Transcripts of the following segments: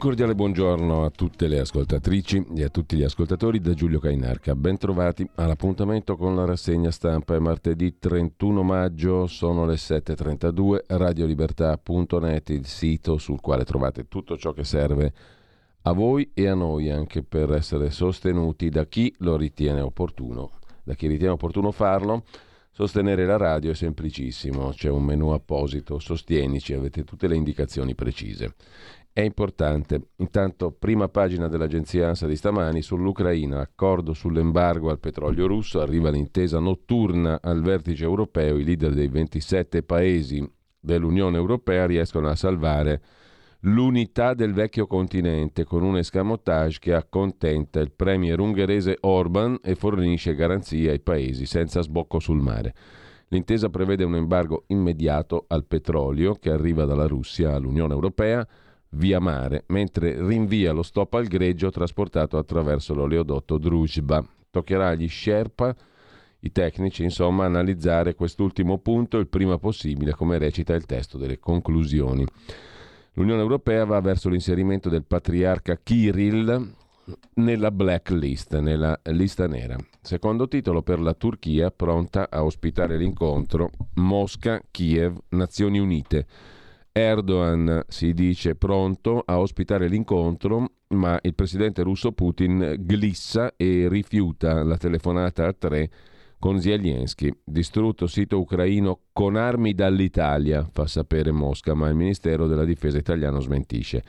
Cordiale buongiorno a tutte le ascoltatrici e a tutti gli ascoltatori da Giulio Cainarca. Bentrovati all'appuntamento con la rassegna stampa. È martedì 31 maggio, sono le 7.32, radiolibertà.net, il sito sul quale trovate tutto ciò che serve a voi e a noi anche per essere sostenuti da chi lo ritiene opportuno. Da chi ritiene opportuno farlo, sostenere la radio è semplicissimo, c'è un menu apposito, sostienici, avete tutte le indicazioni precise è importante. Intanto, prima pagina dell'agenzia ANSA di stamani sull'Ucraina, accordo sull'embargo al petrolio russo, arriva l'intesa notturna al vertice europeo, i leader dei 27 paesi dell'Unione Europea riescono a salvare l'unità del vecchio continente con un escamotage che accontenta il premier ungherese Orban e fornisce garanzie ai paesi senza sbocco sul mare. L'intesa prevede un embargo immediato al petrolio che arriva dalla Russia all'Unione Europea via mare, mentre rinvia lo stop al greggio trasportato attraverso l'oleodotto Druzhba. Toccherà agli Sherpa, i tecnici, insomma, analizzare quest'ultimo punto il prima possibile, come recita il testo delle conclusioni. L'Unione Europea va verso l'inserimento del patriarca Kirill nella blacklist, nella lista nera. Secondo titolo per la Turchia, pronta a ospitare l'incontro Mosca-Kiev, Nazioni Unite. Erdogan si dice pronto a ospitare l'incontro, ma il presidente russo Putin glissa e rifiuta la telefonata a tre con Zelensky. Distrutto sito ucraino con armi dall'Italia, fa sapere Mosca, ma il Ministero della Difesa italiano smentisce.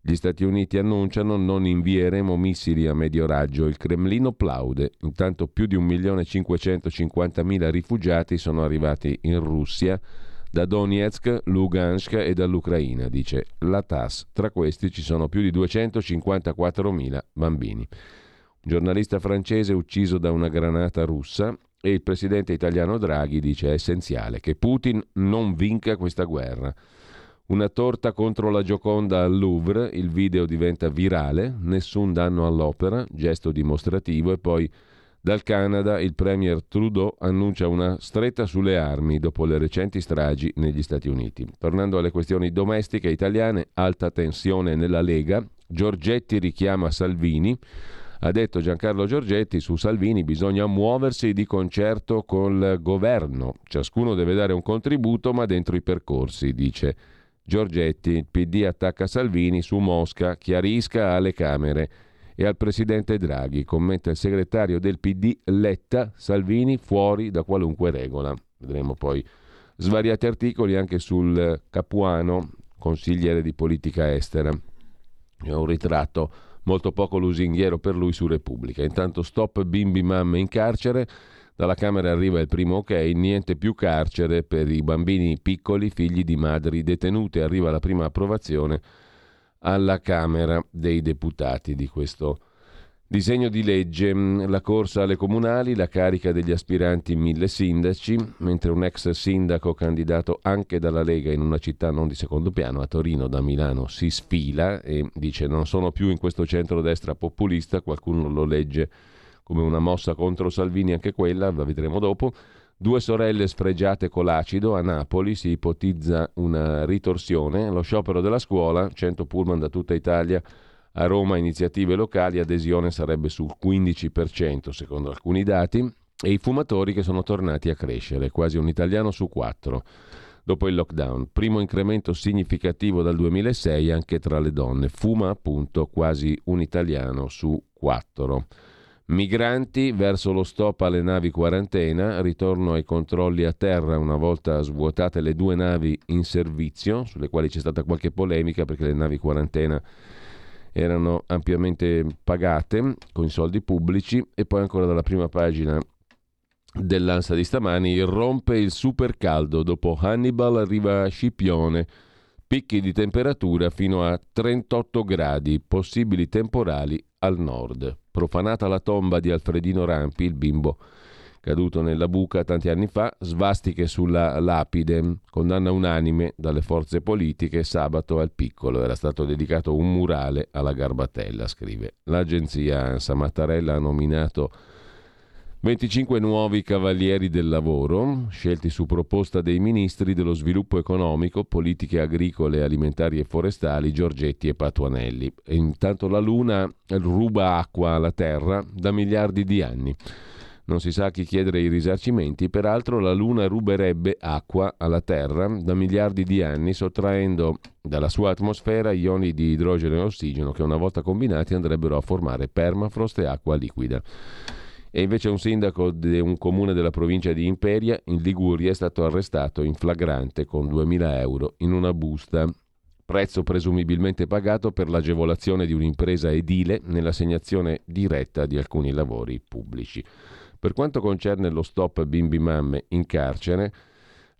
Gli Stati Uniti annunciano non invieremo missili a medio raggio, il Cremlino plaude. Intanto più di 1.550.000 rifugiati sono arrivati in Russia da Donetsk, Lugansk e dall'Ucraina, dice la TAS. Tra questi ci sono più di 254.000 bambini. Un giornalista francese ucciso da una granata russa e il presidente italiano Draghi dice è essenziale che Putin non vinca questa guerra. Una torta contro la Gioconda al Louvre, il video diventa virale, nessun danno all'opera, gesto dimostrativo e poi dal Canada il premier Trudeau annuncia una stretta sulle armi dopo le recenti stragi negli Stati Uniti. Tornando alle questioni domestiche italiane, alta tensione nella Lega, Giorgetti richiama Salvini. Ha detto Giancarlo Giorgetti su Salvini bisogna muoversi di concerto col governo, ciascuno deve dare un contributo ma dentro i percorsi, dice Giorgetti. Il PD attacca Salvini su Mosca, chiarisca alle Camere e al presidente Draghi, commenta il segretario del PD Letta, Salvini fuori da qualunque regola. Vedremo poi svariati articoli anche sul Capuano, consigliere di politica estera. È un ritratto molto poco lusinghiero per lui su Repubblica. Intanto stop bimbi mamme in carcere. Dalla Camera arriva il primo ok, niente più carcere per i bambini piccoli figli di madri detenute. Arriva la prima approvazione alla Camera dei Deputati di questo Disegno di legge, la corsa alle comunali, la carica degli aspiranti mille sindaci, mentre un ex sindaco candidato anche dalla Lega in una città non di secondo piano, a Torino da Milano, si sfila e dice non sono più in questo centro-destra populista, qualcuno lo legge come una mossa contro Salvini, anche quella, la vedremo dopo. Due sorelle sfregiate con l'acido, a Napoli si ipotizza una ritorsione, lo sciopero della scuola, 100 pullman da tutta Italia a Roma iniziative locali, adesione sarebbe sul 15% secondo alcuni dati, e i fumatori che sono tornati a crescere, quasi un italiano su quattro dopo il lockdown. Primo incremento significativo dal 2006 anche tra le donne. Fuma appunto quasi un italiano su quattro. Migranti verso lo stop alle navi quarantena, ritorno ai controlli a terra una volta svuotate le due navi in servizio, sulle quali c'è stata qualche polemica perché le navi quarantena erano ampiamente pagate con i soldi pubblici e poi ancora dalla prima pagina dell'Ansa di stamani irrompe il super caldo dopo Hannibal arriva Scipione. Picchi di temperatura fino a 38 gradi possibili temporali al nord profanata la tomba di Alfredino Rampi il bimbo caduto nella buca tanti anni fa, svastiche sulla lapide, condanna unanime dalle forze politiche, sabato al piccolo era stato dedicato un murale alla Garbatella, scrive. L'agenzia ANSA Mattarella ha nominato 25 nuovi cavalieri del lavoro, scelti su proposta dei ministri dello sviluppo economico, politiche agricole, alimentari e forestali, Giorgetti e Patuanelli. E intanto la Luna ruba acqua alla Terra da miliardi di anni. Non si sa a chi chiedere i risarcimenti, peraltro la Luna ruberebbe acqua alla Terra da miliardi di anni, sottraendo dalla sua atmosfera ioni di idrogeno e ossigeno che una volta combinati andrebbero a formare permafrost e acqua liquida. E invece un sindaco di un comune della provincia di Imperia, in Liguria, è stato arrestato in flagrante con 2.000 euro in una busta prezzo presumibilmente pagato per l'agevolazione di un'impresa edile nell'assegnazione diretta di alcuni lavori pubblici. Per quanto concerne lo stop bimbi mamme in carcere,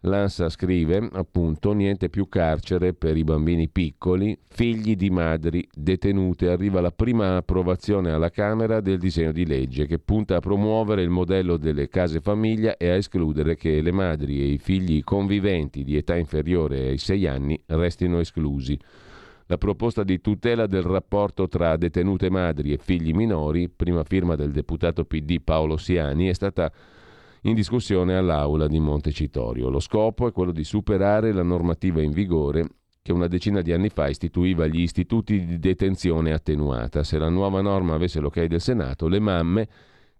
l'ANSA scrive appunto niente più carcere per i bambini piccoli, figli di madri detenute. Arriva la prima approvazione alla Camera del disegno di legge che punta a promuovere il modello delle case famiglia e a escludere che le madri e i figli conviventi di età inferiore ai 6 anni restino esclusi. La proposta di tutela del rapporto tra detenute madri e figli minori, prima firma del deputato PD Paolo Siani, è stata in discussione all'Aula di Montecitorio. Lo scopo è quello di superare la normativa in vigore che una decina di anni fa istituiva gli istituti di detenzione attenuata. Se la nuova norma avesse l'ok del Senato, le mamme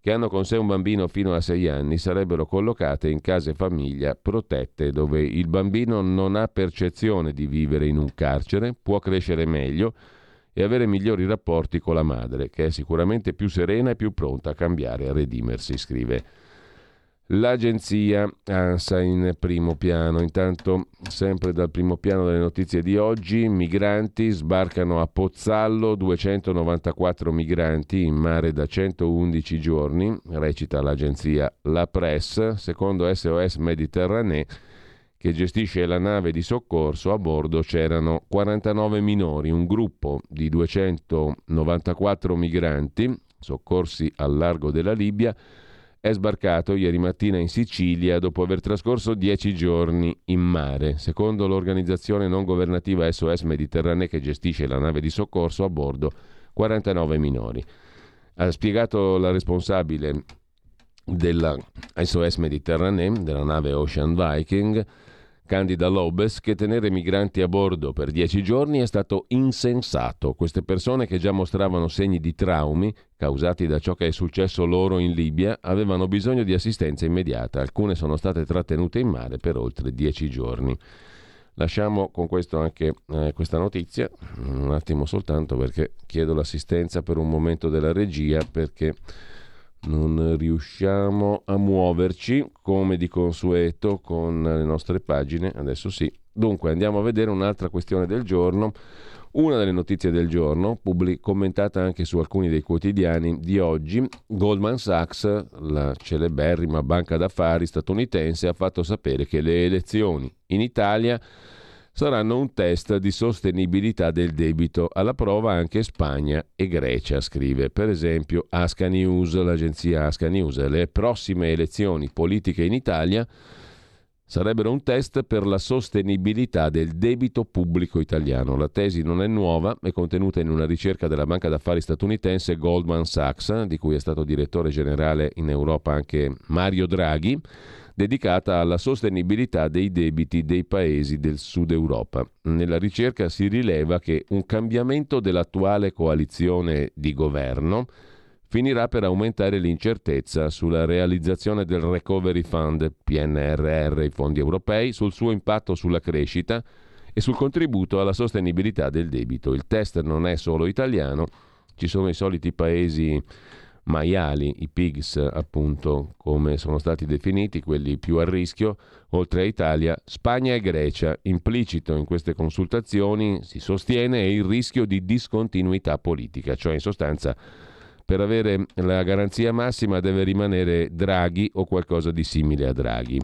che hanno con sé un bambino fino a 6 anni sarebbero collocate in case famiglia protette dove il bambino non ha percezione di vivere in un carcere, può crescere meglio e avere migliori rapporti con la madre, che è sicuramente più serena e più pronta a cambiare a redimersi, scrive L'agenzia ANSA in primo piano. Intanto, sempre dal primo piano delle notizie di oggi, migranti sbarcano a Pozzallo, 294 migranti in mare da 111 giorni, recita l'agenzia La Press, secondo SOS Mediterranee che gestisce la nave di soccorso, a bordo c'erano 49 minori, un gruppo di 294 migranti soccorsi al largo della Libia è sbarcato ieri mattina in Sicilia dopo aver trascorso dieci giorni in mare. Secondo l'organizzazione non governativa SOS Mediterranee che gestisce la nave di soccorso a bordo 49 minori. Ha spiegato la responsabile della SOS Mediterranee, della nave Ocean Viking, Candida Lobes che tenere migranti a bordo per dieci giorni è stato insensato. Queste persone che già mostravano segni di traumi causati da ciò che è successo loro in Libia avevano bisogno di assistenza immediata. Alcune sono state trattenute in mare per oltre dieci giorni. Lasciamo con questo anche eh, questa notizia, un attimo soltanto perché chiedo l'assistenza per un momento della regia perché non riusciamo a muoverci come di consueto con le nostre pagine. Adesso sì. Dunque andiamo a vedere un'altra questione del giorno. Una delle notizie del giorno, pubblic- commentata anche su alcuni dei quotidiani di oggi, Goldman Sachs, la celeberrima banca d'affari statunitense, ha fatto sapere che le elezioni in Italia saranno un test di sostenibilità del debito. Alla prova anche Spagna e Grecia, scrive per esempio Asca News, l'agenzia Asca News. Le prossime elezioni politiche in Italia sarebbero un test per la sostenibilità del debito pubblico italiano. La tesi non è nuova, è contenuta in una ricerca della banca d'affari statunitense Goldman Sachs, di cui è stato direttore generale in Europa anche Mario Draghi dedicata alla sostenibilità dei debiti dei paesi del Sud Europa. Nella ricerca si rileva che un cambiamento dell'attuale coalizione di governo finirà per aumentare l'incertezza sulla realizzazione del Recovery Fund, PNRR, i fondi europei, sul suo impatto sulla crescita e sul contributo alla sostenibilità del debito. Il test non è solo italiano, ci sono i soliti paesi maiali, i pigs appunto come sono stati definiti, quelli più a rischio, oltre a Italia, Spagna e Grecia. Implicito in queste consultazioni si sostiene il rischio di discontinuità politica, cioè in sostanza per avere la garanzia massima deve rimanere Draghi o qualcosa di simile a Draghi.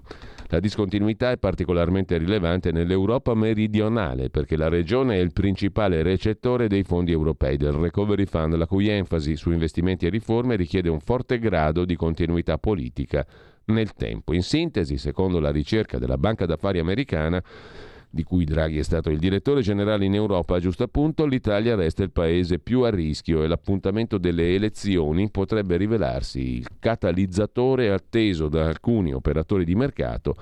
La discontinuità è particolarmente rilevante nell'Europa meridionale perché la regione è il principale recettore dei fondi europei del Recovery Fund, la cui enfasi su investimenti e riforme richiede un forte grado di continuità politica nel tempo. In sintesi, secondo la ricerca della Banca d'affari americana, di cui Draghi è stato il direttore generale in Europa, giusto appunto, l'Italia resta il paese più a rischio e l'appuntamento delle elezioni potrebbe rivelarsi il catalizzatore atteso da alcuni operatori di mercato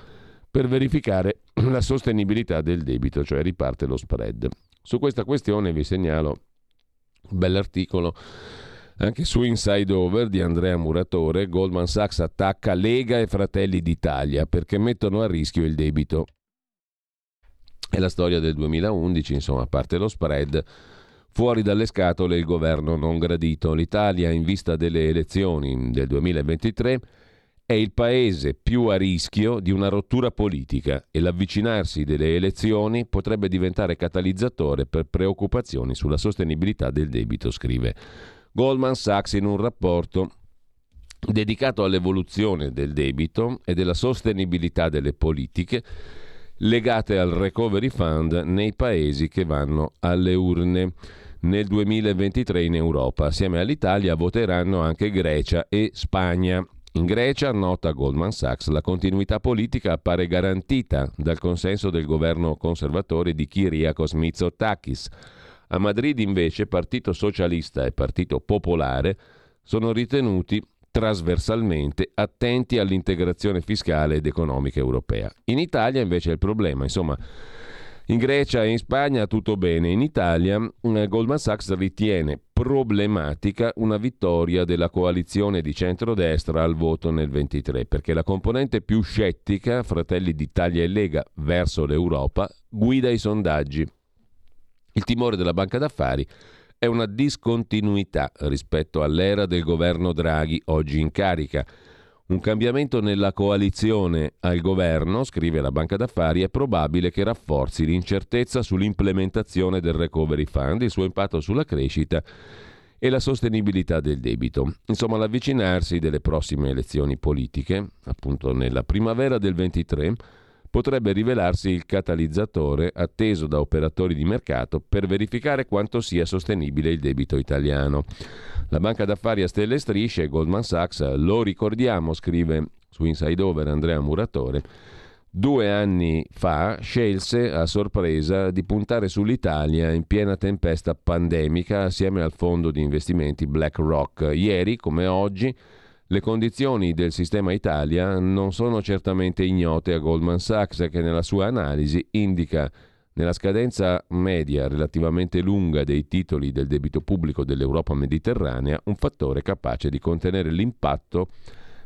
per verificare la sostenibilità del debito, cioè riparte lo spread. Su questa questione vi segnalo un bell'articolo anche su Inside Over di Andrea Muratore, Goldman Sachs attacca Lega e Fratelli d'Italia perché mettono a rischio il debito. È la storia del 2011, insomma, a parte lo spread. Fuori dalle scatole il governo non gradito. L'Italia, in vista delle elezioni del 2023, è il paese più a rischio di una rottura politica e l'avvicinarsi delle elezioni potrebbe diventare catalizzatore per preoccupazioni sulla sostenibilità del debito, scrive Goldman Sachs in un rapporto dedicato all'evoluzione del debito e della sostenibilità delle politiche legate al Recovery Fund nei paesi che vanno alle urne. Nel 2023 in Europa, assieme all'Italia, voteranno anche Grecia e Spagna. In Grecia, nota Goldman Sachs, la continuità politica appare garantita dal consenso del governo conservatore di Kyriakos Mitsotakis. A Madrid invece Partito Socialista e Partito Popolare sono ritenuti trasversalmente attenti all'integrazione fiscale ed economica europea. In Italia invece è il problema, insomma, in Grecia e in Spagna tutto bene, in Italia eh, Goldman Sachs ritiene problematica una vittoria della coalizione di centrodestra al voto nel 23, perché la componente più scettica, Fratelli d'Italia e Lega, verso l'Europa, guida i sondaggi. Il timore della banca d'affari è una discontinuità rispetto all'era del governo Draghi oggi in carica. Un cambiamento nella coalizione al governo, scrive la banca d'affari, è probabile che rafforzi l'incertezza sull'implementazione del Recovery Fund, il suo impatto sulla crescita e la sostenibilità del debito. Insomma, l'avvicinarsi delle prossime elezioni politiche, appunto nella primavera del 23, potrebbe rivelarsi il catalizzatore atteso da operatori di mercato per verificare quanto sia sostenibile il debito italiano. La banca d'affari a stelle e strisce, Goldman Sachs, lo ricordiamo, scrive su Inside Over Andrea Muratore, due anni fa scelse a sorpresa di puntare sull'Italia in piena tempesta pandemica assieme al fondo di investimenti BlackRock. Ieri, come oggi, le condizioni del sistema Italia non sono certamente ignote a Goldman Sachs che nella sua analisi indica nella scadenza media relativamente lunga dei titoli del debito pubblico dell'Europa mediterranea un fattore capace di contenere l'impatto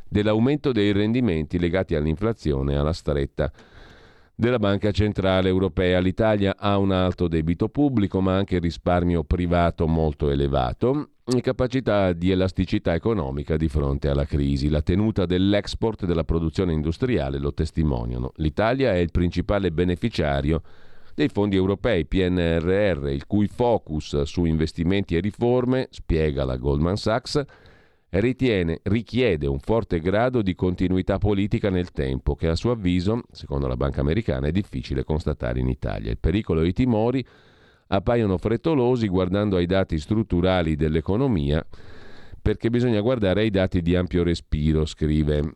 dell'aumento dei rendimenti legati all'inflazione e alla stretta della Banca Centrale Europea. L'Italia ha un alto debito pubblico ma anche risparmio privato molto elevato e capacità di elasticità economica di fronte alla crisi. La tenuta dell'export della produzione industriale lo testimoniano. L'Italia è il principale beneficiario dei fondi europei PNRR, il cui focus su investimenti e riforme, spiega la Goldman Sachs, ritiene, richiede un forte grado di continuità politica nel tempo che a suo avviso, secondo la Banca Americana, è difficile constatare in Italia. Il pericolo e i timori appaiono frettolosi guardando ai dati strutturali dell'economia perché bisogna guardare ai dati di ampio respiro, scrive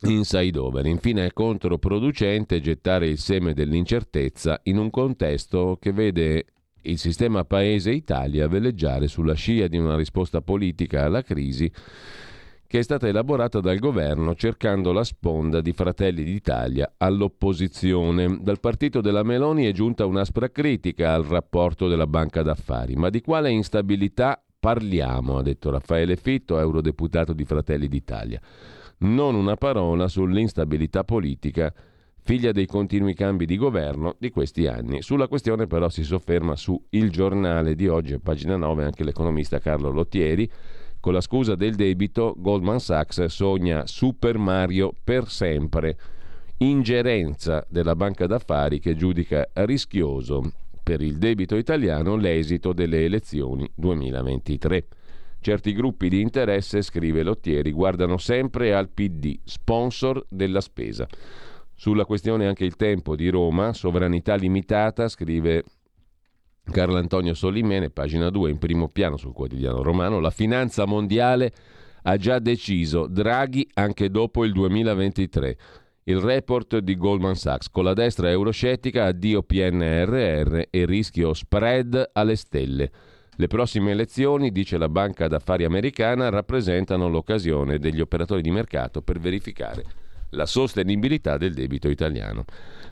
Inside Over. Infine è controproducente gettare il seme dell'incertezza in un contesto che vede il sistema paese Italia veleggiare sulla scia di una risposta politica alla crisi che è stata elaborata dal governo cercando la sponda di Fratelli d'Italia all'opposizione. Dal partito della Meloni è giunta un'aspra critica al rapporto della banca d'affari. Ma di quale instabilità parliamo? ha detto Raffaele Fitto, eurodeputato di Fratelli d'Italia. Non una parola sull'instabilità politica figlia dei continui cambi di governo di questi anni. Sulla questione però si sofferma su Il Giornale di oggi, pagina 9, anche l'economista Carlo Lottieri. Con la scusa del debito, Goldman Sachs sogna Super Mario per sempre. Ingerenza della banca d'affari che giudica rischioso per il debito italiano l'esito delle elezioni 2023. Certi gruppi di interesse, scrive Lottieri, guardano sempre al PD, sponsor della spesa. Sulla questione anche il tempo di Roma, sovranità limitata, scrive Carlo Antonio Solimene, pagina 2, in primo piano sul quotidiano romano, la finanza mondiale ha già deciso Draghi anche dopo il 2023. Il report di Goldman Sachs con la destra euroscettica addio PNRR e rischio spread alle stelle. Le prossime elezioni, dice la banca d'affari americana, rappresentano l'occasione degli operatori di mercato per verificare la sostenibilità del debito italiano.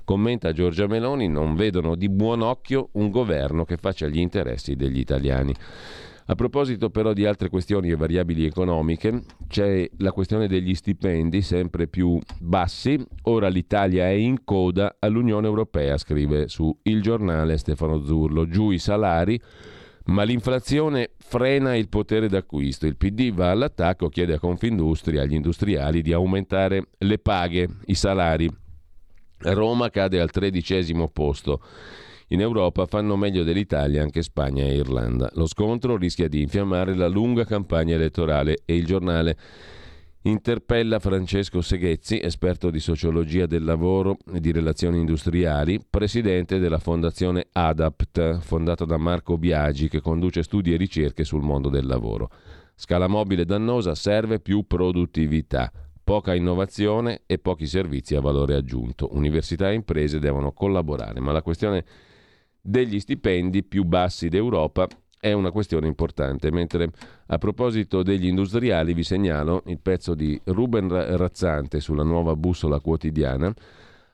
Commenta Giorgia Meloni, non vedono di buon occhio un governo che faccia gli interessi degli italiani. A proposito però di altre questioni e variabili economiche, c'è la questione degli stipendi sempre più bassi. Ora l'Italia è in coda all'Unione Europea, scrive su Il Giornale Stefano Zurlo. Giù i salari ma l'inflazione frena il potere d'acquisto. Il PD va all'attacco, chiede a Confindustria, agli industriali di aumentare le paghe, i salari. Roma cade al tredicesimo posto. In Europa fanno meglio dell'Italia anche Spagna e Irlanda. Lo scontro rischia di infiammare la lunga campagna elettorale e il giornale interpella Francesco Seghezzi, esperto di sociologia del lavoro e di relazioni industriali, presidente della fondazione ADAPT, fondata da Marco Biagi, che conduce studi e ricerche sul mondo del lavoro. Scala mobile dannosa serve più produttività, poca innovazione e pochi servizi a valore aggiunto. Università e imprese devono collaborare, ma la questione degli stipendi più bassi d'Europa è una questione importante. Mentre a proposito degli industriali vi segnalo il pezzo di Ruben Razzante sulla nuova bussola quotidiana.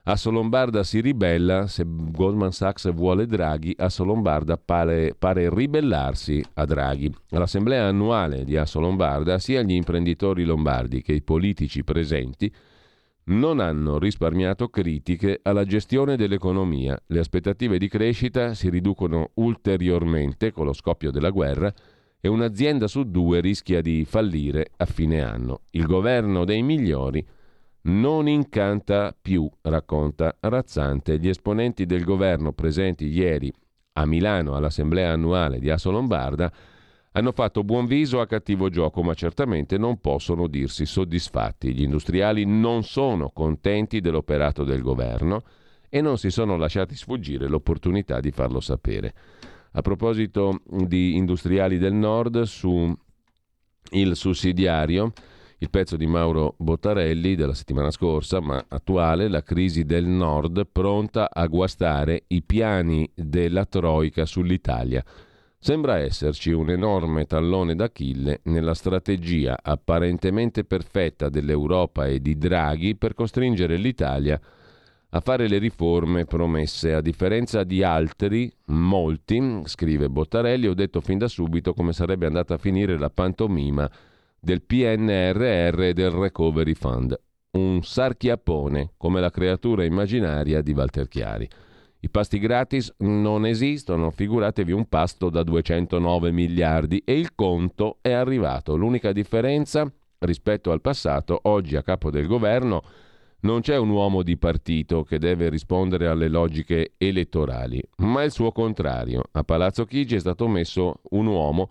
Assolombarda si ribella, se Goldman Sachs vuole Draghi, Assolombarda pare, pare ribellarsi a Draghi. All'assemblea annuale di Assolombarda sia gli imprenditori lombardi che i politici presenti non hanno risparmiato critiche alla gestione dell'economia. Le aspettative di crescita si riducono ulteriormente con lo scoppio della guerra e un'azienda su due rischia di fallire a fine anno. Il governo dei migliori non incanta più, racconta Razzante. Gli esponenti del governo presenti ieri a Milano all'assemblea annuale di Asso Lombarda hanno fatto buon viso a cattivo gioco, ma certamente non possono dirsi soddisfatti. Gli industriali non sono contenti dell'operato del governo e non si sono lasciati sfuggire l'opportunità di farlo sapere. A proposito di industriali del nord, su il sussidiario, il pezzo di Mauro Bottarelli della settimana scorsa, ma attuale, la crisi del nord pronta a guastare i piani della Troica sull'Italia. Sembra esserci un enorme tallone d'Achille nella strategia apparentemente perfetta dell'Europa e di Draghi per costringere l'Italia a fare le riforme promesse. A differenza di altri, molti, scrive Bottarelli, ho detto fin da subito come sarebbe andata a finire la pantomima del PNRR e del Recovery Fund. Un sarchiappone come la creatura immaginaria di Walter Chiari. I pasti gratis non esistono, figuratevi un pasto da 209 miliardi e il conto è arrivato. L'unica differenza rispetto al passato, oggi a capo del governo non c'è un uomo di partito che deve rispondere alle logiche elettorali, ma il suo contrario. A Palazzo Chigi è stato messo un uomo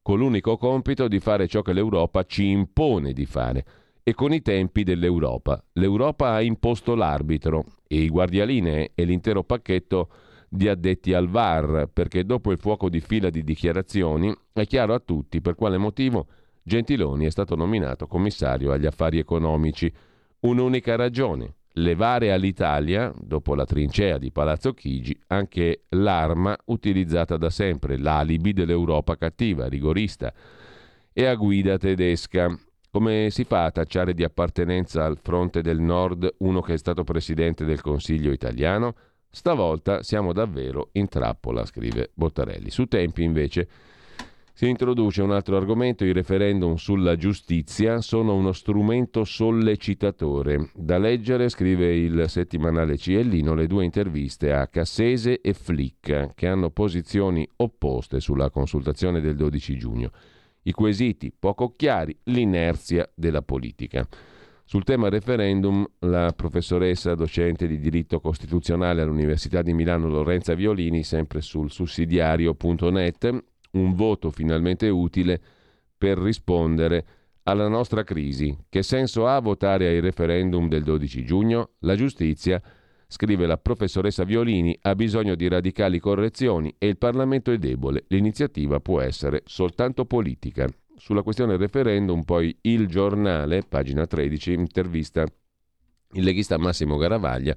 con l'unico compito di fare ciò che l'Europa ci impone di fare e con i tempi dell'Europa. L'Europa ha imposto l'arbitro e i guardialinee e l'intero pacchetto di addetti al VAR, perché dopo il fuoco di fila di dichiarazioni è chiaro a tutti per quale motivo Gentiloni è stato nominato commissario agli affari economici. Un'unica ragione, levare all'Italia, dopo la trincea di Palazzo Chigi, anche l'arma utilizzata da sempre, l'alibi dell'Europa cattiva, rigorista e a guida tedesca. Come si fa a tacciare di appartenenza al fronte del nord uno che è stato presidente del Consiglio italiano? Stavolta siamo davvero in trappola, scrive Bottarelli. Su tempi invece si introduce un altro argomento, i referendum sulla giustizia sono uno strumento sollecitatore. Da leggere, scrive il settimanale Ciellino, le due interviste a Cassese e Flick, che hanno posizioni opposte sulla consultazione del 12 giugno. I quesiti poco chiari, l'inerzia della politica. Sul tema referendum, la professoressa docente di diritto costituzionale all'Università di Milano Lorenza Violini, sempre sul sussidiario.net, un voto finalmente utile per rispondere alla nostra crisi. Che senso ha votare ai referendum del 12 giugno? La giustizia, scrive la professoressa Violini, ha bisogno di radicali correzioni e il Parlamento è debole. L'iniziativa può essere soltanto politica. Sulla questione referendum, poi il giornale, pagina 13, intervista il leghista Massimo Garavaglia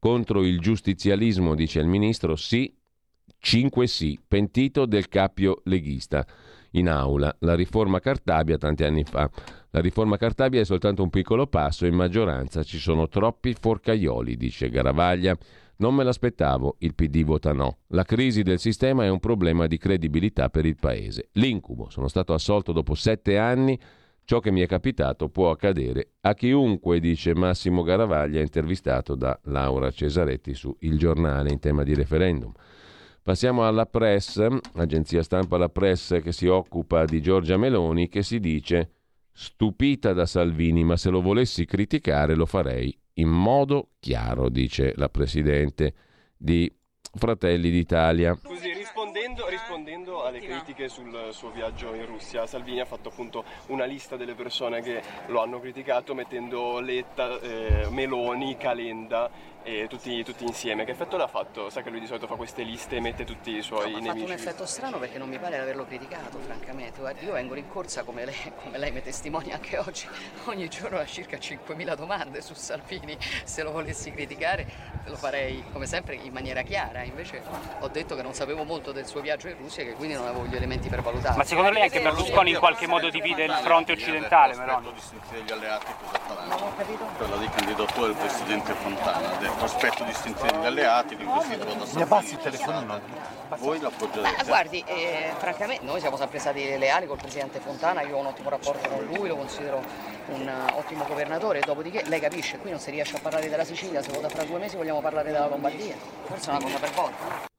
contro il giustizialismo, dice il ministro, sì 5 sì, pentito del cappio leghista. In aula, la riforma Cartabia tanti anni fa. La riforma Cartabia è soltanto un piccolo passo, in maggioranza ci sono troppi forcaioli, dice Garavaglia. Non me l'aspettavo, il PD vota no. La crisi del sistema è un problema di credibilità per il Paese. L'incubo, sono stato assolto dopo sette anni, ciò che mi è capitato può accadere a chiunque, dice Massimo Garavaglia, intervistato da Laura Cesaretti su Il Giornale in tema di referendum. Passiamo alla press, agenzia stampa La Press che si occupa di Giorgia Meloni, che si dice stupita da Salvini, ma se lo volessi criticare lo farei in modo chiaro, dice la Presidente di Fratelli d'Italia. Così, alle critiche sul suo viaggio in Russia, Salvini ha fatto appunto una lista delle persone che lo hanno criticato mettendo Letta, eh, Meloni, Calenda e tutti, tutti, insieme. Che effetto l'ha fatto? Sa che lui di solito fa queste liste e mette tutti i suoi no, nemici. Ha fatto un effetto strano perché non mi pare di averlo criticato, francamente. Guardi, io vengo in corsa come lei, come lei mi testimonia anche oggi. Ogni giorno ho circa 5.000 domande su Salvini. Se lo volessi criticare lo farei come sempre in maniera chiara. Invece ho detto che non sapevo molto del suo viaggio in Russia e che quindi non avevo gli elementi per valutare. Ma secondo lei anche Berlusconi in qualche modo divide il fronte occidentale? Però distinzione degli alleati cosa faranno? Non ho capito. Quella di candidatura del Presidente Fontana prospetto distinzione degli alleati, di cui si trova Mi abbassi il telefonino. Voi l'appoggerete? Eh, guardi, eh, francamente noi siamo sempre stati leali col Presidente Fontana, io ho un ottimo rapporto con lui, lo considero un uh, ottimo governatore, dopodiché lei capisce, qui non si riesce a parlare della Sicilia, se vota fra due mesi vogliamo parlare della Lombardia, forse è una cosa per volta.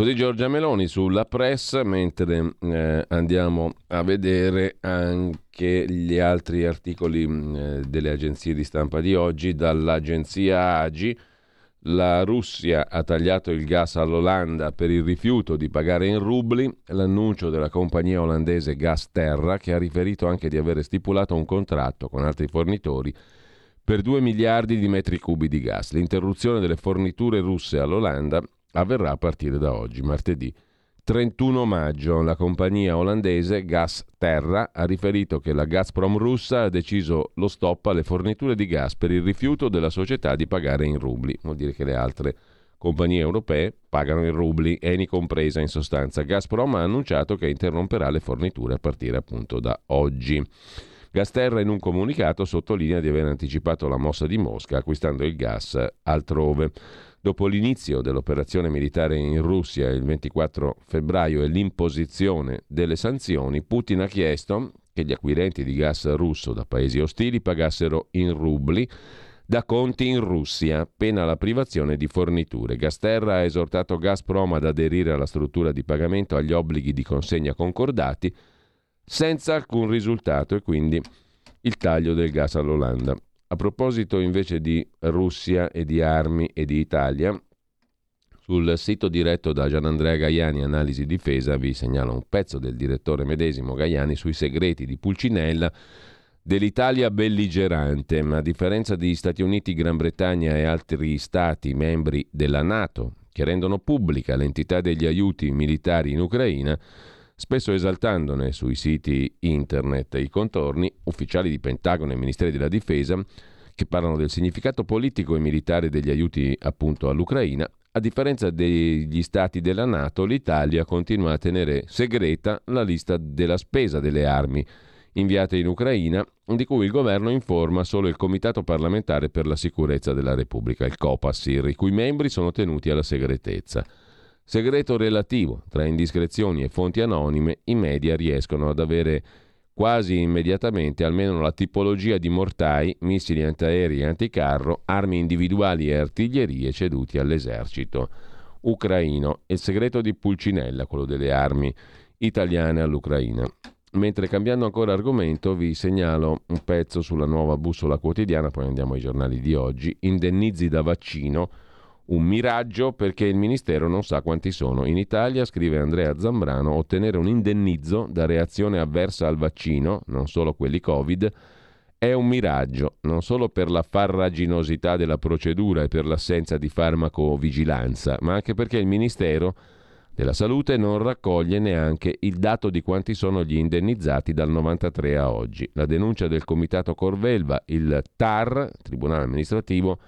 Così Giorgia Meloni sulla press, mentre eh, andiamo a vedere anche gli altri articoli eh, delle agenzie di stampa di oggi, dall'agenzia AGI la Russia ha tagliato il gas all'Olanda per il rifiuto di pagare in rubli, l'annuncio della compagnia olandese Gas Terra che ha riferito anche di aver stipulato un contratto con altri fornitori per 2 miliardi di metri cubi di gas. L'interruzione delle forniture russe all'Olanda avverrà a partire da oggi, martedì 31 maggio la compagnia olandese Gas Terra ha riferito che la Gazprom russa ha deciso lo stop alle forniture di gas per il rifiuto della società di pagare in rubli. Vuol dire che le altre compagnie europee pagano in rubli, Eni compresa in sostanza. Gazprom ha annunciato che interromperà le forniture a partire appunto da oggi. Gasterra in un comunicato sottolinea di aver anticipato la mossa di Mosca acquistando il gas altrove. Dopo l'inizio dell'operazione militare in Russia il 24 febbraio e l'imposizione delle sanzioni, Putin ha chiesto che gli acquirenti di gas russo da paesi ostili pagassero in rubli da conti in Russia, pena la privazione di forniture. Gasterra ha esortato Gazprom ad aderire alla struttura di pagamento agli obblighi di consegna concordati senza alcun risultato e quindi il taglio del gas all'Olanda. A proposito invece di Russia e di armi e di Italia, Sul sito diretto da Gianandrea Gaiani, Analisi Difesa, vi segnalo un pezzo del direttore medesimo Gaiani sui segreti di Pulcinella dell'Italia belligerante, ma a differenza di Stati Uniti, Gran Bretagna e altri stati membri della Nato, che rendono pubblica l'entità degli aiuti militari in Ucraina, spesso esaltandone sui siti internet i contorni, ufficiali di Pentagono e Ministeri della Difesa, che parlano del significato politico e militare degli aiuti appunto all'Ucraina, a differenza degli stati della Nato, l'Italia continua a tenere segreta la lista della spesa delle armi inviate in Ucraina, di cui il governo informa solo il Comitato parlamentare per la sicurezza della Repubblica, il COPASIR, i cui membri sono tenuti alla segretezza. Segreto relativo, tra indiscrezioni e fonti anonime, i media riescono ad avere quasi immediatamente almeno la tipologia di mortai, missili antiaerei e anticarro, armi individuali e artiglierie ceduti all'esercito ucraino. Il segreto di Pulcinella, quello delle armi italiane all'Ucraina. Mentre cambiando ancora argomento vi segnalo un pezzo sulla nuova bussola quotidiana, poi andiamo ai giornali di oggi, indennizi da vaccino, un miraggio perché il Ministero non sa quanti sono. In Italia, scrive Andrea Zambrano, ottenere un indennizzo da reazione avversa al vaccino, non solo quelli Covid, è un miraggio, non solo per la farraginosità della procedura e per l'assenza di farmacovigilanza, ma anche perché il Ministero della Salute non raccoglie neanche il dato di quanti sono gli indennizzati dal 93 a oggi. La denuncia del Comitato Corvelva, il TAR, Tribunale Amministrativo,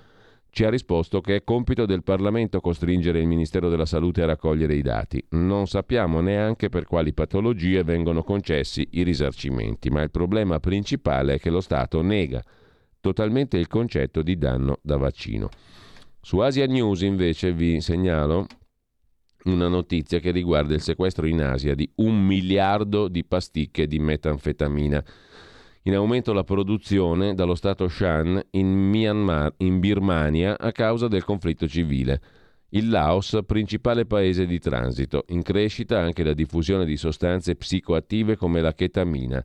ci ha risposto che è compito del Parlamento costringere il Ministero della Salute a raccogliere i dati. Non sappiamo neanche per quali patologie vengono concessi i risarcimenti, ma il problema principale è che lo Stato nega totalmente il concetto di danno da vaccino. Su Asia News invece vi segnalo una notizia che riguarda il sequestro in Asia di un miliardo di pasticche di metanfetamina in aumento la produzione dallo Stato Shan in Myanmar, in Birmania, a causa del conflitto civile. Il Laos, principale paese di transito, in crescita anche la diffusione di sostanze psicoattive come la chetamina.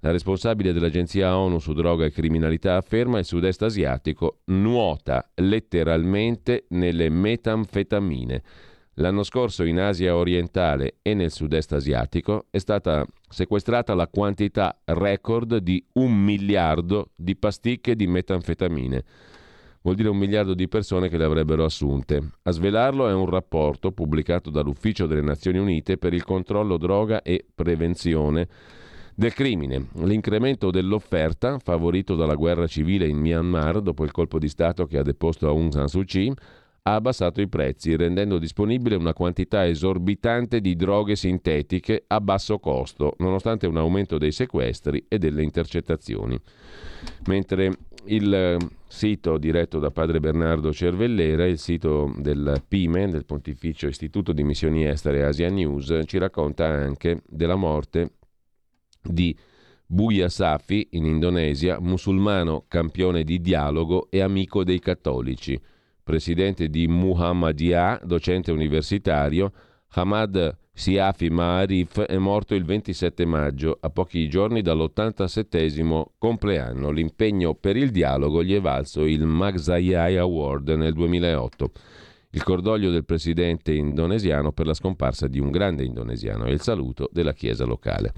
La responsabile dell'agenzia ONU su droga e criminalità afferma il sud-est asiatico nuota letteralmente nelle metanfetamine L'anno scorso in Asia orientale e nel sud-est asiatico è stata sequestrata la quantità record di un miliardo di pasticche di metanfetamine. Vuol dire un miliardo di persone che le avrebbero assunte. A svelarlo è un rapporto pubblicato dall'Ufficio delle Nazioni Unite per il controllo droga e prevenzione del crimine. L'incremento dell'offerta, favorito dalla guerra civile in Myanmar dopo il colpo di Stato che ha deposto Aung San Suu Kyi, ha abbassato i prezzi, rendendo disponibile una quantità esorbitante di droghe sintetiche a basso costo, nonostante un aumento dei sequestri e delle intercettazioni. Mentre il eh, sito diretto da padre Bernardo Cervellera, il sito del PIME, del Pontificio Istituto di Missioni Estere Asia News, ci racconta anche della morte di Buya Safi in Indonesia, musulmano campione di dialogo e amico dei cattolici presidente di Muhammadiyah, docente universitario, Hamad Siafi Ma'arif è morto il 27 maggio, a pochi giorni dall'87 compleanno. L'impegno per il dialogo gli è valso il Magzayai Award nel 2008. Il cordoglio del presidente indonesiano per la scomparsa di un grande indonesiano e il saluto della Chiesa locale.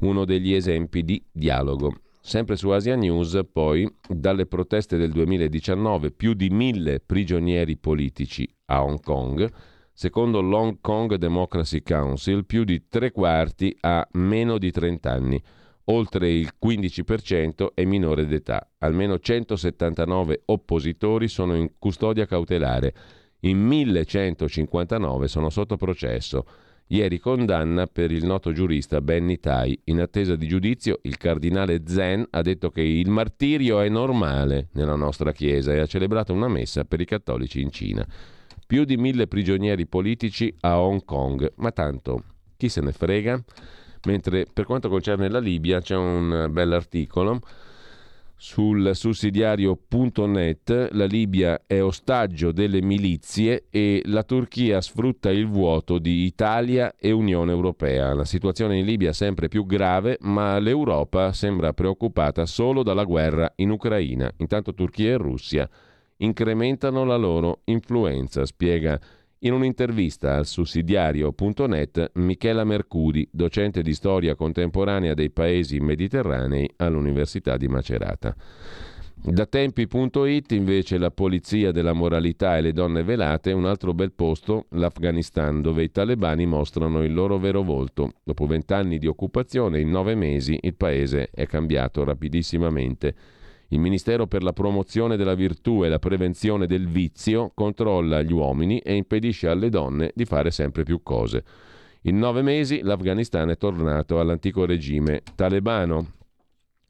Uno degli esempi di dialogo. Sempre su Asia News, poi, dalle proteste del 2019, più di mille prigionieri politici a Hong Kong. Secondo l'Hong Kong Democracy Council, più di tre quarti ha meno di 30 anni. Oltre il 15% è minore d'età. Almeno 179 oppositori sono in custodia cautelare. In 1159 sono sotto processo. Ieri condanna per il noto giurista Benny Tai. In attesa di giudizio, il cardinale Zen ha detto che il martirio è normale nella nostra Chiesa e ha celebrato una messa per i cattolici in Cina. Più di mille prigionieri politici a Hong Kong, ma tanto chi se ne frega? Mentre per quanto concerne la Libia c'è un bell'articolo sul sussidiario.net la Libia è ostaggio delle milizie e la Turchia sfrutta il vuoto di Italia e Unione Europea. La situazione in Libia è sempre più grave, ma l'Europa sembra preoccupata solo dalla guerra in Ucraina. Intanto Turchia e Russia incrementano la loro influenza, spiega In un'intervista al sussidiario.net, Michela Mercuri, docente di storia contemporanea dei paesi mediterranei all'Università di Macerata. Da tempi.it invece la polizia della moralità e le donne velate, un altro bel posto, l'Afghanistan, dove i talebani mostrano il loro vero volto. Dopo vent'anni di occupazione, in nove mesi il paese è cambiato rapidissimamente. Il Ministero per la promozione della virtù e la prevenzione del vizio controlla gli uomini e impedisce alle donne di fare sempre più cose. In nove mesi l'Afghanistan è tornato all'antico regime talebano.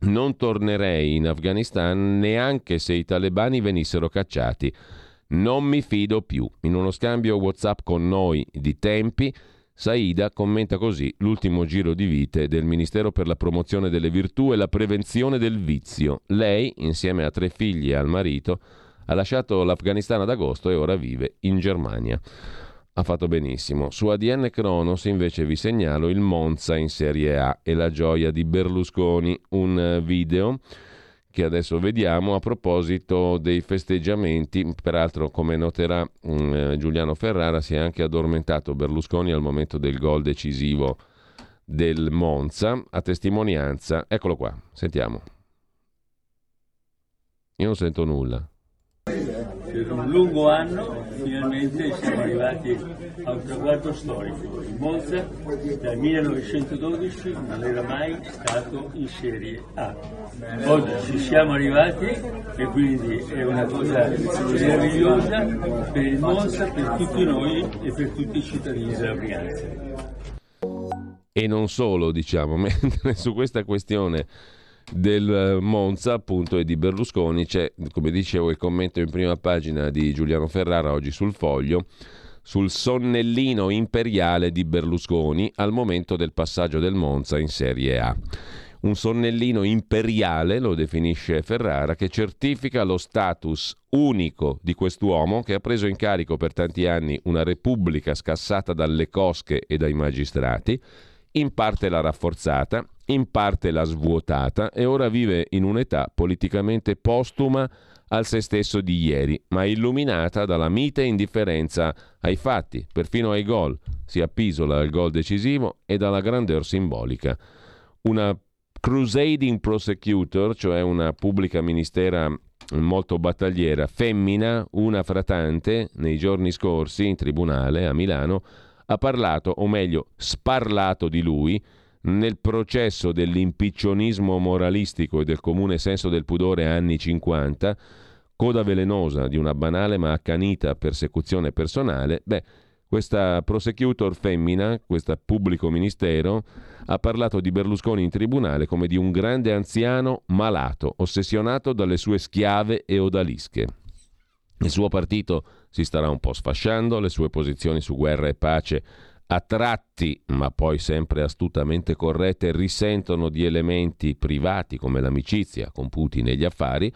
Non tornerei in Afghanistan neanche se i talebani venissero cacciati. Non mi fido più. In uno scambio WhatsApp con noi di tempi, Saida commenta così l'ultimo giro di vite del Ministero per la promozione delle virtù e la prevenzione del vizio. Lei, insieme a tre figli e al marito, ha lasciato l'Afghanistan ad agosto e ora vive in Germania. Ha fatto benissimo. Su ADN Kronos invece vi segnalo il Monza in Serie A e la gioia di Berlusconi, un video che adesso vediamo a proposito dei festeggiamenti. Peraltro, come noterà um, Giuliano Ferrara, si è anche addormentato Berlusconi al momento del gol decisivo del Monza, a testimonianza. Eccolo qua, sentiamo. Io non sento nulla. Per un lungo anno finalmente siamo arrivati a un traguardo storico. Il Monza dal 1912 non era mai stato in Serie A. Oggi ci siamo arrivati e quindi è una cosa meravigliosa per il Monza, per tutti noi e per tutti i cittadini della Brianza. E non solo, diciamo, mentre su questa questione del eh, Monza appunto e di Berlusconi c'è come dicevo il commento in prima pagina di Giuliano Ferrara oggi sul foglio sul sonnellino imperiale di Berlusconi al momento del passaggio del Monza in Serie A. Un sonnellino imperiale, lo definisce Ferrara, che certifica lo status unico di quest'uomo che ha preso in carico per tanti anni una repubblica scassata dalle cosche e dai magistrati, in parte l'ha rafforzata, in parte l'ha svuotata e ora vive in un'età politicamente postuma al se stesso di ieri, ma illuminata dalla mite indifferenza ai fatti, perfino ai gol, si appisola al gol decisivo e dalla grandeur simbolica. Una crusading prosecutor, cioè una pubblica ministera molto battagliera, femmina, una fratante, nei giorni scorsi in tribunale a Milano, ha parlato, o meglio, sparlato di lui, nel processo dell'impiccionismo moralistico e del comune senso del pudore anni 50, coda velenosa di una banale ma accanita persecuzione personale, beh, questa prosecutor femmina, questo pubblico ministero, ha parlato di Berlusconi in tribunale come di un grande anziano malato, ossessionato dalle sue schiave e odalische. Il suo partito si starà un po' sfasciando, le sue posizioni su guerra e pace a tratti, ma poi sempre astutamente corrette, risentono di elementi privati come l'amicizia con Putin e gli affari,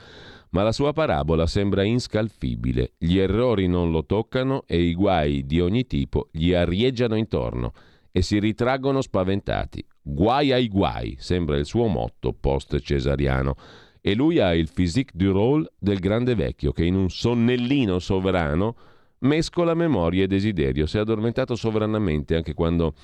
ma la sua parabola sembra inscalfibile. Gli errori non lo toccano e i guai di ogni tipo gli arieggiano intorno e si ritraggono spaventati. Guai ai guai, sembra il suo motto post-cesariano. E lui ha il physique du rôle del grande vecchio che in un sonnellino sovrano mescola memoria e desiderio. Si è addormentato sovranamente anche quando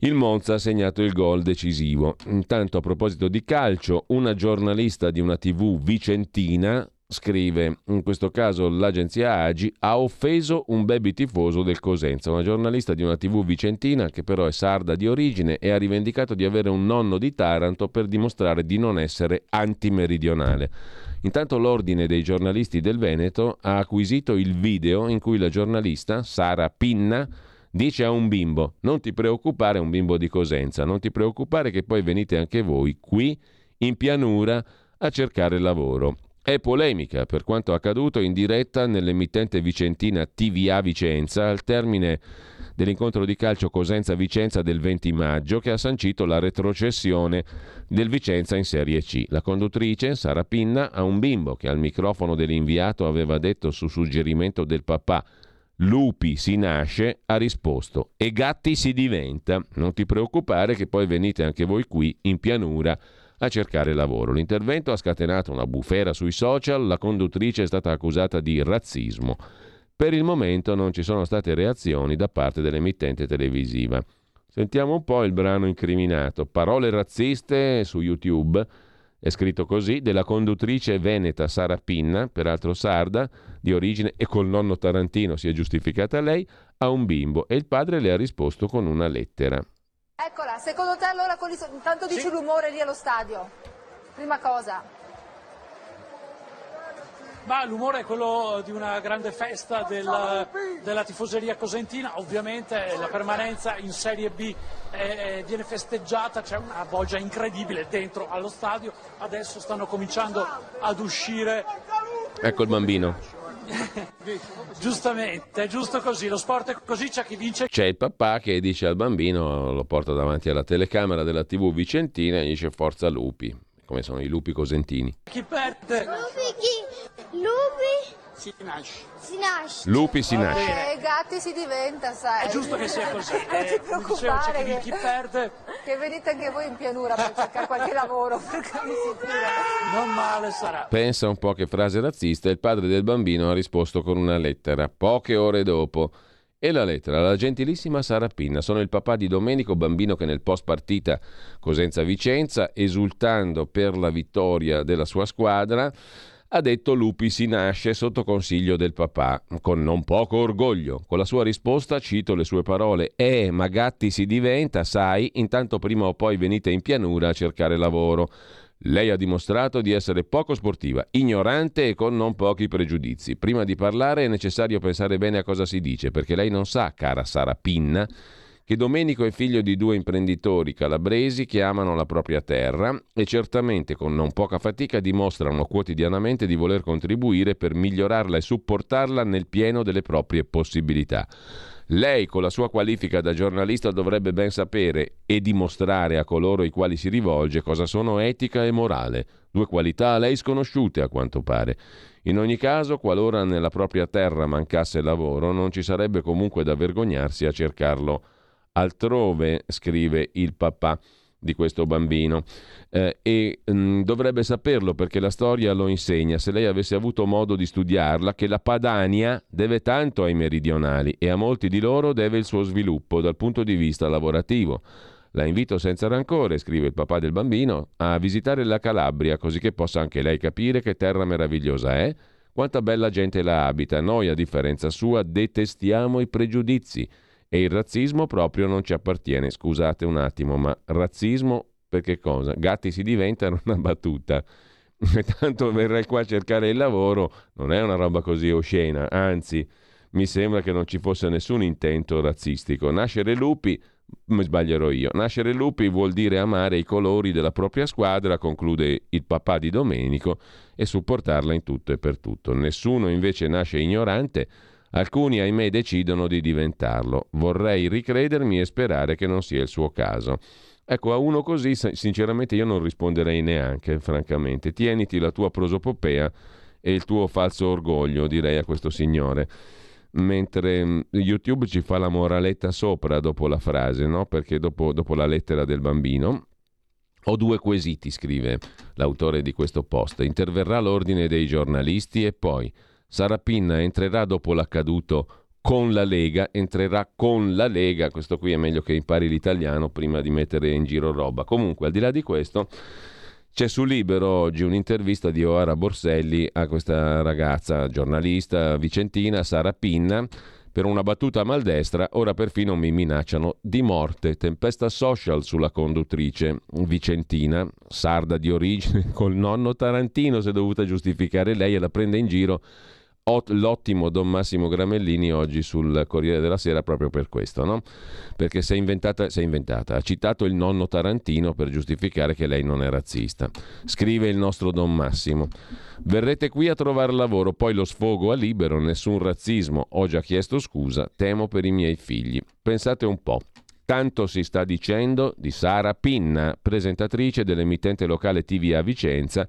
il Monza ha segnato il gol decisivo. Intanto, a proposito di calcio, una giornalista di una TV vicentina scrive, in questo caso l'agenzia Agi, ha offeso un baby tifoso del Cosenza, una giornalista di una TV vicentina che però è sarda di origine e ha rivendicato di avere un nonno di Taranto per dimostrare di non essere antimeridionale. Intanto l'Ordine dei giornalisti del Veneto ha acquisito il video in cui la giornalista Sara Pinna dice a un bimbo: Non ti preoccupare, un bimbo di Cosenza, non ti preoccupare che poi venite anche voi qui in pianura a cercare lavoro. È polemica per quanto accaduto in diretta nell'emittente vicentina TVA Vicenza al termine dell'incontro di calcio Cosenza-Vicenza del 20 maggio che ha sancito la retrocessione del Vicenza in Serie C. La conduttrice, Sara Pinna, a un bimbo che al microfono dell'inviato aveva detto su suggerimento del papà Lupi si nasce, ha risposto e gatti si diventa. Non ti preoccupare che poi venite anche voi qui in pianura a cercare lavoro. L'intervento ha scatenato una bufera sui social, la conduttrice è stata accusata di razzismo. Per il momento non ci sono state reazioni da parte dell'emittente televisiva. Sentiamo un po' il brano incriminato. Parole razziste su YouTube. È scritto così, della conduttrice veneta Sara Pinna, peraltro sarda, di origine e col nonno tarantino si è giustificata lei, a un bimbo e il padre le ha risposto con una lettera. Eccola, secondo te allora intanto dici sì. l'umore lì allo stadio? Prima cosa. Ma l'umore è quello di una grande festa del, della tifoseria cosentina, ovviamente la permanenza in Serie B eh, viene festeggiata, c'è una voglia incredibile dentro allo stadio, adesso stanno cominciando ad uscire. Ecco il bambino. Giustamente, è giusto così, lo sport è così, c'è chi vince. C'è il papà che dice al bambino, lo porta davanti alla telecamera della TV Vicentina e gli dice forza lupi, come sono i lupi cosentini. Chi perde? Lupi chi? Si nasce. Si nasce. Lupi si nasce. E eh, gatti si diventa, sai. È giusto che sia così. non ti eh, preoccupare. Dicevo, che... chi perde. Che venite anche voi in pianura per cercare qualche lavoro, perché mi. Non male sarà. Pensa un po' che frase razzista, il padre del bambino ha risposto con una lettera, poche ore dopo. E la lettera, la gentilissima Sara Pinna, sono il papà di Domenico, bambino che nel post partita Cosenza-Vicenza, esultando per la vittoria della sua squadra, ha detto Lupi si nasce sotto consiglio del papà, con non poco orgoglio. Con la sua risposta cito le sue parole, eh, ma gatti si diventa, sai, intanto prima o poi venite in pianura a cercare lavoro. Lei ha dimostrato di essere poco sportiva, ignorante e con non pochi pregiudizi. Prima di parlare è necessario pensare bene a cosa si dice, perché lei non sa, cara Sara Pinna, che Domenico è figlio di due imprenditori calabresi che amano la propria terra e certamente con non poca fatica dimostrano quotidianamente di voler contribuire per migliorarla e supportarla nel pieno delle proprie possibilità. Lei, con la sua qualifica da giornalista, dovrebbe ben sapere e dimostrare a coloro ai quali si rivolge cosa sono etica e morale, due qualità a lei sconosciute a quanto pare. In ogni caso, qualora nella propria terra mancasse lavoro, non ci sarebbe comunque da vergognarsi a cercarlo altrove, scrive il papà di questo bambino. Eh, e mh, mm, dovrebbe saperlo perché la storia lo insegna. Se lei avesse avuto modo di studiarla che la Padania deve tanto ai meridionali e a molti di loro deve il suo sviluppo dal punto di vista lavorativo. La invito senza rancore, scrive il papà del bambino, a visitare la Calabria così che possa anche lei capire che terra meravigliosa è, quanta bella gente la abita. Noi, a differenza sua, detestiamo i pregiudizi e il razzismo proprio non ci appartiene. Scusate un attimo, ma razzismo per che cosa? Gatti si diventano una battuta. Tanto verrai qua a cercare il lavoro non è una roba così oscena, anzi mi sembra che non ci fosse nessun intento razzistico. Nascere lupi, mi sbaglierò io, nascere lupi vuol dire amare i colori della propria squadra, conclude il papà di Domenico, e supportarla in tutto e per tutto. Nessuno invece nasce ignorante, Alcuni, ahimè, decidono di diventarlo. Vorrei ricredermi e sperare che non sia il suo caso. Ecco, a uno così, sinceramente, io non risponderei neanche, francamente. Tieniti la tua prosopopea e il tuo falso orgoglio, direi a questo signore. Mentre mm, YouTube ci fa la moraletta sopra dopo la frase, no? Perché dopo, dopo la lettera del bambino, ho due quesiti, scrive l'autore di questo post. Interverrà l'ordine dei giornalisti e poi Sara Pinna entrerà dopo l'accaduto con la Lega, entrerà con la Lega, questo qui è meglio che impari l'italiano prima di mettere in giro roba. Comunque, al di là di questo, c'è su Libero oggi un'intervista di Oara Borselli a questa ragazza giornalista vicentina, Sara Pinna, per una battuta maldestra, ora perfino mi minacciano di morte. Tempesta social sulla conduttrice vicentina, sarda di origine, col nonno tarantino si è dovuta giustificare lei e la prende in giro l'ottimo Don Massimo Gramellini oggi sul Corriere della Sera proprio per questo, no? Perché si è inventata, si è inventata, ha citato il nonno Tarantino per giustificare che lei non è razzista. Scrive il nostro Don Massimo. Verrete qui a trovare lavoro, poi lo sfogo a libero, nessun razzismo. Ho già chiesto scusa, temo per i miei figli. Pensate un po'. Tanto si sta dicendo di Sara Pinna, presentatrice dell'emittente locale TV a Vicenza,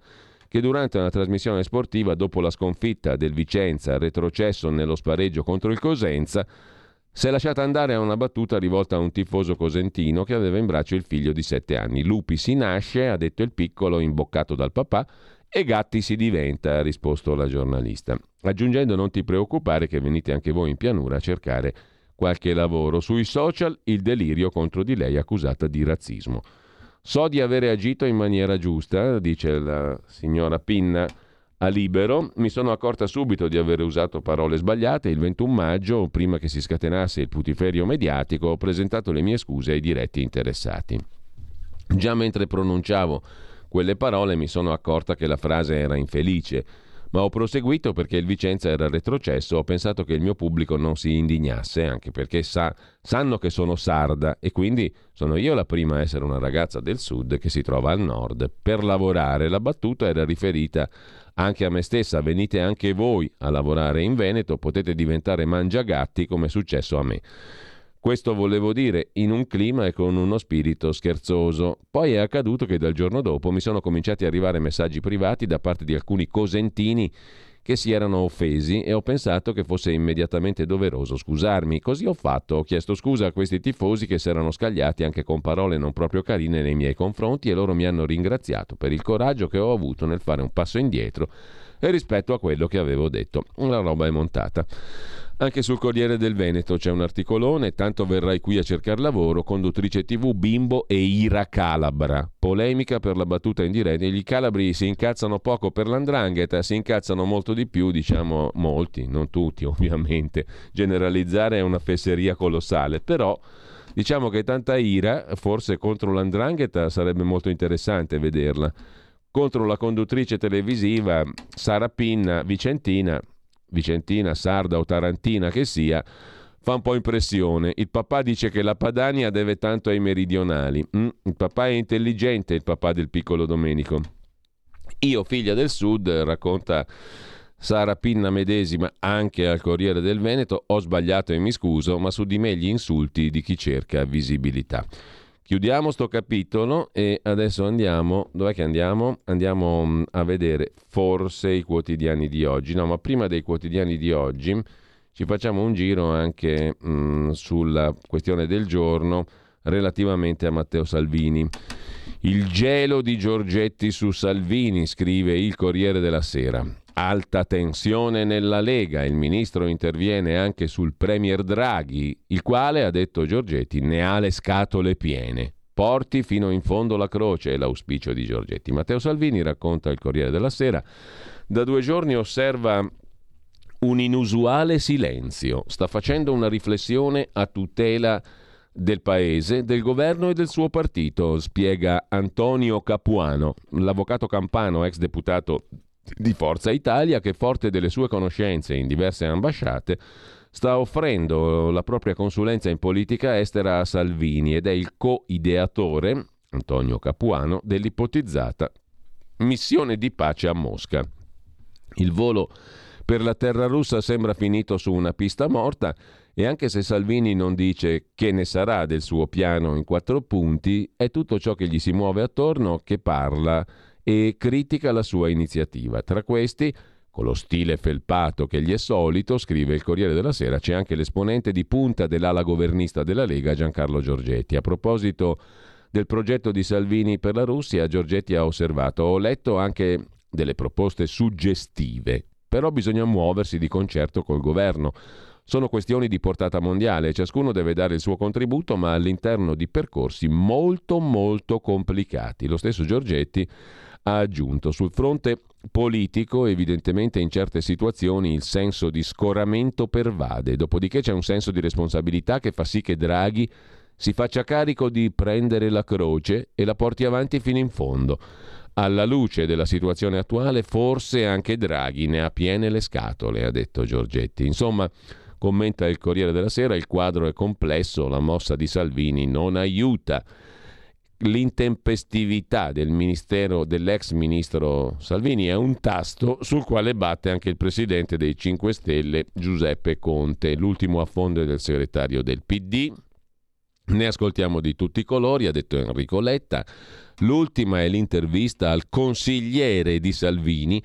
che durante una trasmissione sportiva, dopo la sconfitta del Vicenza, retrocesso nello spareggio contro il Cosenza, si è lasciata andare a una battuta rivolta a un tifoso cosentino che aveva in braccio il figlio di sette anni. Lupi si nasce, ha detto il piccolo, imboccato dal papà, E gatti si diventa, ha risposto la giornalista, aggiungendo non ti preoccupare che venite anche voi in pianura a cercare qualche lavoro. Sui social il delirio contro di lei accusata di razzismo. So di avere agito in maniera giusta, dice la signora Pinna a Libero. Mi sono accorta subito di aver usato parole sbagliate. Il 21 maggio, prima che si scatenasse il putiferio mediatico, ho presentato le mie scuse ai diretti interessati. Già mentre pronunciavo quelle parole mi sono accorta che la frase era infelice ma ho proseguito perché il Vicenza era retrocesso, ho pensato che il mio pubblico non si indignasse, anche perché sa, sanno che sono sarda e quindi sono io la prima a essere una ragazza del sud che si trova al nord. Per lavorare la battuta era riferita anche a me stessa, venite anche voi a lavorare in Veneto, potete diventare mangiagatti come è successo a me. Questo volevo dire in un clima e con uno spirito scherzoso. Poi è accaduto che dal giorno dopo mi sono cominciati ad arrivare messaggi privati da parte di alcuni cosentini che si erano offesi e ho pensato che fosse immediatamente doveroso scusarmi. Così ho fatto, ho chiesto scusa a questi tifosi che si erano scagliati anche con parole non proprio carine nei miei confronti e loro mi hanno ringraziato per il coraggio che ho avuto nel fare un passo indietro rispetto a quello che avevo detto. La roba è montata. Anche sul Corriere del Veneto c'è un articolone, tanto verrai qui a cercare lavoro, conduttrice TV Bimbo e Ira Calabra. Polemica per la battuta in diretta. I calabri si incazzano poco per l'andrangheta, si incazzano molto di più, diciamo molti, non tutti ovviamente. Generalizzare è una fesseria colossale, però diciamo che tanta ira, forse contro l'andrangheta sarebbe molto interessante vederla. Contro la conduttrice televisiva Sara Pinna Vicentina vicentina, sarda o tarantina che sia, fa un po' impressione. Il papà dice che la Padania deve tanto ai meridionali. Mm, il papà è intelligente, il papà del piccolo Domenico. Io, figlia del sud, racconta Sara Pinna medesima anche al Corriere del Veneto, ho sbagliato e mi scuso, ma su di me gli insulti di chi cerca visibilità. Chiudiamo sto capitolo e adesso andiamo, dov'è che andiamo? Andiamo mm, a vedere forse i quotidiani di oggi, no, ma prima dei quotidiani di oggi ci facciamo un giro anche mh, mm, sulla questione del giorno relativamente a Matteo Salvini. Il gelo di Giorgetti su Salvini, scrive il Corriere della Sera. Alta tensione nella Lega, il ministro interviene anche sul Premier Draghi, il quale, ha detto Giorgetti, ne ha le scatole piene. Porti fino in fondo la croce, è l'auspicio di Giorgetti. Matteo Salvini, racconta il Corriere della Sera, da due giorni osserva un inusuale silenzio, sta facendo una riflessione a tutela del paese, del governo e del suo partito, spiega Antonio Capuano, l'avvocato campano, ex deputato di Forza Italia che, forte delle sue conoscenze in diverse ambasciate, sta offrendo la propria consulenza in politica estera a Salvini ed è il co-ideatore, Antonio Capuano, dell'ipotizzata missione di pace a Mosca. Il volo per la terra russa sembra finito su una pista morta e anche se Salvini non dice che ne sarà del suo piano in quattro punti, è tutto ciò che gli si muove attorno che parla e critica la sua iniziativa. Tra questi, con lo stile felpato che gli è solito, scrive il Corriere della Sera, c'è anche l'esponente di punta dell'ala governista della Lega, Giancarlo Giorgetti. A proposito del progetto di Salvini per la Russia, Giorgetti ha osservato, ho letto anche delle proposte suggestive, però bisogna muoversi di concerto col governo. Sono questioni di portata mondiale, ciascuno deve dare il suo contributo, ma all'interno di percorsi molto molto complicati. Lo stesso Giorgetti ha aggiunto sul fronte politico evidentemente in certe situazioni il senso di scoramento pervade, dopodiché c'è un senso di responsabilità che fa sì che Draghi si faccia carico di prendere la croce e la porti avanti fino in fondo. Alla luce della situazione attuale, forse anche Draghi ne ha piene le scatole, ha detto Giorgetti. Insomma, commenta il Corriere della Sera, il quadro è complesso, la mossa di Salvini non aiuta l'intempestività del ministero, dell'ex ministro Salvini è un tasto sul quale batte anche il presidente dei 5 Stelle Giuseppe Conte, l'ultimo affonde del segretario del PD. Ne ascoltiamo di tutti i colori, ha detto Enrico Letta. L'ultima è l'intervista al consigliere di Salvini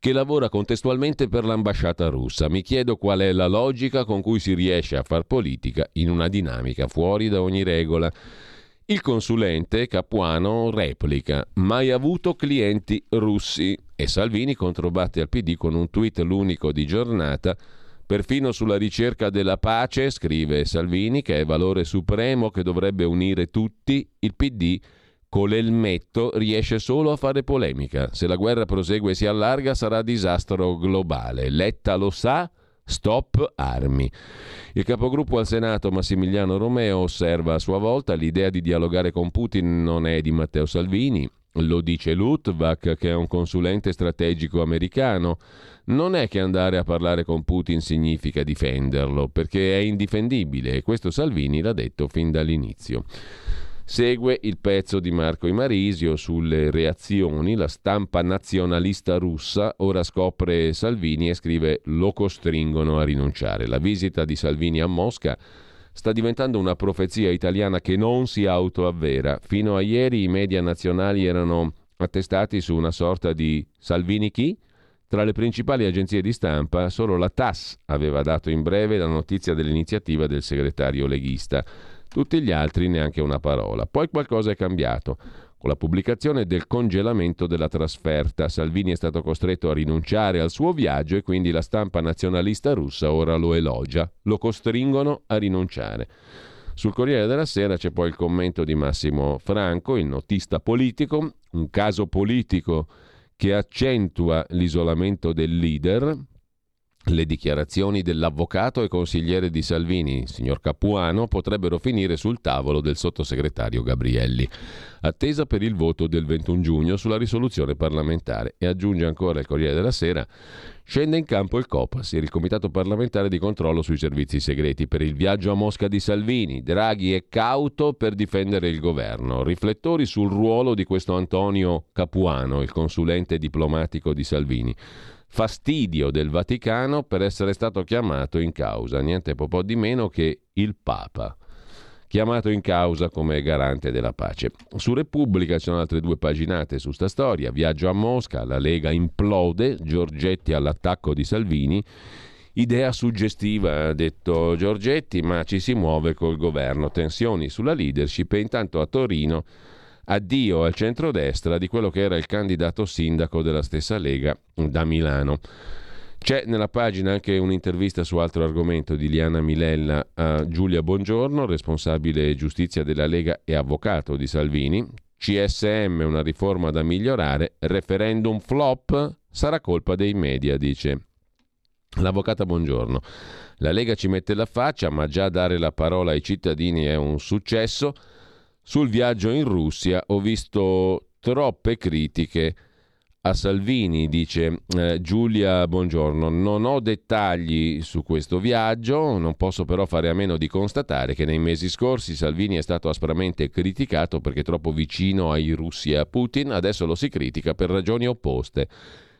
che lavora contestualmente per l'ambasciata russa. Mi chiedo qual è la logica con cui si riesce a far politica in una dinamica fuori da ogni regola. Il consulente Capuano replica: mai avuto clienti russi E Salvini controbatte al PD con un tweet l'unico di giornata. Perfino sulla ricerca della pace, scrive Salvini, che è valore supremo che dovrebbe unire tutti, il PD con l'elmetto riesce solo a fare polemica. Se la guerra prosegue e si allarga sarà disastro globale. Letta lo sa, Stop armi. Il capogruppo al Senato Massimiliano Romeo osserva a sua volta l'idea di dialogare con Putin non è di Matteo Salvini, lo dice Lutvak, che è un consulente strategico americano. Non è che andare a parlare con Putin significa difenderlo, perché è indifendibile e questo Salvini l'ha detto fin dall'inizio. Segue il pezzo di Marco Imarisio sulle reazioni, la stampa nazionalista russa ora scopre Salvini e scrive lo costringono a rinunciare. La visita di Salvini a Mosca sta diventando una profezia italiana che non si autoavvera. Fino a ieri i media nazionali erano attestati su una sorta di Salvini chi? Tra le principali agenzie di stampa solo la TAS aveva dato in breve la notizia dell'iniziativa del segretario leghista. Tutti gli altri neanche una parola. Poi qualcosa è cambiato. Con la pubblicazione del congelamento della trasferta, Salvini è stato costretto a rinunciare al suo viaggio e quindi la stampa nazionalista russa ora lo elogia, lo costringono a rinunciare. Sul Corriere della Sera c'è poi il commento di Massimo Franco, il notista politico, un caso politico che accentua l'isolamento del leader, le dichiarazioni dell'avvocato e consigliere di Salvini, signor Capuano, potrebbero finire sul tavolo del sottosegretario Gabrielli, attesa per il voto del 21 giugno sulla risoluzione parlamentare. E aggiunge ancora il Corriere della Sera, scende in campo il COPAS, il Comitato parlamentare di controllo sui servizi segreti, per il viaggio a Mosca di Salvini. Draghi è cauto per difendere il governo. Riflettori sul ruolo di questo Antonio Capuano, il consulente diplomatico di Salvini fastidio del Vaticano per essere stato chiamato in causa, niente po' di meno che il Papa chiamato in causa come garante della pace. Su Repubblica ci sono altre due paginate su sta storia. Viaggio a Mosca, la Lega implode, Giorgetti all'attacco di Salvini. Idea suggestiva, ha detto Giorgetti, ma ci si muove col governo. Tensioni sulla leadership e intanto a Torino addio al centrodestra di quello che era il candidato sindaco della stessa Lega da Milano. C'è nella pagina anche un'intervista su altro argomento di Liana Milella a Giulia Bongiorno, responsabile giustizia della Lega e avvocato di Salvini. CSM una riforma da migliorare, referendum flop sarà colpa dei media, dice l'avvocata Bongiorno. La Lega ci mette la faccia, ma già dare la parola ai cittadini è un successo. Sul viaggio in Russia ho visto troppe critiche a Salvini, dice eh, Giulia Buongiorno. Non ho dettagli su questo viaggio, non posso però fare a meno di constatare che nei mesi scorsi Salvini è stato aspramente criticato perché troppo vicino ai russi e a Putin, adesso lo si critica per ragioni opposte,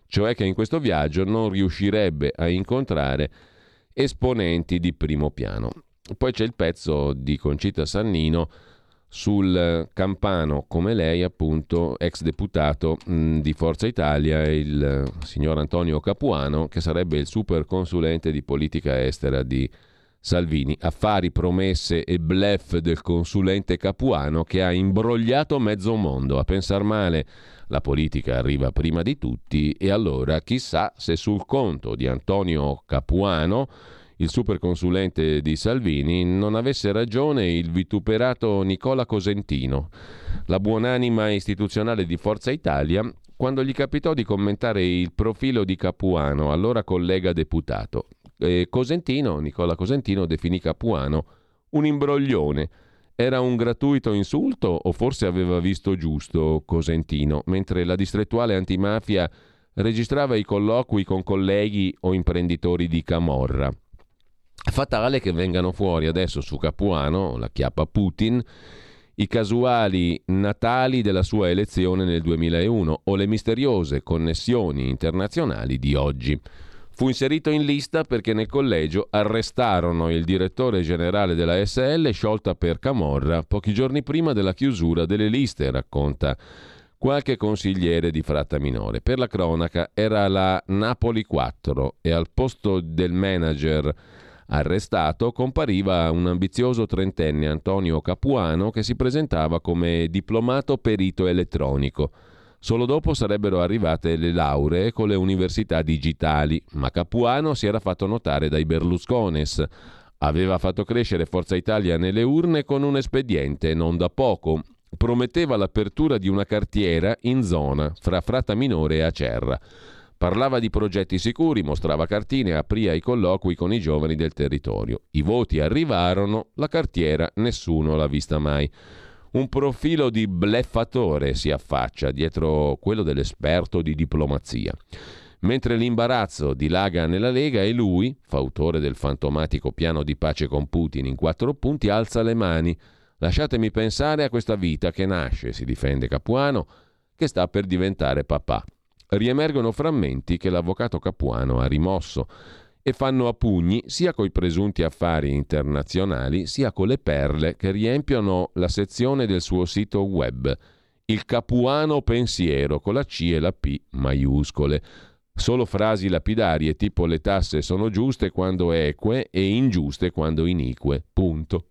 cioè che in questo viaggio non riuscirebbe a incontrare esponenti di primo piano. Poi c'è il pezzo di Concita Sannino sul Campano come lei, appunto, ex deputato mh, di Forza Italia, il signor Antonio Capuano, che sarebbe il super consulente di politica estera di Salvini. Affari, promesse e blef del consulente Capuano che ha imbrogliato mezzo mondo. A pensar male, la politica arriva prima di tutti e allora chissà se sul conto di Antonio Capuano il superconsulente di Salvini, non avesse ragione il vituperato Nicola Cosentino, la buonanima istituzionale di Forza Italia, quando gli capitò di commentare il profilo di Capuano, allora collega deputato. E Cosentino, Nicola Cosentino, definì Capuano un imbroglione. Era un gratuito insulto o forse aveva visto giusto Cosentino, mentre la distrettuale antimafia registrava i colloqui con colleghi o imprenditori di Camorra. Fatale che vengano fuori adesso su Capuano, la chiappa Putin, i casuali natali della sua elezione nel 2001 o le misteriose connessioni internazionali di oggi. Fu inserito in lista perché nel collegio arrestarono il direttore generale della SL sciolta per Camorra pochi giorni prima della chiusura delle liste, racconta qualche consigliere di Fratta Minore. Per la cronaca era la Napoli 4 e al posto del manager Arrestato compariva un ambizioso trentenne Antonio Capuano che si presentava come diplomato perito elettronico. Solo dopo sarebbero arrivate le lauree con le università digitali, ma Capuano si era fatto notare dai Berluscones. Aveva fatto crescere Forza Italia nelle urne con un espediente non da poco. Prometteva l'apertura di una cartiera in zona fra Fratta Minore e Acerra. Parlava di progetti sicuri, mostrava cartine, apria i colloqui con i giovani del territorio. I voti arrivarono, la cartiera nessuno l'ha vista mai. Un profilo di bleffatore si affaccia dietro quello dell'esperto di diplomazia. Mentre l'imbarazzo dilaga nella Lega e lui, fautore del fantomatico piano di pace con Putin in quattro punti, alza le mani. Lasciatemi pensare a questa vita che nasce, si difende Capuano, che sta per diventare papà riemergono frammenti che l'avvocato Capuano ha rimosso e fanno a pugni sia coi presunti affari internazionali sia con le perle che riempiono la sezione del suo sito web, il Capuano Pensiero con la C e la P maiuscole. Solo frasi lapidarie tipo le tasse sono giuste quando eque e ingiuste quando inique. Punto.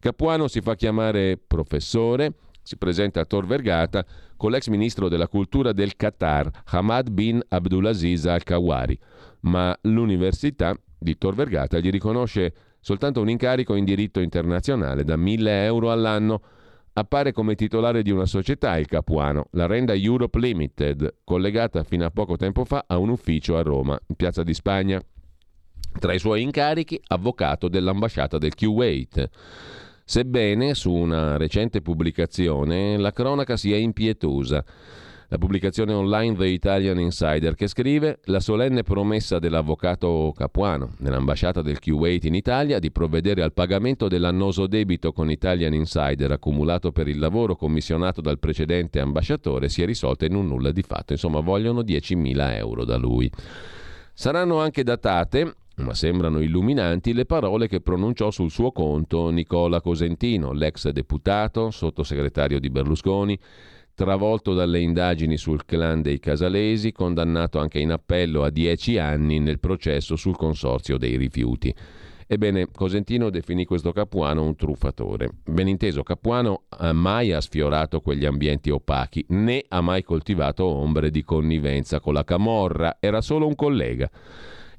Capuano si fa chiamare professore, si presenta a Tor Vergata con l'ex ministro della cultura del Qatar, Hamad bin Abdulaziz al-Kawari, ma l'università di Tor Vergata gli riconosce soltanto un incarico in diritto internazionale da 1000 euro all'anno. Appare come titolare di una società il Capuano, la Renda Europe Limited, collegata fino a poco tempo fa a un ufficio a Roma, in piazza di Spagna. Tra i suoi incarichi, avvocato dell'ambasciata del Kuwait. Sebbene su una recente pubblicazione la cronaca sia impietosa. La pubblicazione online The Italian Insider che scrive la solenne promessa dell'avvocato Capuano nell'ambasciata del Kuwait in Italia di provvedere al pagamento dell'annoso debito con Italian Insider accumulato per il lavoro commissionato dal precedente ambasciatore si è risolta in un nulla di fatto. Insomma, vogliono 10.000 euro da lui. Saranno anche datate ma sembrano illuminanti le parole che pronunciò sul suo conto Nicola Cosentino, l'ex deputato, sottosegretario di Berlusconi, travolto dalle indagini sul clan dei Casalesi, condannato anche in appello a dieci anni nel processo sul consorzio dei rifiuti. Ebbene, Cosentino definì questo Capuano un truffatore. Ben inteso, Capuano mai ha sfiorato quegli ambienti opachi, né ha mai coltivato ombre di connivenza con la Camorra, era solo un collega.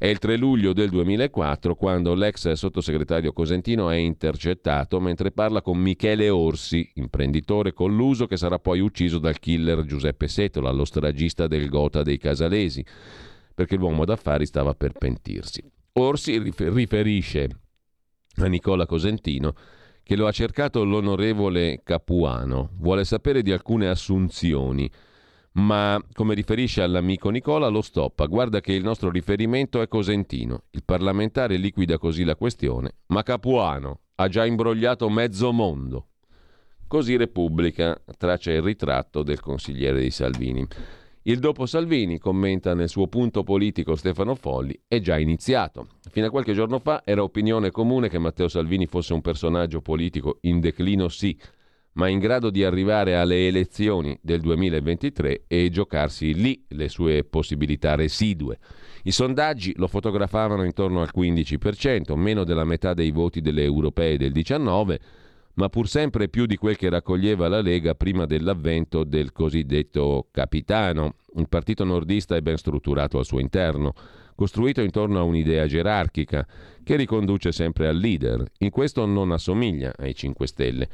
È il 3 luglio del 2004 quando l'ex sottosegretario Cosentino è intercettato mentre parla con Michele Orsi, imprenditore colluso che sarà poi ucciso dal killer Giuseppe Setola, lo stragista del Gota dei Casalesi, perché l'uomo d'affari stava per pentirsi. Orsi riferisce a Nicola Cosentino che lo ha cercato l'onorevole Capuano, vuole sapere di alcune assunzioni ma come riferisce all'amico Nicola lo stoppa. Guarda che il nostro riferimento è Cosentino. Il parlamentare liquida così la questione, ma Capuano ha già imbrogliato mezzo mondo. Così Repubblica traccia il ritratto del consigliere di Salvini. Il dopo Salvini, commenta nel suo punto politico Stefano Folli, è già iniziato. Fino a qualche giorno fa era opinione comune che Matteo Salvini fosse un personaggio politico in declino sì, ma in grado di arrivare alle elezioni del 2023 e giocarsi lì le sue possibilità residue. I sondaggi lo fotografavano intorno al 15%, meno della metà dei voti delle europee del 19%, ma pur sempre più di quel che raccoglieva la Lega prima dell'avvento del cosiddetto capitano, un partito nordista e ben strutturato al suo interno costruito intorno a un'idea gerarchica che riconduce sempre al leader. In questo non assomiglia ai 5 Stelle,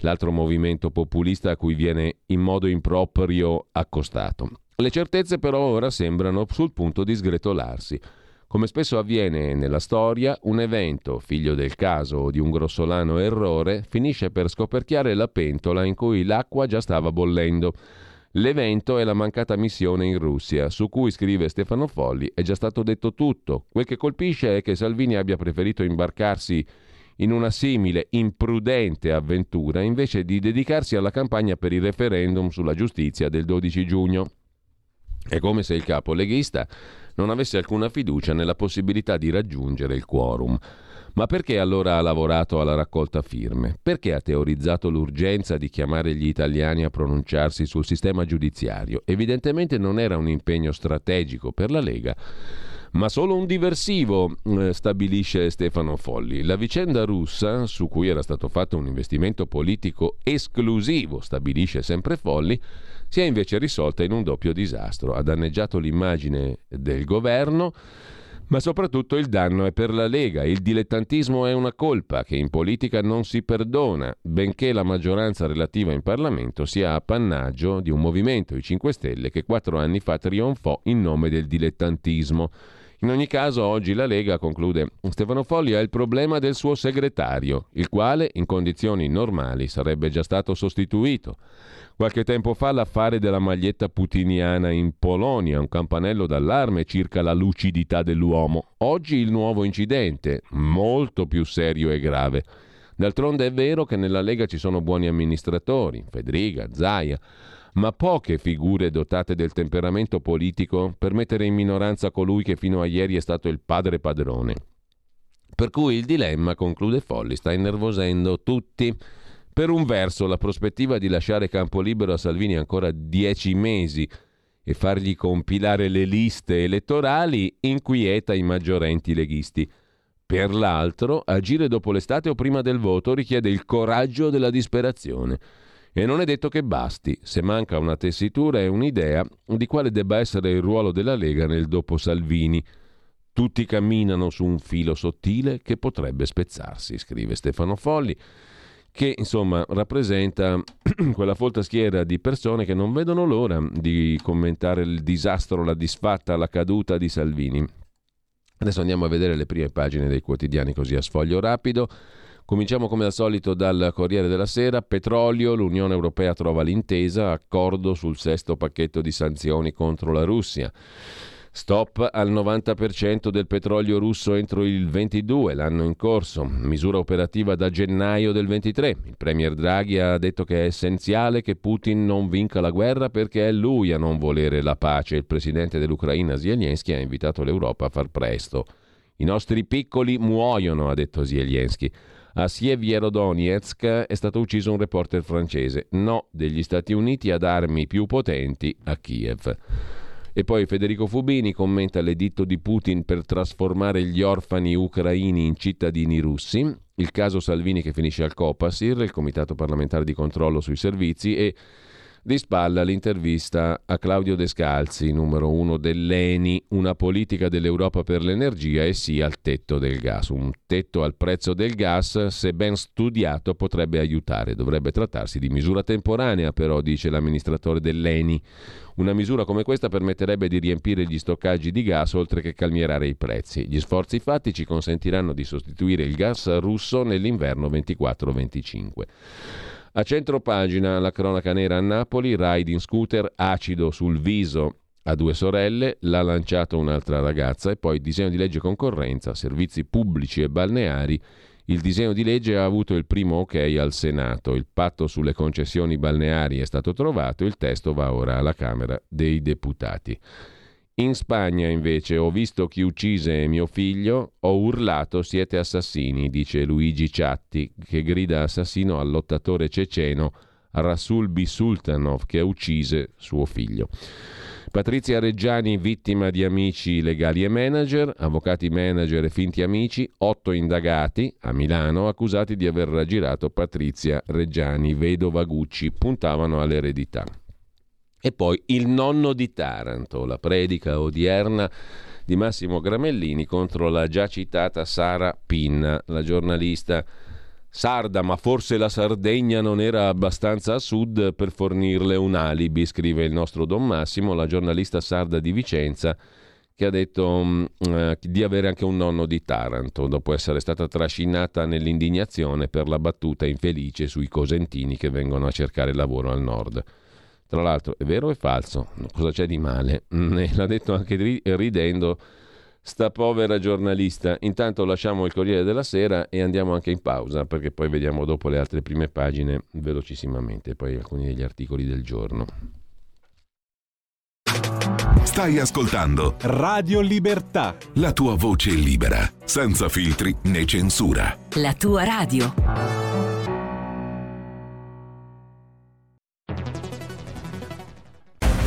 l'altro movimento populista a cui viene in modo improprio accostato. Le certezze però ora sembrano sul punto di sgretolarsi. Come spesso avviene nella storia, un evento, figlio del caso o di un grossolano errore, finisce per scoperchiare la pentola in cui l'acqua già stava bollendo L'evento è la mancata missione in Russia, su cui, scrive Stefano Folli, è già stato detto tutto. Quel che colpisce è che Salvini abbia preferito imbarcarsi in una simile imprudente avventura invece di dedicarsi alla campagna per il referendum sulla giustizia del 12 giugno. È come se il capo leghista non avesse alcuna fiducia nella possibilità di raggiungere il quorum. Ma perché allora ha lavorato alla raccolta firme? Perché ha teorizzato l'urgenza di chiamare gli italiani a pronunciarsi sul sistema giudiziario? Evidentemente non era un impegno strategico per la Lega ma solo un diversivo, eh, stabilisce Stefano Folli. La vicenda russa, su cui era stato fatto un investimento politico esclusivo, stabilisce sempre Folli, si è invece risolta in un doppio disastro. Ha danneggiato l'immagine del governo ma soprattutto il danno è per la Lega. Il dilettantismo è una colpa che in politica non si perdona, benché la maggioranza relativa in Parlamento sia appannaggio di un movimento, i 5 Stelle, che quattro anni fa trionfò in nome del dilettantismo. In ogni caso, oggi la Lega, conclude Stefano Folli, ha il problema del suo segretario, il quale, in condizioni normali, sarebbe già stato sostituito. Qualche tempo fa l'affare della maglietta putiniana in Polonia, un campanello d'allarme circa la lucidità dell'uomo. Oggi il nuovo incidente, molto più serio e grave. D'altronde è vero che nella Lega ci sono buoni amministratori, Federica, Zaia, ma poche figure dotate del temperamento politico per mettere in minoranza colui che fino a ieri è stato il padre padrone. Per cui il dilemma, conclude Folli, sta innervosendo tutti. Per un verso la prospettiva di lasciare campo libero a Salvini ancora dieci mesi e fargli compilare le liste elettorali inquieta i maggiorenti leghisti. Per l'altro, agire dopo l'estate o prima del voto richiede il coraggio della disperazione. E non è detto che basti, se manca una tessitura e un'idea di quale debba essere il ruolo della Lega nel dopo Salvini. Tutti camminano su un filo sottile che potrebbe spezzarsi, scrive Stefano Folli che insomma rappresenta quella folta schiera di persone che non vedono l'ora di commentare il disastro, la disfatta, la caduta di Salvini. Adesso andiamo a vedere le prime pagine dei quotidiani così a sfoglio rapido. Cominciamo come al solito dal Corriere della Sera. Petrolio, l'Unione Europea trova l'intesa, accordo sul sesto pacchetto di sanzioni contro la Russia. Stop al 90% del petrolio russo entro il 22, l'anno in corso. Misura operativa da gennaio del 23. Il premier Draghi ha detto che è essenziale che Putin non vinca la guerra perché è lui a non volere la pace. Il presidente dell'Ucraina Zelensky ha invitato l'Europa a far presto. I nostri piccoli muoiono, ha detto Zelensky. A Sievierodonetsk è stato ucciso un reporter francese. No degli Stati Uniti ad armi più potenti a Kiev. E poi Federico Fubini commenta l'editto di Putin per trasformare gli orfani ucraini in cittadini russi, il caso Salvini che finisce al Copasir, il Comitato parlamentare di controllo sui servizi e di spalla l'intervista a Claudio Descalzi, numero uno dell'ENI, una politica dell'Europa per l'energia e sì al tetto del gas. Un tetto al prezzo del gas, se ben studiato, potrebbe aiutare. Dovrebbe trattarsi di misura temporanea, però, dice l'amministratore dell'ENI. Una misura come questa permetterebbe di riempire gli stoccaggi di gas oltre che calmierare i prezzi. Gli sforzi fatti ci consentiranno di sostituire il gas russo nell'inverno 24-25. A centro pagina la cronaca nera a Napoli, ride in scooter, acido sul viso a due sorelle, l'ha lanciato un'altra ragazza e poi disegno di legge concorrenza, servizi pubblici e balneari. Il disegno di legge ha avuto il primo ok al Senato, il patto sulle concessioni balneari è stato trovato, il testo va ora alla Camera dei Deputati. In Spagna, invece, ho visto chi uccise mio figlio, ho urlato siete assassini, dice Luigi Ciatti, che grida assassino al lottatore ceceno Rasul Bisultanov, che uccise suo figlio. Patrizia Reggiani, vittima di amici legali e manager, avvocati manager e finti amici, otto indagati a Milano accusati di aver raggirato Patrizia Reggiani, vedova Gucci, puntavano all'eredità. E poi il nonno di Taranto, la predica odierna di Massimo Gramellini contro la già citata Sara Pinna, la giornalista sarda, ma forse la Sardegna non era abbastanza a sud per fornirle un alibi, scrive il nostro Don Massimo, la giornalista sarda di Vicenza, che ha detto um, uh, di avere anche un nonno di Taranto, dopo essere stata trascinata nell'indignazione per la battuta infelice sui cosentini che vengono a cercare lavoro al nord. Tra l'altro, è vero o è falso? Cosa c'è di male? L'ha detto anche ridendo sta povera giornalista. Intanto lasciamo il Corriere della Sera e andiamo anche in pausa perché poi vediamo dopo le altre prime pagine velocissimamente, poi alcuni degli articoli del giorno. Stai ascoltando Radio Libertà. La tua voce libera, senza filtri né censura. La tua radio.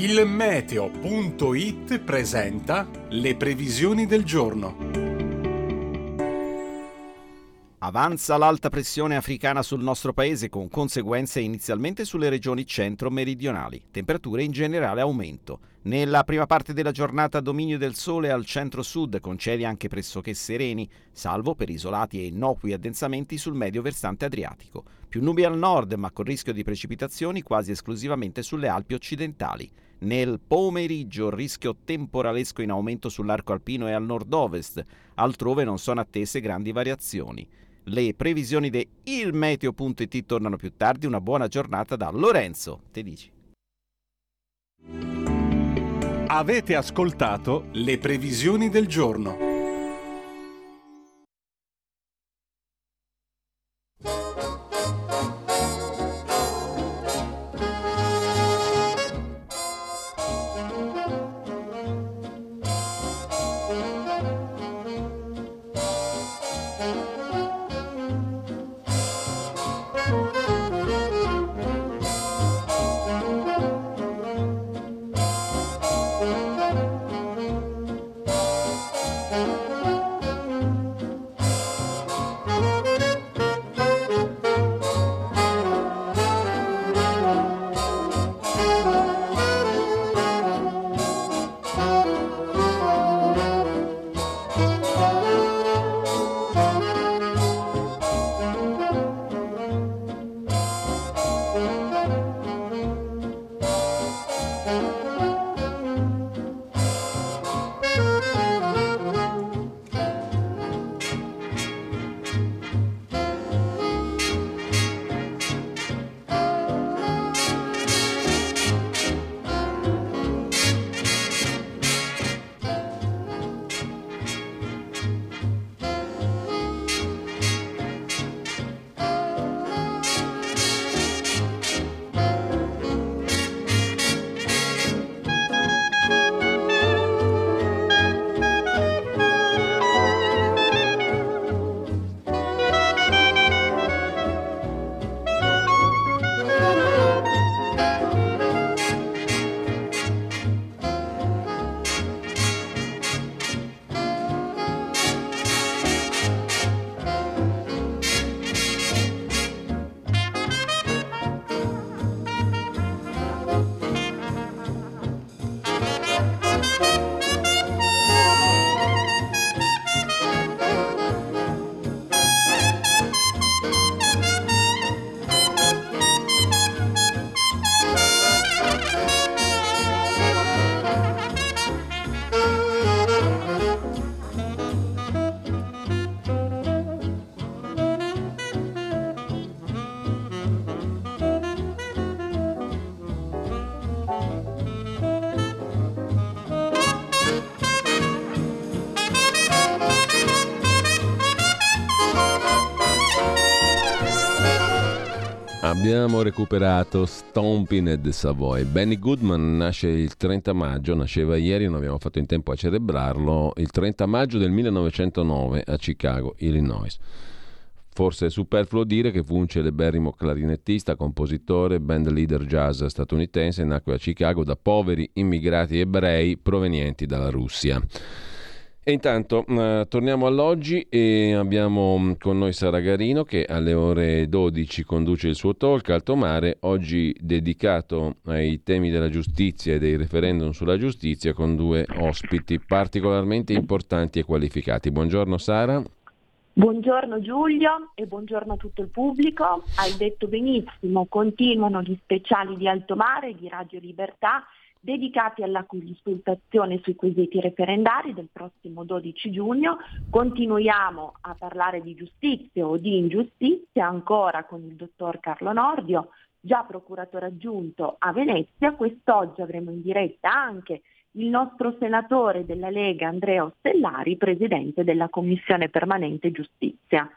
Il meteo.it presenta le previsioni del giorno. Avanza l'alta pressione africana sul nostro paese con conseguenze inizialmente sulle regioni centro-meridionali. Temperature in generale aumento. Nella prima parte della giornata dominio del sole al centro-sud con cieli anche pressoché sereni, salvo per isolati e innocui addensamenti sul medio versante adriatico. Più nubi al nord ma con rischio di precipitazioni quasi esclusivamente sulle Alpi occidentali. Nel pomeriggio rischio temporalesco in aumento sull'arco alpino e al nord-ovest, altrove non sono attese grandi variazioni. Le previsioni di ilmeteo.it tornano più tardi. Una buona giornata da Lorenzo Te dici. Avete ascoltato le previsioni del giorno. Abbiamo recuperato Stomping the Savoy. Benny Goodman nasce il 30 maggio, nasceva ieri, non abbiamo fatto in tempo a celebrarlo, il 30 maggio del 1909 a Chicago, Illinois. Forse è superfluo dire che fu un celeberrimo clarinettista, compositore, band leader jazz statunitense, nacque a Chicago da poveri immigrati ebrei provenienti dalla Russia. E intanto eh, torniamo all'oggi e abbiamo mm, con noi Sara Garino che alle ore 12 conduce il suo talk Alto Mare, oggi dedicato ai temi della giustizia e dei referendum sulla giustizia con due ospiti particolarmente importanti e qualificati. Buongiorno Sara. Buongiorno Giulio e buongiorno a tutto il pubblico. Hai detto benissimo, continuano gli speciali di Alto Mare di Radio Libertà dedicati alla consultazione sui quesiti referendari del prossimo 12 giugno. Continuiamo a parlare di giustizia o di ingiustizia ancora con il dottor Carlo Nordio, già procuratore aggiunto a Venezia. Quest'oggi avremo in diretta anche il nostro senatore della Lega Andrea Ostellari, presidente della Commissione permanente giustizia,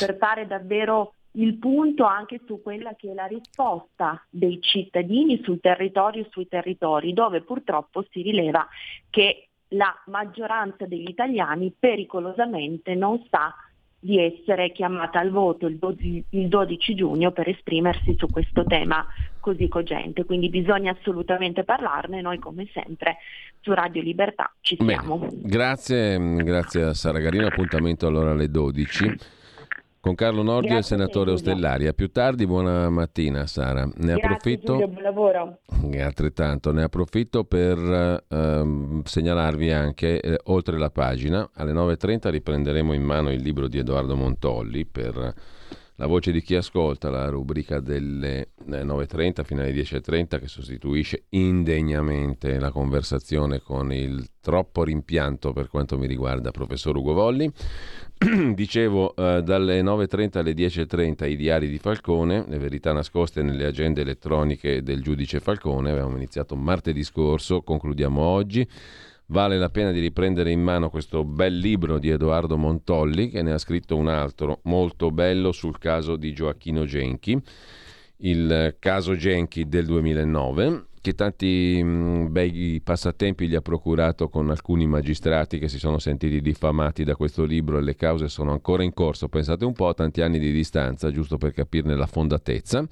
per fare davvero il punto anche su quella che è la risposta dei cittadini sul territorio e sui territori, dove purtroppo si rileva che la maggioranza degli italiani pericolosamente non sa di essere chiamata al voto il 12, giugno per esprimersi su questo tema così cogente. Quindi bisogna assolutamente parlarne, noi come sempre su Radio Libertà ci siamo. Bene, grazie, grazie a Sara Garino, appuntamento allora alle 12. Con Carlo Nordi e il senatore Ostellari. A più tardi, buona mattina Sara. Ne Grazie, approfitto. Giulio, buon lavoro. Altrettanto, ne approfitto per ehm, segnalarvi anche, eh, oltre la pagina, alle 9.30 riprenderemo in mano il libro di Edoardo Montolli per la voce di chi ascolta, la rubrica delle 9.30 fino alle 10.30 che sostituisce indegnamente la conversazione con il troppo rimpianto per quanto mi riguarda professor Ugo Volli. Dicevo, eh, dalle 9.30 alle 10.30 i diari di Falcone, le verità nascoste nelle agende elettroniche del giudice Falcone, avevamo iniziato martedì scorso, concludiamo oggi. Vale la pena di riprendere in mano questo bel libro di Edoardo Montolli, che ne ha scritto un altro molto bello sul caso di Gioacchino Genchi, il caso Genchi del 2009 che tanti mm, bei passatempi gli ha procurato con alcuni magistrati che si sono sentiti diffamati da questo libro e le cause sono ancora in corso. Pensate un po' a tanti anni di distanza, giusto per capirne la fondatezza.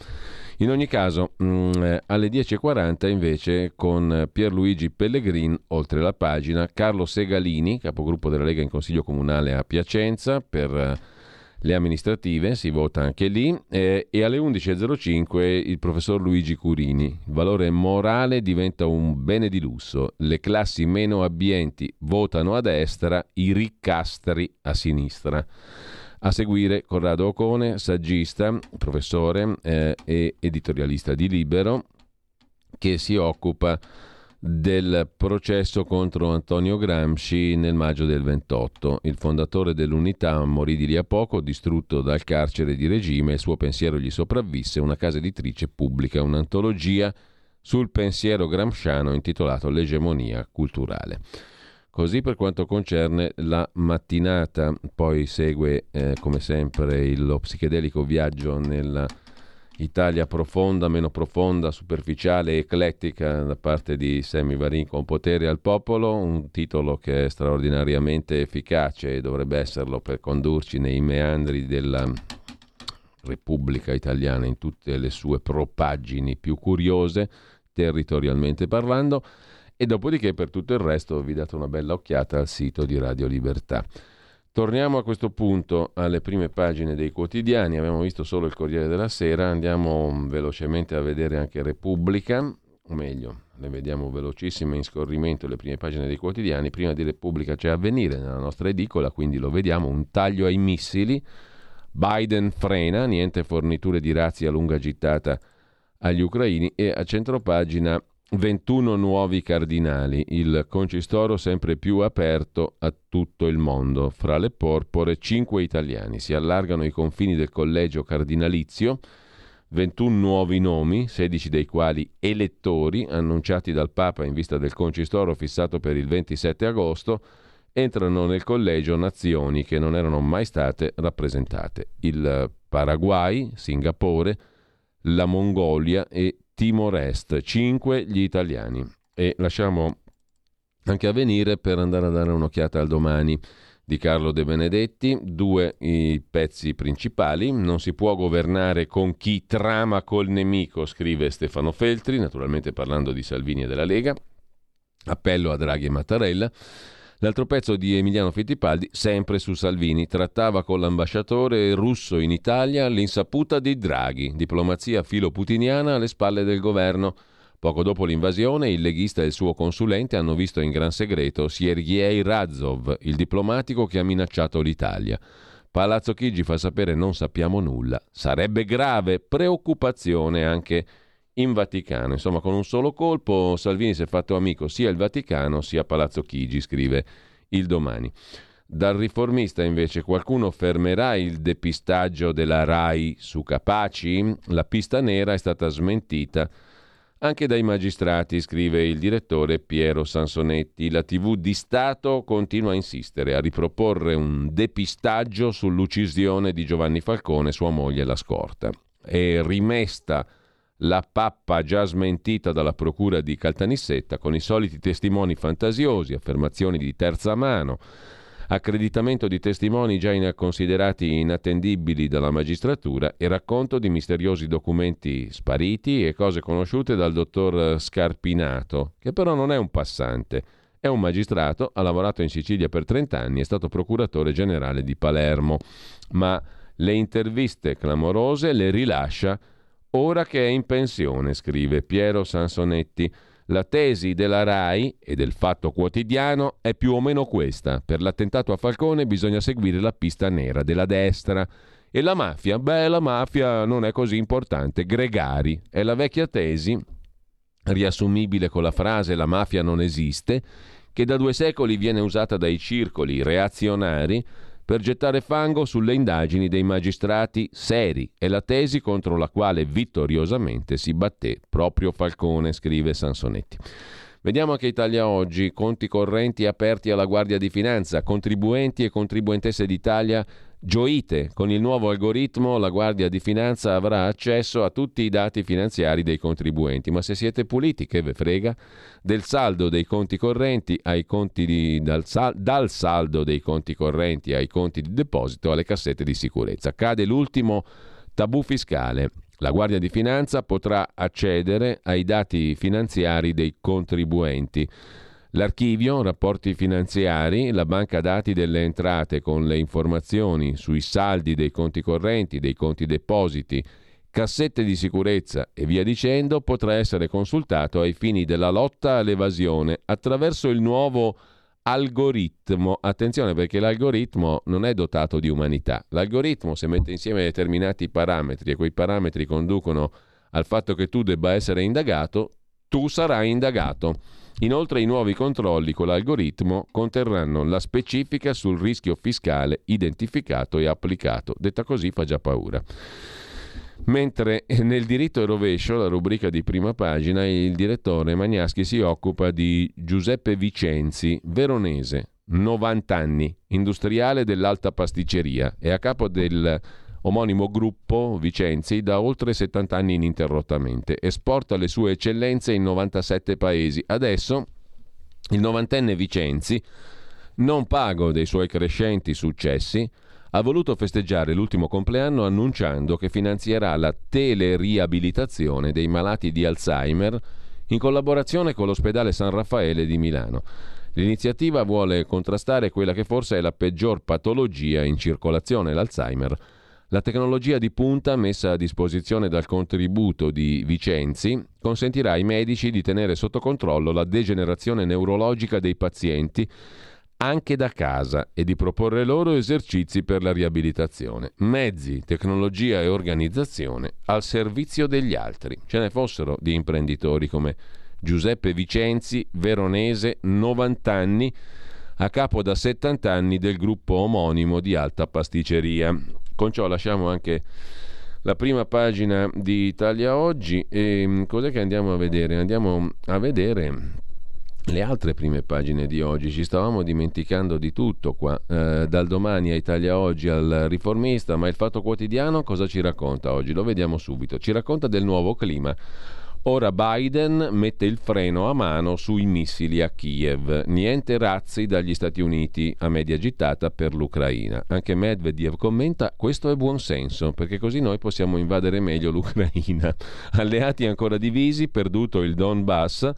In ogni caso, mm, alle 10.40 invece con Pierluigi Pellegrin, oltre la pagina, Carlo Segalini, capogruppo della Lega in Consiglio Comunale a Piacenza, per le amministrative, si vota anche lì, eh, e alle 11.05 il professor Luigi Curini. Il valore morale diventa un bene di lusso. Le classi meno abbienti votano a destra, i riccastri a sinistra. A seguire Corrado Ocone, saggista, professore eh, e editorialista di Libero, che si occupa del processo contro Antonio Gramsci nel maggio del 28. Il fondatore dell'unità morì di lì a poco, distrutto dal carcere di regime, il suo pensiero gli sopravvisse, una casa editrice pubblica un'antologia sul pensiero gramsciano intitolato L'egemonia culturale. Così per quanto concerne la mattinata, poi segue eh, come sempre lo psichedelico viaggio nella Italia profonda, meno profonda, superficiale, eclettica da parte di Sammy Varin con Potere al Popolo, un titolo che è straordinariamente efficace e dovrebbe esserlo per condurci nei meandri della Repubblica Italiana in tutte le sue propaggini più curiose, territorialmente parlando, e dopodiché per tutto il resto vi date una bella occhiata al sito di Radio Libertà. Torniamo a questo punto alle prime pagine dei quotidiani, abbiamo visto solo il Corriere della Sera, andiamo velocemente a vedere anche Repubblica, o meglio, le vediamo velocissime in scorrimento le prime pagine dei quotidiani, prima di Repubblica c'è Avvenire nella nostra edicola, quindi lo vediamo, un taglio ai missili, Biden frena, niente forniture di razzi a lunga gittata agli ucraini e a centropagina 21 nuovi cardinali, il concistoro sempre più aperto a tutto il mondo. Fra le porpore 5 italiani. Si allargano i confini del collegio cardinalizio, 21 nuovi nomi, 16 dei quali elettori, annunciati dal Papa in vista del concistoro fissato per il 27 agosto, entrano nel collegio nazioni che non erano mai state rappresentate. Il Paraguay, Singapore, la Mongolia e Timor Est, 5 gli italiani. E lasciamo anche a venire per andare a dare un'occhiata al domani di Carlo De Benedetti, due i pezzi principali, non si può governare con chi trama col nemico, scrive Stefano Feltri, naturalmente parlando di Salvini e della Lega, appello a Draghi e Mattarella, L'altro pezzo di Emiliano Fittipaldi, sempre su Salvini, trattava con l'ambasciatore russo in Italia l'insaputa di Draghi, diplomazia filo-putiniana alle spalle del governo. Poco dopo l'invasione, il leghista e il suo consulente hanno visto in gran segreto Sergei Razov, il diplomatico che ha minacciato l'Italia. Palazzo Chigi fa sapere non sappiamo nulla. Sarebbe grave preoccupazione anche in Vaticano. Insomma, con un solo colpo Salvini si è fatto amico sia il Vaticano sia Palazzo Chigi, scrive il domani. Dal riformista invece qualcuno fermerà il depistaggio della RAI su Capaci? La pista nera è stata smentita anche dai magistrati, scrive il direttore Piero Sansonetti. La TV di Stato continua a insistere, a riproporre un depistaggio sull'uccisione di Giovanni Falcone, sua moglie la scorta. È rimesta la pappa già smentita dalla procura di Caltanissetta con i soliti testimoni fantasiosi, affermazioni di terza mano, accreditamento di testimoni già considerati inattendibili dalla magistratura e racconto di misteriosi documenti spariti e cose conosciute dal dottor Scarpinato, che però non è un passante. È un magistrato, ha lavorato in Sicilia per 30 anni, è stato procuratore generale di Palermo, ma le interviste clamorose le rilascia ora che è in pensione, scrive Piero Sansonetti. La tesi della RAI e del Fatto Quotidiano è più o meno questa. Per l'attentato a Falcone bisogna seguire la pista nera della destra. E la mafia? Beh, la mafia non è così importante. Gregari è la vecchia tesi, riassumibile con la frase la mafia non esiste, che da due secoli viene usata dai circoli reazionari per gettare fango sulle indagini dei magistrati seri. È la tesi contro la quale vittoriosamente si batté proprio Falcone, scrive Sansonetti. Vediamo anche Italia Oggi, conti correnti aperti alla Guardia di Finanza, contribuenti e contribuentesse d'Italia Gioite, con il nuovo algoritmo la Guardia di Finanza avrà accesso a tutti i dati finanziari dei contribuenti, ma se siete puliti che ve frega? Del saldo dei conti correnti ai conti di, dal, sal, dal saldo dei conti correnti ai conti di deposito alle cassette di sicurezza. Cade l'ultimo tabù fiscale. La Guardia di Finanza potrà accedere ai dati finanziari dei contribuenti. L'archivio, rapporti finanziari, la banca dati delle entrate con le informazioni sui saldi dei conti correnti, dei conti depositi, cassette di sicurezza e via dicendo potrà essere consultato ai fini della lotta all'evasione attraverso il nuovo algoritmo. Attenzione perché l'algoritmo non è dotato di umanità. L'algoritmo se mette insieme determinati parametri e quei parametri conducono al fatto che tu debba essere indagato, tu sarai indagato. Inoltre i nuovi controlli con l'algoritmo conterranno la specifica sul rischio fiscale identificato e applicato. Detta così fa già paura. Mentre nel diritto e rovescio, la rubrica di prima pagina, il direttore Magnaschi si occupa di Giuseppe Vicenzi, veronese, 90 anni, industriale dell'alta pasticceria e a capo del omonimo gruppo Vicenzi da oltre 70 anni ininterrottamente. Esporta le sue eccellenze in 97 paesi. Adesso il novantenne Vicenzi, non pago dei suoi crescenti successi, ha voluto festeggiare l'ultimo compleanno annunciando che finanzierà la teleriabilitazione dei malati di Alzheimer in collaborazione con l'ospedale San Raffaele di Milano. L'iniziativa vuole contrastare quella che forse è la peggior patologia in circolazione, l'Alzheimer la tecnologia di punta messa a disposizione dal contributo di Vicenzi consentirà ai medici di tenere sotto controllo la degenerazione neurologica dei pazienti anche da casa e di proporre loro esercizi per la riabilitazione. Mezzi, tecnologia e organizzazione al servizio degli altri. Ce ne fossero di imprenditori come Giuseppe Vicenzi, veronese, 90 anni, a capo da 70 anni del gruppo omonimo di alta pasticceria. Con ciò lasciamo anche la prima pagina di Italia Oggi e mm, cos'è che andiamo a vedere? Andiamo a vedere le altre prime pagine di oggi. Ci stavamo dimenticando di tutto qua, eh, dal domani a Italia Oggi al riformista, ma il Fatto Quotidiano cosa ci racconta oggi? Lo vediamo subito. Ci racconta del nuovo clima Ora Biden mette il freno a mano sui missili a Kiev. Niente razzi dagli Stati Uniti a media gittata per l'Ucraina. Anche Medvedev commenta: Questo è buon senso, perché così noi possiamo invadere meglio l'Ucraina. Alleati ancora divisi, perduto il Donbass.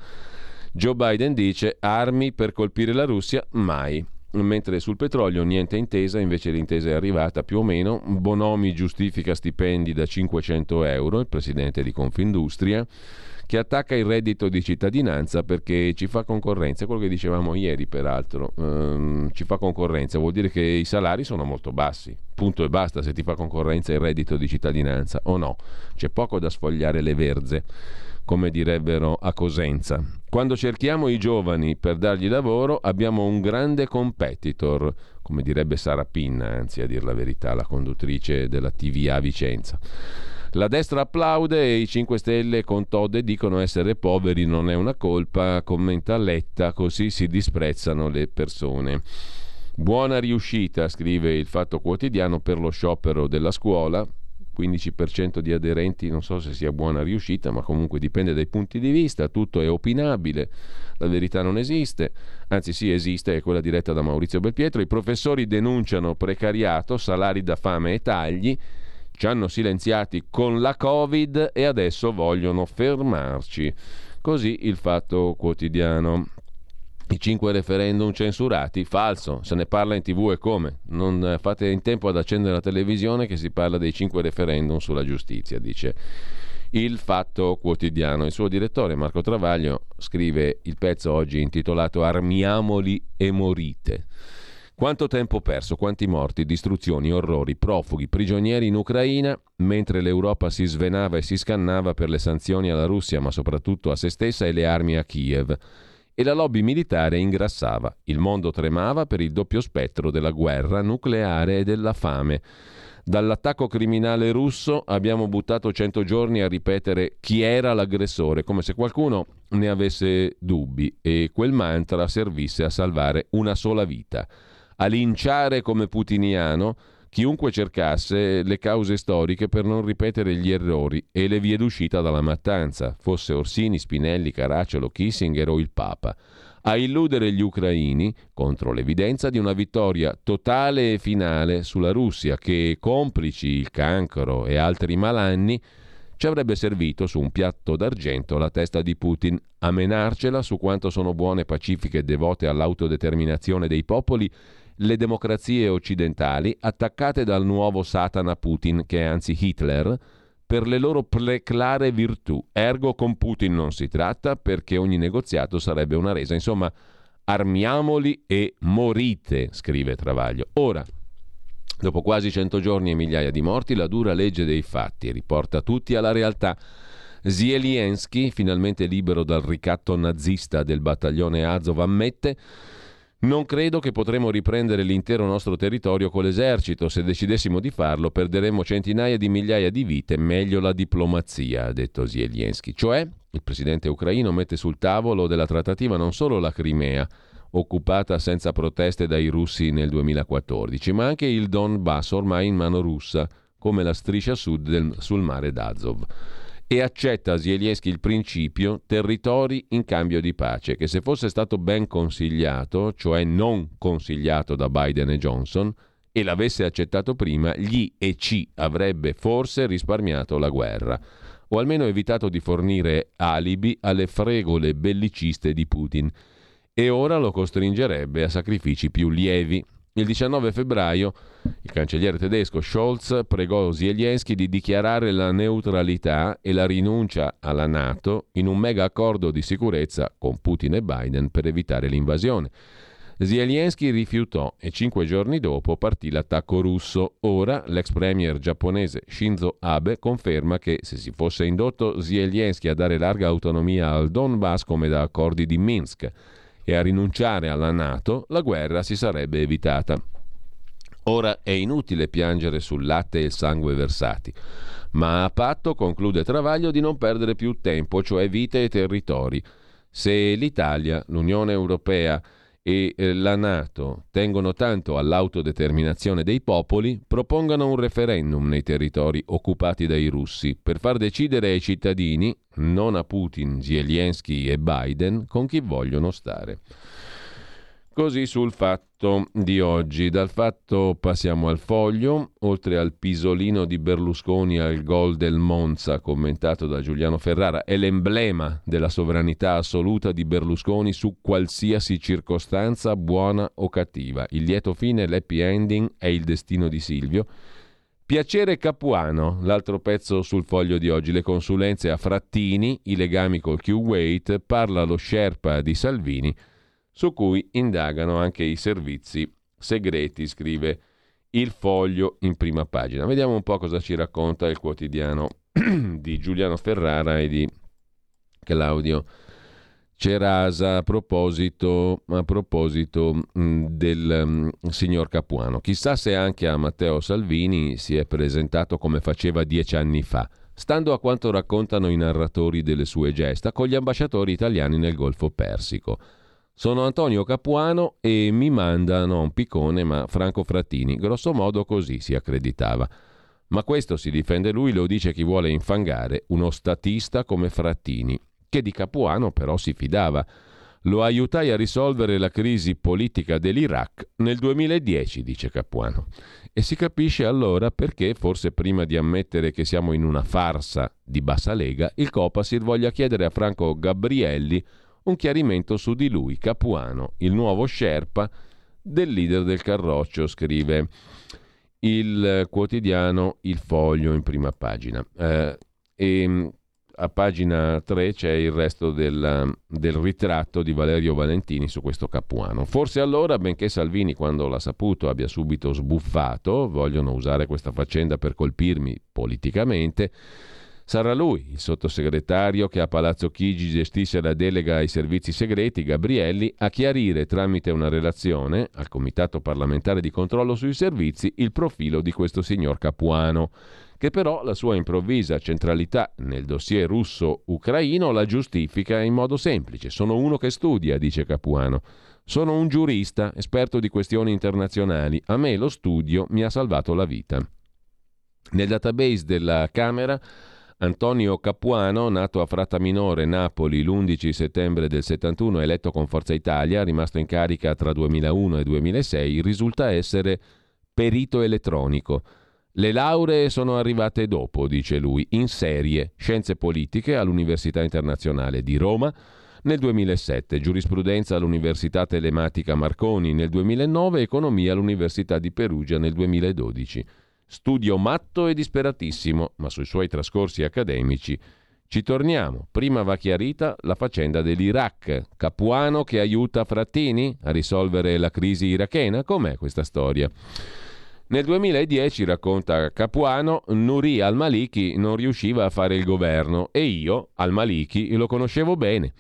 Joe Biden dice: Armi per colpire la Russia? Mai mentre sul petrolio niente intesa, invece l'intesa è arrivata più o meno, Bonomi giustifica stipendi da 500 euro, il presidente di Confindustria, che attacca il reddito di cittadinanza perché ci fa concorrenza, quello che dicevamo ieri peraltro, ehm, ci fa concorrenza, vuol dire che i salari sono molto bassi, punto e basta se ti fa concorrenza il reddito di cittadinanza o no, c'è poco da sfogliare le verze come direbbero a Cosenza. Quando cerchiamo i giovani per dargli lavoro abbiamo un grande competitor, come direbbe Sara Pinna, anzi a dir la verità, la conduttrice della TVA Vicenza. La destra applaude e i 5 Stelle con Todde dicono essere poveri non è una colpa, commenta Letta, così si disprezzano le persone. Buona riuscita, scrive il Fatto Quotidiano, per lo sciopero della scuola. 15% di aderenti, non so se sia buona riuscita, ma comunque dipende dai punti di vista, tutto è opinabile, la verità non esiste, anzi sì esiste, è quella diretta da Maurizio Belpietro, i professori denunciano precariato, salari da fame e tagli, ci hanno silenziati con la Covid e adesso vogliono fermarci. Così il fatto quotidiano. I cinque referendum censurati, falso, se ne parla in tv e come? Non fate in tempo ad accendere la televisione che si parla dei cinque referendum sulla giustizia, dice il Fatto Quotidiano. Il suo direttore Marco Travaglio scrive il pezzo oggi intitolato Armiamoli e morite. Quanto tempo perso, quanti morti, distruzioni, orrori, profughi, prigionieri in Ucraina, mentre l'Europa si svenava e si scannava per le sanzioni alla Russia, ma soprattutto a se stessa e le armi a Kiev. E la lobby militare ingrassava. Il mondo tremava per il doppio spettro della guerra nucleare e della fame. Dall'attacco criminale russo abbiamo buttato cento giorni a ripetere chi era l'aggressore, come se qualcuno ne avesse dubbi e quel mantra servisse a salvare una sola vita a linciare come putiniano chiunque cercasse le cause storiche per non ripetere gli errori e le vie d'uscita dalla mattanza, fosse Orsini, Spinelli, Caracciolo, Kissinger o il Papa, a illudere gli ucraini contro l'evidenza di una vittoria totale e finale sulla Russia che, complici il cancro e altri malanni, ci avrebbe servito su un piatto d'argento la testa di Putin, a menarcela su quanto sono buone, pacifiche e devote all'autodeterminazione dei popoli le democrazie occidentali attaccate dal nuovo Satana Putin, che è anzi Hitler, per le loro preclare virtù. Ergo con Putin non si tratta perché ogni negoziato sarebbe una resa. Insomma, armiamoli e morite, scrive Travaglio. Ora, dopo quasi cento giorni e migliaia di morti, la dura legge dei fatti riporta tutti alla realtà. Zelensky, finalmente libero dal ricatto nazista del battaglione Azov, ammette non credo che potremo riprendere l'intero nostro territorio con l'esercito. Se decidessimo di farlo, perderemmo centinaia di migliaia di vite. Meglio la diplomazia, ha detto Zelensky. Cioè, il presidente ucraino mette sul tavolo della trattativa non solo la Crimea, occupata senza proteste dai russi nel 2014, ma anche il Donbass ormai in mano russa, come la striscia sud del, sul mare d'Azov e accetta Zelensky il principio territori in cambio di pace, che se fosse stato ben consigliato, cioè non consigliato da Biden e Johnson, e l'avesse accettato prima, gli e ci avrebbe forse risparmiato la guerra, o almeno evitato di fornire alibi alle fregole belliciste di Putin, e ora lo costringerebbe a sacrifici più lievi. Il 19 febbraio il cancelliere tedesco Scholz pregò Zelensky di dichiarare la neutralità e la rinuncia alla Nato in un mega accordo di sicurezza con Putin e Biden per evitare l'invasione. Zelensky rifiutò e cinque giorni dopo partì l'attacco russo. Ora l'ex premier giapponese Shinzo Abe conferma che se si fosse indotto Zelensky a dare larga autonomia al Donbass come da accordi di Minsk e a rinunciare alla Nato, la guerra si sarebbe evitata. Ora è inutile piangere sul latte e il sangue versati, ma a patto, conclude Travaglio, di non perdere più tempo, cioè vite e territori. Se l'Italia, l'Unione Europea e eh, la Nato tengono tanto all'autodeterminazione dei popoli, propongano un referendum nei territori occupati dai russi per far decidere ai cittadini, non a Putin, Zelensky e Biden, con chi vogliono stare. Così sul fatto di oggi. Dal fatto passiamo al foglio, oltre al pisolino di Berlusconi al gol del Monza commentato da Giuliano Ferrara, è l'emblema della sovranità assoluta di Berlusconi su qualsiasi circostanza buona o cattiva. Il lieto fine, l'happy ending, è il destino di Silvio. Piacere Capuano, l'altro pezzo sul foglio di oggi, le consulenze a Frattini, i legami col Q-Wait, parla lo Sherpa di Salvini, su cui indagano anche i servizi segreti, scrive il foglio in prima pagina. Vediamo un po' cosa ci racconta il quotidiano di Giuliano Ferrara e di Claudio Cerasa a proposito, a proposito del signor Capuano. Chissà se anche a Matteo Salvini si è presentato come faceva dieci anni fa, stando a quanto raccontano i narratori delle sue gesta con gli ambasciatori italiani nel Golfo Persico. Sono Antonio Capuano e mi manda non Piccone ma Franco Frattini, grosso modo così si accreditava. Ma questo si difende lui, lo dice chi vuole infangare uno statista come Frattini, che di Capuano però si fidava. Lo aiutai a risolvere la crisi politica dell'Iraq nel 2010, dice Capuano. E si capisce allora perché, forse prima di ammettere che siamo in una farsa di bassa lega, il Copasir voglia chiedere a Franco Gabrielli un chiarimento su di lui, Capuano, il nuovo Sherpa del leader del Carroccio, scrive il quotidiano Il Foglio in prima pagina. Eh, e a pagina 3 c'è il resto del, del, ritratto di Valerio Valentini su questo Capuano. Forse allora, benché Salvini, quando l'ha saputo, abbia subito sbuffato, vogliono usare questa faccenda per colpirmi politicamente, Sarà lui, il sottosegretario che a Palazzo Chigi gestisce la delega ai servizi segreti, Gabrielli, a chiarire tramite una relazione al Comitato parlamentare di controllo sui servizi il profilo di questo signor Capuano, che però la sua improvvisa centralità nel dossier russo-ucraino la giustifica in modo semplice. Sono uno che studia, dice Capuano. Sono un giurista, esperto di questioni internazionali. A me lo studio mi ha salvato la vita. Nel database della Camera Antonio Capuano, nato a Frattaminore, Napoli, l'11 settembre del 71, eletto con Forza Italia, rimasto in carica tra 2001 e 2006, risulta essere perito elettronico. Le lauree sono arrivate dopo, dice lui, in serie, scienze politiche all'Università Internazionale di Roma nel 2007, giurisprudenza all'Università Telematica Marconi nel 2009, economia all'Università di Perugia nel 2012. Studio matto e disperatissimo, ma sui suoi trascorsi accademici ci torniamo. Prima va chiarita la faccenda dell'Iraq. Capuano che aiuta Frattini a risolvere la crisi irachena. Com'è questa storia? Nel 2010, racconta Capuano, Nuri al-Maliki non riusciva a fare il governo e io, al-Maliki, lo conoscevo bene.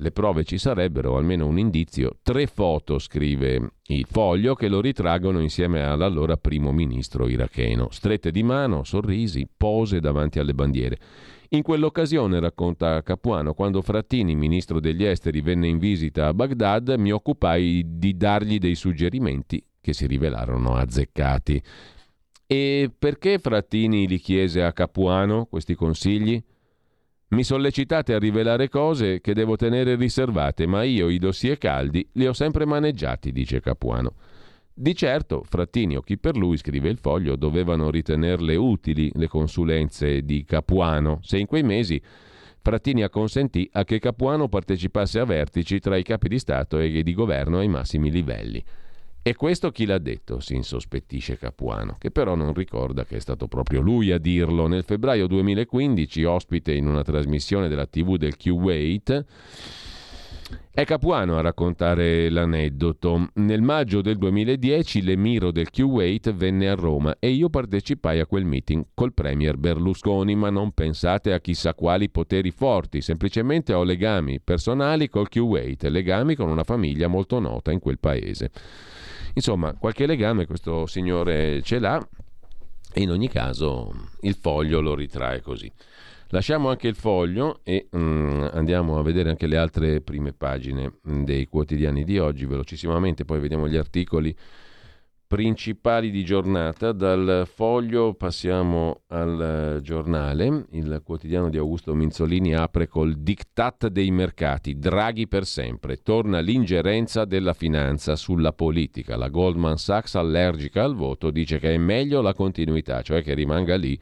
Le prove ci sarebbero, almeno un indizio, tre foto, scrive il foglio, che lo ritraggono insieme all'allora primo ministro iracheno. Strette di mano, sorrisi, pose davanti alle bandiere. In quell'occasione, racconta Capuano, quando Frattini, ministro degli esteri, venne in visita a Baghdad, mi occupai di dargli dei suggerimenti che si rivelarono azzeccati. E perché Frattini li chiese a Capuano questi consigli? Mi sollecitate a rivelare cose che devo tenere riservate, ma io i dossier caldi li ho sempre maneggiati, dice Capuano. Di certo, Frattini o chi per lui, scrive il foglio, dovevano ritenerle utili le consulenze di Capuano, se in quei mesi Frattini acconsentì a che Capuano partecipasse a vertici tra i capi di Stato e di governo ai massimi livelli. E questo chi l'ha detto? si insospettisce Capuano, che però non ricorda che è stato proprio lui a dirlo. Nel febbraio 2015, ospite in una trasmissione della TV del Kuwait, è Capuano a raccontare l'aneddoto. Nel maggio del 2010 l'emiro del Kuwait venne a Roma e io partecipai a quel meeting col premier Berlusconi, ma non pensate a chissà quali poteri forti, semplicemente ho legami personali col Kuwait, legami con una famiglia molto nota in quel paese. Insomma, qualche legame questo signore ce l'ha e in ogni caso il foglio lo ritrae così. Lasciamo anche il foglio e um, andiamo a vedere anche le altre prime pagine dei quotidiani di oggi velocissimamente, poi vediamo gli articoli principali di giornata. Dal foglio passiamo al giornale. Il quotidiano di Augusto Minzolini apre col diktat dei mercati. Draghi per sempre. Torna l'ingerenza della finanza sulla politica. La Goldman Sachs, allergica al voto, dice che è meglio la continuità, cioè che rimanga lì.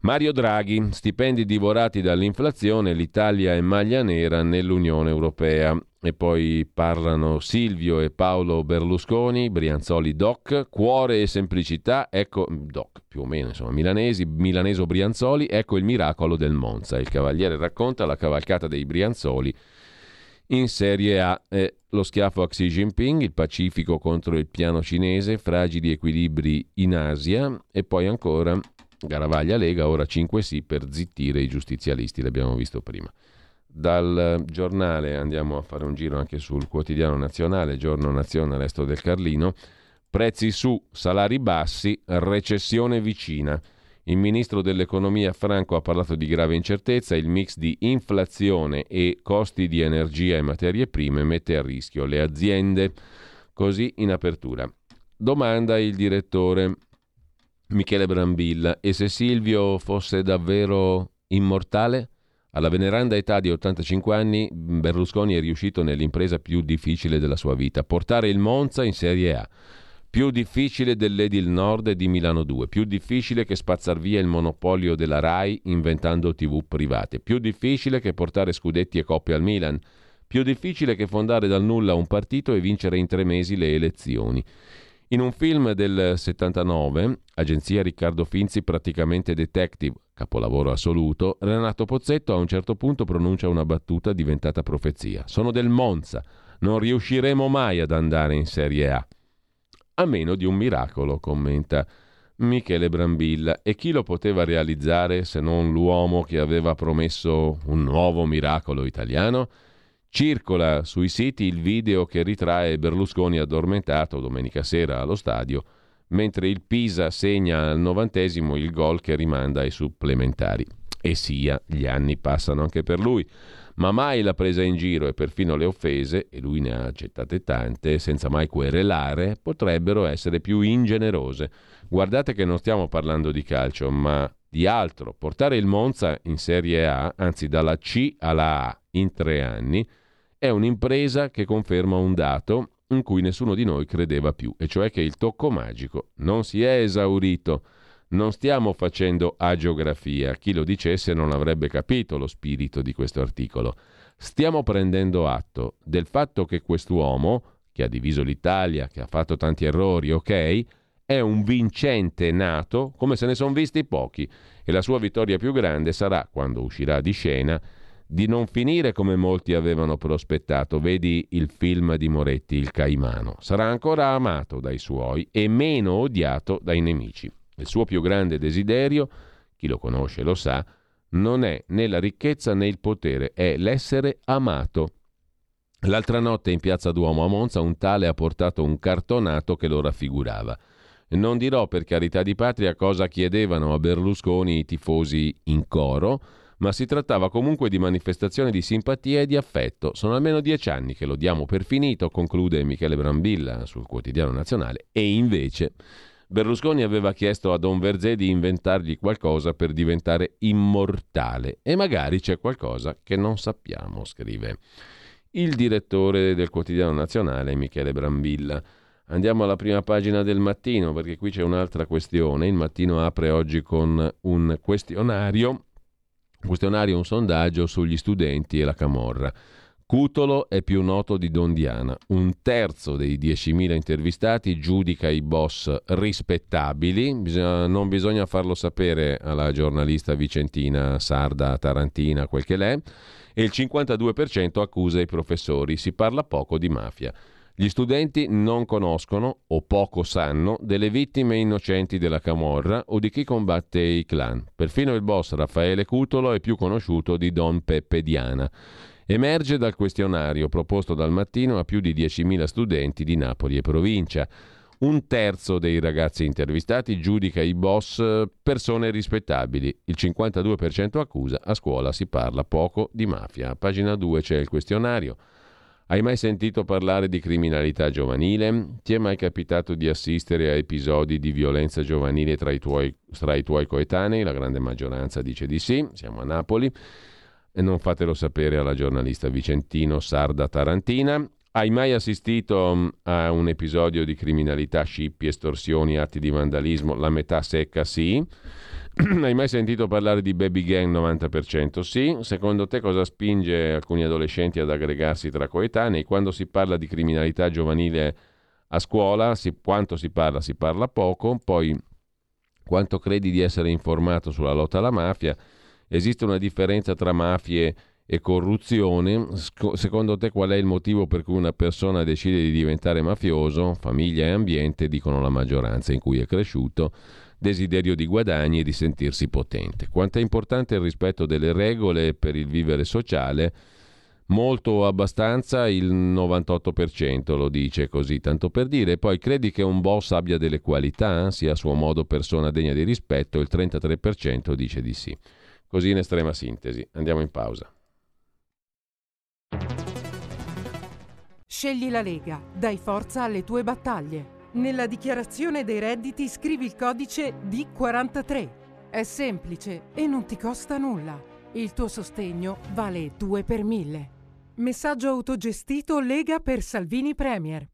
Mario Draghi, stipendi divorati dall'inflazione, l'Italia è maglia nera nell'Unione Europea. E poi parlano Silvio e Paolo Berlusconi, Brianzoli Doc, cuore e semplicità, ecco Doc più o meno, insomma, milanesi, milaneso Brianzoli, ecco il miracolo del Monza. Il cavaliere racconta la cavalcata dei Brianzoli in Serie A. Eh, lo schiaffo a Xi Jinping, il Pacifico contro il piano cinese, fragili equilibri in Asia e poi ancora Garavaglia Lega, ora 5 sì per zittire i giustizialisti, l'abbiamo visto prima. Dal giornale andiamo a fare un giro anche sul quotidiano nazionale, giorno nazione resto del Carlino. Prezzi su, salari bassi, recessione vicina. Il ministro dell'economia Franco ha parlato di grave incertezza, il mix di inflazione e costi di energia e materie prime mette a rischio le aziende. Così in apertura. Domanda il direttore Michele Brambilla, e se Silvio fosse davvero immortale? Alla veneranda età di 85 anni Berlusconi è riuscito nell'impresa più difficile della sua vita, portare il Monza in Serie A. Più difficile dell'Edil Nord e di Milano 2, più difficile che spazzar via il monopolio della RAI inventando tv private, più difficile che portare scudetti e coppe al Milan, più difficile che fondare dal nulla un partito e vincere in tre mesi le elezioni. In un film del 79, agenzia Riccardo Finzi praticamente detective, capolavoro assoluto, Renato Pozzetto a un certo punto pronuncia una battuta diventata profezia. Sono del Monza, non riusciremo mai ad andare in Serie A. A meno di un miracolo, commenta Michele Brambilla. E chi lo poteva realizzare se non l'uomo che aveva promesso un nuovo miracolo italiano? Circola sui siti il video che ritrae Berlusconi addormentato domenica sera allo stadio, mentre il Pisa segna al novantesimo il gol che rimanda ai supplementari. E sia, gli anni passano anche per lui, ma mai la presa in giro e perfino le offese, e lui ne ha accettate tante, senza mai querelare, potrebbero essere più ingenerose. Guardate che non stiamo parlando di calcio, ma di altro. Portare il Monza in Serie A, anzi dalla C alla A, in tre anni, è un'impresa che conferma un dato in cui nessuno di noi credeva più, e cioè che il tocco magico non si è esaurito. Non stiamo facendo agiografia, chi lo dicesse non avrebbe capito lo spirito di questo articolo. Stiamo prendendo atto del fatto che quest'uomo, che ha diviso l'Italia, che ha fatto tanti errori, ok, è un vincente nato come se ne sono visti pochi e la sua vittoria più grande sarà, quando uscirà di scena, di non finire come molti avevano prospettato. Vedi il film di Moretti, Il Caimano. Sarà ancora amato dai suoi e meno odiato dai nemici. Il suo più grande desiderio, chi lo conosce lo sa, non è né la ricchezza né il potere, è l'essere amato. L'altra notte in piazza Duomo a Monza un tale ha portato un cartonato che lo raffigurava. Non dirò per carità di patria cosa chiedevano a Berlusconi i tifosi in coro, ma si trattava comunque di manifestazione di simpatia e di affetto. Sono almeno dieci anni che lo diamo per finito, conclude Michele Brambilla sul quotidiano nazionale, e invece Berlusconi aveva chiesto a Don Verzé di inventargli qualcosa per diventare immortale e magari c'è qualcosa che non sappiamo, scrive il direttore del quotidiano nazionale Michele Brambilla. Andiamo alla prima pagina del mattino perché qui c'è un'altra questione. Il mattino apre oggi con un questionario questionario un sondaggio sugli studenti e la camorra. Cutolo è più noto di Dondiana. Un terzo dei 10.000 intervistati giudica i boss rispettabili. Bisogna, non bisogna farlo sapere alla giornalista vicentina, sarda, tarantina, quel che l'è. E il 52% accusa i professori. Si parla poco di mafia. Gli studenti non conoscono o poco sanno delle vittime innocenti della Camorra o di chi combatte i clan. Perfino il boss Raffaele Cutolo è più conosciuto di Don Peppe Diana. Emerge dal questionario proposto dal mattino a più di 10.000 studenti di Napoli e provincia. Un terzo dei ragazzi intervistati giudica i boss persone rispettabili. Il 52% accusa. A scuola si parla poco di mafia. A pagina 2 c'è il questionario. Hai mai sentito parlare di criminalità giovanile? Ti è mai capitato di assistere a episodi di violenza giovanile tra i tuoi, tra i tuoi coetanei? La grande maggioranza dice di sì, siamo a Napoli. E non fatelo sapere alla giornalista Vicentino Sarda Tarantina. Hai mai assistito mm, a un episodio di criminalità, scippi, estorsioni, atti di vandalismo? La metà secca sì. Hai mai sentito parlare di baby gang 90%? Sì. Secondo te cosa spinge alcuni adolescenti ad aggregarsi tra coetanei? Quando si parla di criminalità giovanile a scuola, si, quanto si parla? Si parla poco. Poi quanto credi di essere informato sulla lotta alla mafia? Esiste una differenza tra mafie e corruzione. Secondo te qual è il motivo per cui una persona decide di diventare mafioso? Famiglia e ambiente, dicono la maggioranza in cui è cresciuto, desiderio di guadagni e di sentirsi potente. Quanto è importante il rispetto delle regole per il vivere sociale? Molto o abbastanza il 98% lo dice così, tanto per dire. Poi credi che un boss abbia delle qualità, sia a suo modo persona degna di rispetto? Il 33% dice di sì. Così in estrema sintesi. Andiamo in pausa. Scegli la Lega, dai forza alle tue battaglie. Nella dichiarazione dei redditi scrivi il codice D43. È semplice e non ti costa nulla. Il tuo sostegno vale 2 per 1000. Messaggio autogestito Lega per Salvini Premier.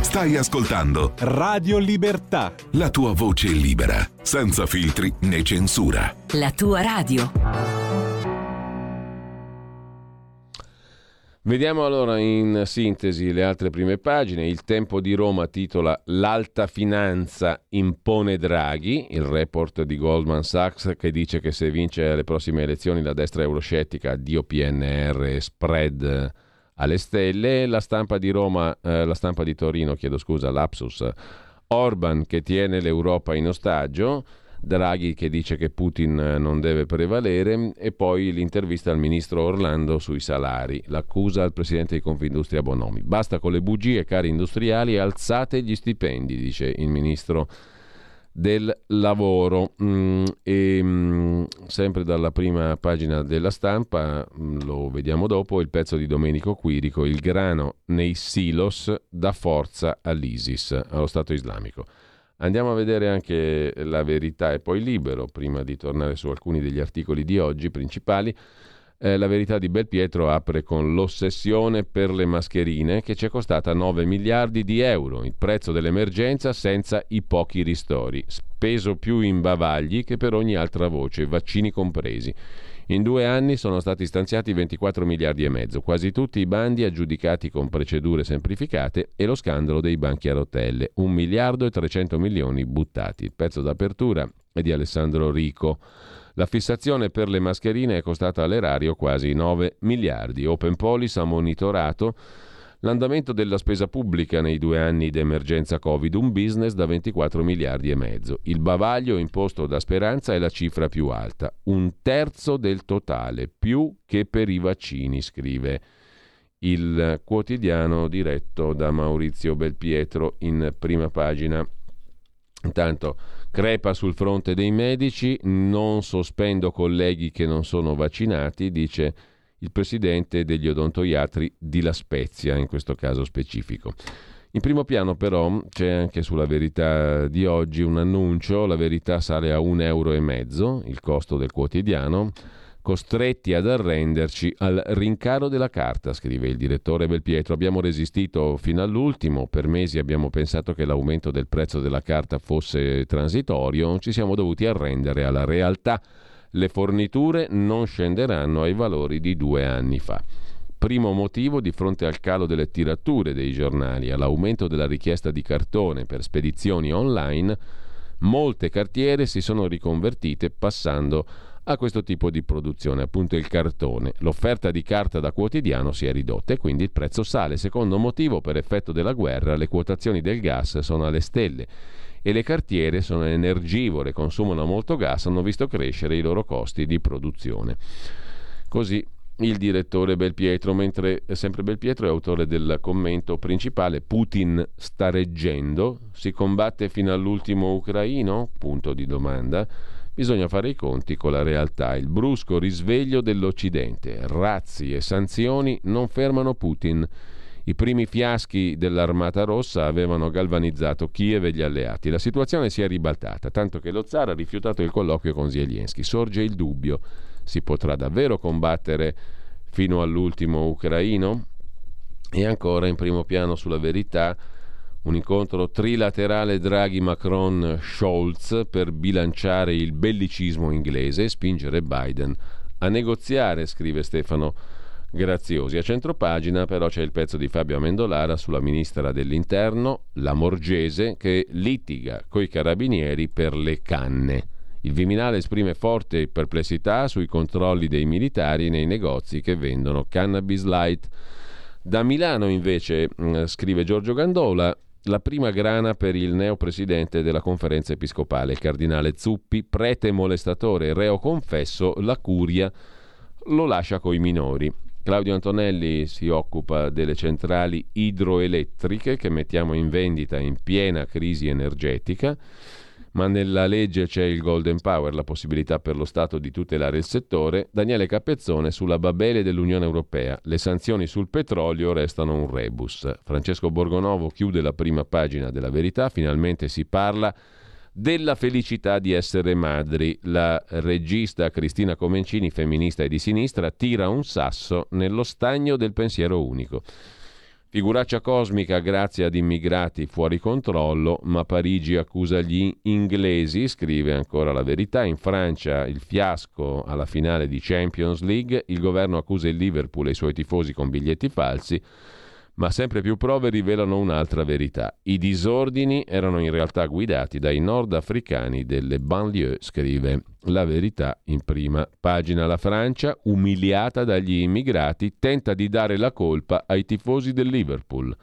Stai ascoltando Radio Libertà. La tua voce libera, senza filtri né censura. La tua radio. Vediamo allora in sintesi le altre prime pagine. Il Tempo di Roma titola L'alta finanza impone Draghi, il report di Goldman Sachs che dice che se vince alle prossime elezioni la destra euroscettica, addio PNR e spread alle stelle. La stampa di Roma, eh, la stampa di Torino, chiedo scusa, lapsus. Orban che tiene l'Europa in ostaggio. Draghi che dice che Putin non deve prevalere e poi l'intervista al ministro Orlando sui salari, l'accusa al presidente di Confindustria Bonomi. Basta con le bugie, cari industriali, alzate gli stipendi, dice il ministro del lavoro. Mm, e mm, sempre dalla prima pagina della stampa, mm, lo vediamo dopo, il pezzo di Domenico Quirico, il grano nei silos dà forza all'ISIS, allo Stato islamico. Andiamo a vedere anche la verità e poi libero, prima di tornare su alcuni degli articoli di oggi principali. Eh, la verità di Belpietro apre con l'ossessione per le mascherine che ci è costata 9 miliardi di euro, il prezzo dell'emergenza senza i pochi ristori, speso più in bavagli che per ogni altra voce, vaccini compresi. In due anni sono stati stanziati 24 miliardi e mezzo, quasi tutti i bandi aggiudicati con procedure semplificate e lo scandalo dei banchi a rotelle, 1 miliardo e 300 milioni buttati. Il pezzo d'apertura è di Alessandro Rico. La fissazione per le mascherine è costata all'erario quasi 9 miliardi. Open Police ha monitorato L'andamento della spesa pubblica nei due anni d'emergenza Covid, un business da 24 miliardi e mezzo. Il bavaglio imposto da Speranza è la cifra più alta, un terzo del totale, più che per i vaccini, scrive il quotidiano diretto da Maurizio Belpietro in prima pagina. Intanto crepa sul fronte dei medici, non sospendo colleghi che non sono vaccinati, dice il presidente degli odontoiatri di La Spezia, in questo caso specifico. In primo piano però c'è anche sulla verità di oggi un annuncio, la verità sale a un euro e mezzo, il costo del quotidiano, costretti ad arrenderci al rincaro della carta, scrive il direttore Belpietro. Abbiamo resistito fino all'ultimo, per mesi abbiamo pensato che l'aumento del prezzo della carta fosse transitorio, ci siamo dovuti arrendere alla realtà le forniture non scenderanno ai valori di due anni fa. Primo motivo di fronte al calo delle tirature dei giornali, all'aumento della richiesta di cartone per spedizioni online, molte cartiere si sono riconvertite passando a questo tipo di produzione, appunto il cartone. L'offerta di carta da quotidiano si è ridotta e quindi il prezzo sale. Secondo motivo, per effetto della guerra, le quotazioni del gas sono alle stelle e le cartiere sono energivore, consumano molto gas, hanno visto crescere i loro costi di produzione. Così il direttore Belpietro, mentre sempre Belpietro è autore del commento principale Putin sta reggendo, si combatte fino all'ultimo ucraino? Punto di domanda. Bisogna fare i conti con la realtà. Il brusco risveglio dell'Occidente, razzi e sanzioni non fermano Putin. I primi fiaschi dell'Armata Rossa avevano galvanizzato Kiev e gli alleati. La situazione si è ribaltata, tanto che lo zar ha rifiutato il colloquio con Zelensky. Sorge il dubbio, si potrà davvero combattere fino all'ultimo ucraino? E ancora in primo piano sulla verità un incontro trilaterale Draghi-Macron-Scholz per bilanciare il bellicismo inglese e spingere Biden a negoziare, scrive Stefano Graziosi. A centropagina però c'è il pezzo di Fabio Amendolara sulla ministra dell'Interno, la Morgese, che litiga coi carabinieri per le canne. Il Viminale esprime forte perplessità sui controlli dei militari nei negozi che vendono cannabis light. Da Milano invece, mm, scrive Giorgio Gandola, la prima grana per il neopresidente della conferenza episcopale, il cardinale Zuppi, prete molestatore, reo confesso, la curia lo lascia coi minori. Claudio Antonelli si occupa delle centrali idroelettriche che mettiamo in vendita in piena crisi energetica, ma nella legge c'è il Golden Power, la possibilità per lo Stato di tutelare il settore. Daniele Capezzone sulla babele dell'Unione Europea. Le sanzioni sul petrolio restano un rebus. Francesco Borgonovo chiude la prima pagina della verità, finalmente si parla della felicità di essere madri. La regista Cristina Comencini, femminista e di sinistra, tira un sasso nello stagno del pensiero unico. Figuraccia cosmica grazie ad immigrati fuori controllo, ma Parigi accusa gli inglesi, scrive ancora la verità, in Francia il fiasco alla finale di Champions League, il governo accusa il Liverpool e i suoi tifosi con biglietti falsi, ma sempre più prove rivelano un'altra verità. I disordini erano in realtà guidati dai nordafricani delle banlieue, scrive la verità in prima pagina. La Francia, umiliata dagli immigrati, tenta di dare la colpa ai tifosi del Liverpool.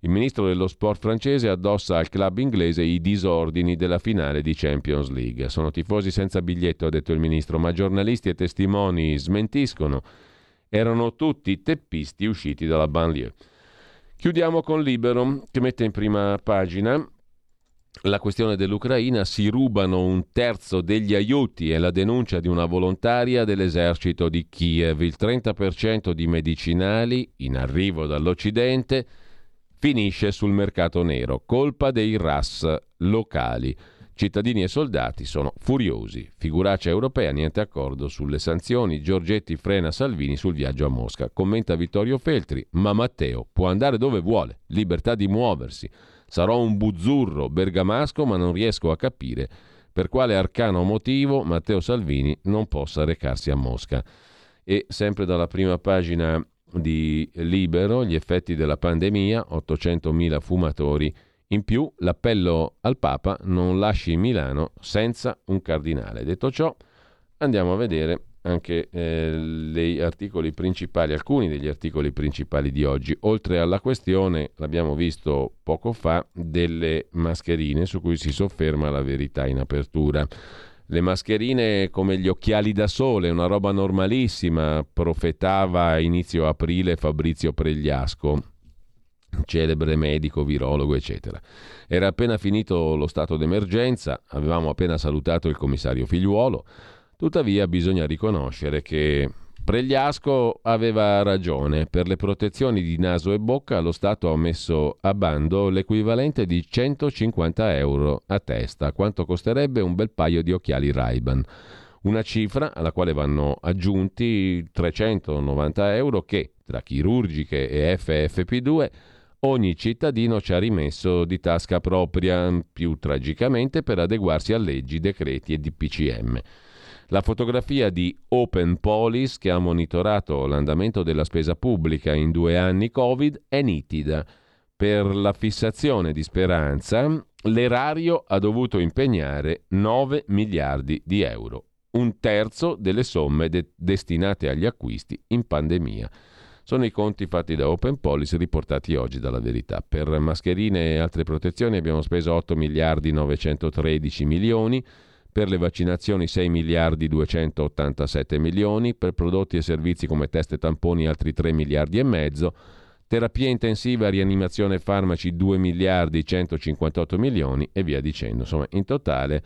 Il ministro dello sport francese addossa al club inglese i disordini della finale di Champions League. Sono tifosi senza biglietto, ha detto il ministro, ma giornalisti e testimoni smentiscono. Erano tutti teppisti usciti dalla banlieue. Chiudiamo con Libero che mette in prima pagina la questione dell'Ucraina, si rubano un terzo degli aiuti e la denuncia di una volontaria dell'esercito di Kiev. Il 30% di medicinali in arrivo dall'Occidente finisce sul mercato nero, colpa dei RAS locali. Cittadini e soldati sono furiosi. Figuraccia europea, niente accordo sulle sanzioni. Giorgetti frena Salvini sul viaggio a Mosca. Commenta Vittorio Feltri, ma Matteo può andare dove vuole, libertà di muoversi. Sarò un buzzurro bergamasco, ma non riesco a capire per quale arcano motivo Matteo Salvini non possa recarsi a Mosca. E sempre dalla prima pagina di Libero, gli effetti della pandemia, 800.000 fumatori in più, l'appello al Papa non lasci Milano senza un cardinale. Detto ciò, andiamo a vedere anche eh, articoli alcuni degli articoli principali di oggi, oltre alla questione, l'abbiamo visto poco fa, delle mascherine su cui si sofferma la verità in apertura. Le mascherine come gli occhiali da sole, una roba normalissima, profetava a inizio aprile Fabrizio Pregliasco celebre medico, virologo, eccetera. Era appena finito lo stato d'emergenza, avevamo appena salutato il commissario figliuolo, tuttavia bisogna riconoscere che Pregliasco aveva ragione, per le protezioni di naso e bocca lo Stato ha messo a bando l'equivalente di 150 euro a testa, quanto costerebbe un bel paio di occhiali Ray-Ban. Una cifra alla quale vanno aggiunti 390 euro che, tra chirurgiche e FFP2, ogni cittadino ci ha rimesso di tasca propria, più tragicamente per adeguarsi a leggi, decreti e DPCM. La fotografia di Open Police, che ha monitorato l'andamento della spesa pubblica in due anni Covid, è nitida. Per la fissazione di speranza, l'erario ha dovuto impegnare 9 miliardi di euro, un terzo delle somme de- destinate agli acquisti in pandemia. Sono i conti fatti da Open Policy riportati oggi dalla verità. Per mascherine e altre protezioni abbiamo speso 8 miliardi 913 milioni, per le vaccinazioni 6 miliardi 287 milioni, per prodotti e servizi come test e tamponi altri 3 miliardi e mezzo, terapia intensiva, rianimazione e farmaci 2 miliardi 158 milioni e via dicendo. Insomma, in totale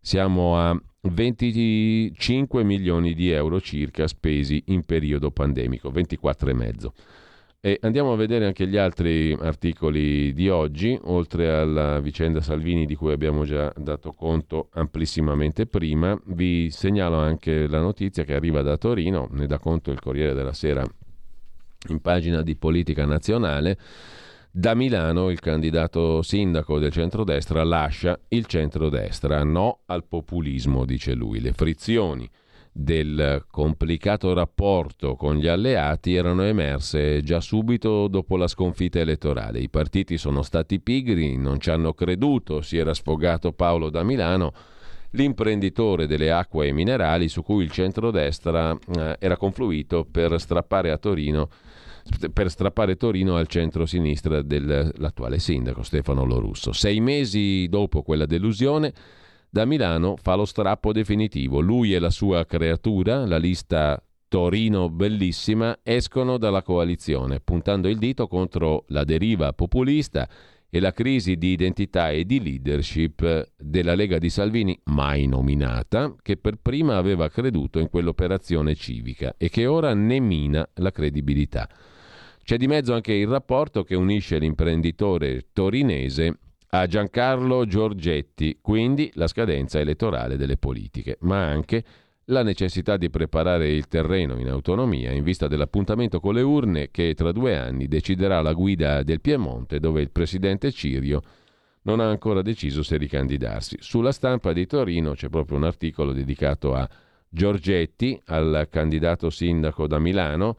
siamo a 25 milioni di euro circa spesi in periodo pandemico, 24,5. E andiamo a vedere anche gli altri articoli di oggi, oltre alla vicenda Salvini di cui abbiamo già dato conto amplissimamente prima. Vi segnalo anche la notizia che arriva da Torino, ne dà conto il Corriere della Sera in pagina di politica nazionale. Da Milano il candidato sindaco del centrodestra lascia il centrodestra. No al populismo, dice lui. Le frizioni del complicato rapporto con gli alleati erano emerse già subito dopo la sconfitta elettorale. I partiti sono stati pigri, non ci hanno creduto, si era sfogato Paolo da Milano, l'imprenditore delle acque e minerali su cui il centrodestra eh, era confluito per strappare a Torino per strappare Torino al centro-sinistra dell'attuale sindaco Stefano Lorusso. Sei mesi dopo quella delusione, da Milano fa lo strappo definitivo. Lui e la sua creatura, la lista Torino bellissima, escono dalla coalizione, puntando il dito contro la deriva populista e la crisi di identità e di leadership della Lega di Salvini, mai nominata, che per prima aveva creduto in quell'operazione civica e che ora ne mina la credibilità. C'è di mezzo anche il rapporto che unisce l'imprenditore torinese a Giancarlo Giorgetti, quindi la scadenza elettorale delle politiche, ma anche la necessità di preparare il terreno in autonomia in vista dell'appuntamento con le urne che tra due anni deciderà la guida del Piemonte dove il presidente Cirio non ha ancora deciso se ricandidarsi. Sulla stampa di Torino c'è proprio un articolo dedicato a Giorgetti, al candidato sindaco da Milano,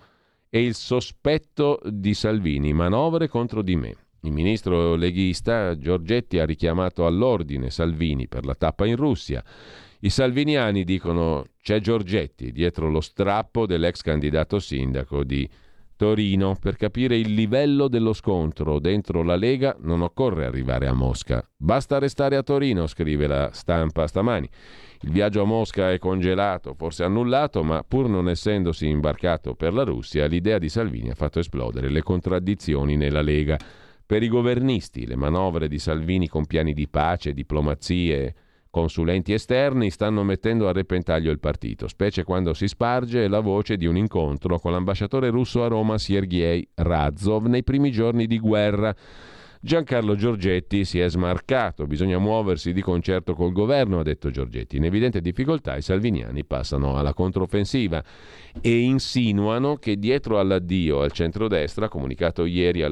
e il sospetto di Salvini, manovre contro di me. Il ministro leghista Giorgetti ha richiamato all'ordine Salvini per la tappa in Russia. I salviniani dicono c'è Giorgetti dietro lo strappo dell'ex candidato sindaco di Torino. Per capire il livello dello scontro dentro la Lega non occorre arrivare a Mosca. Basta restare a Torino, scrive la stampa stamani. Il viaggio a Mosca è congelato, forse annullato, ma pur non essendosi imbarcato per la Russia, l'idea di Salvini ha fatto esplodere le contraddizioni nella Lega. Per i governisti, le manovre di Salvini con piani di pace, diplomazie, consulenti esterni stanno mettendo a repentaglio il partito, specie quando si sparge la voce di un incontro con l'ambasciatore russo a Roma Sergei Razov nei primi giorni di guerra. Giancarlo Giorgetti si è smarcato, bisogna muoversi di concerto col governo, ha detto Giorgetti. In evidente difficoltà i salviniani passano alla controffensiva e insinuano che dietro all'addio al centrodestra, comunicato ieri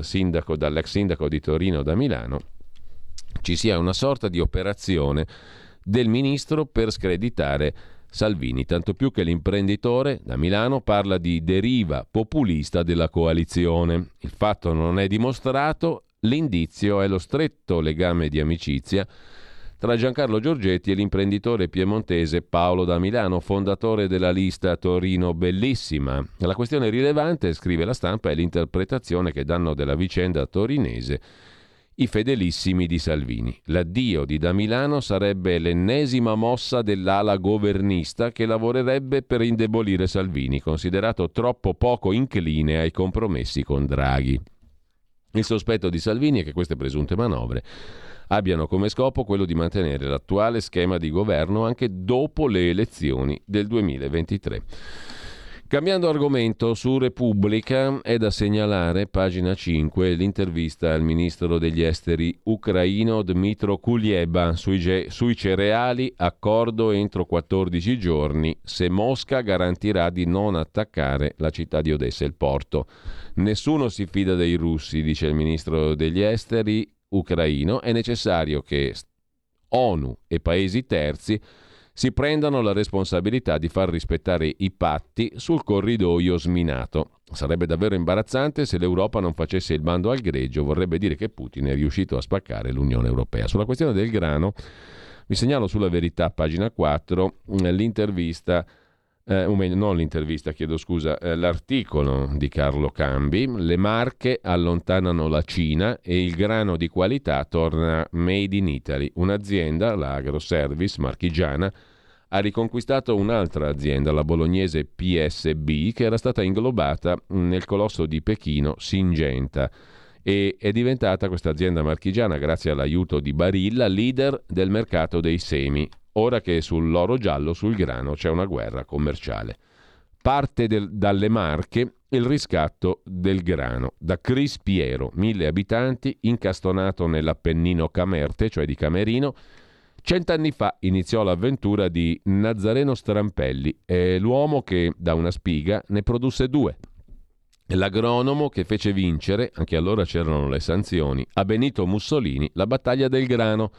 sindaco, dall'ex sindaco di Torino da Milano, ci sia una sorta di operazione del ministro per screditare Salvini, tanto più che l'imprenditore da Milano parla di deriva populista della coalizione. Il fatto non è dimostrato, L'indizio è lo stretto legame di amicizia tra Giancarlo Giorgetti e l'imprenditore piemontese Paolo da Milano, fondatore della lista Torino Bellissima. La questione rilevante, scrive la stampa, è l'interpretazione che danno della vicenda torinese i fedelissimi di Salvini. L'addio di Da Milano sarebbe l'ennesima mossa dell'ala governista che lavorerebbe per indebolire Salvini, considerato troppo poco incline ai compromessi con Draghi. Il sospetto di Salvini è che queste presunte manovre abbiano come scopo quello di mantenere l'attuale schema di governo anche dopo le elezioni del 2023. Cambiando argomento, su Repubblica è da segnalare, pagina 5, l'intervista al ministro degli esteri ucraino Dmitro Kulieba sui, ge- sui cereali, accordo entro 14 giorni se Mosca garantirà di non attaccare la città di Odessa e il porto. Nessuno si fida dei russi, dice il ministro degli esteri ucraino, è necessario che ONU e paesi terzi si prendano la responsabilità di far rispettare i patti sul corridoio sminato. Sarebbe davvero imbarazzante se l'Europa non facesse il bando al greggio, vorrebbe dire che Putin è riuscito a spaccare l'Unione Europea. Sulla questione del grano vi segnalo sulla verità, pagina 4, l'intervista eh, meglio, non l'intervista, chiedo scusa, eh, l'articolo di Carlo Cambi, le marche allontanano la Cina e il grano di qualità torna made in Italy. Un'azienda, la Agroservice marchigiana, ha riconquistato un'altra azienda, la bolognese PSB, che era stata inglobata nel colosso di Pechino Singenta e è diventata questa azienda marchigiana, grazie all'aiuto di Barilla, leader del mercato dei semi ora che sull'oro giallo, sul grano, c'è una guerra commerciale. parte del, dalle Marche il riscatto del grano. Da Cris Piero, mille abitanti, incastonato nell'Appennino Camerte, cioè di Camerino, Cent'anni fa iniziò l'avventura di Nazareno Strampelli, è l'uomo che da una spiga ne produsse due. L'agronomo che fece vincere, anche allora c'erano le sanzioni, a Benito Mussolini la battaglia del grano.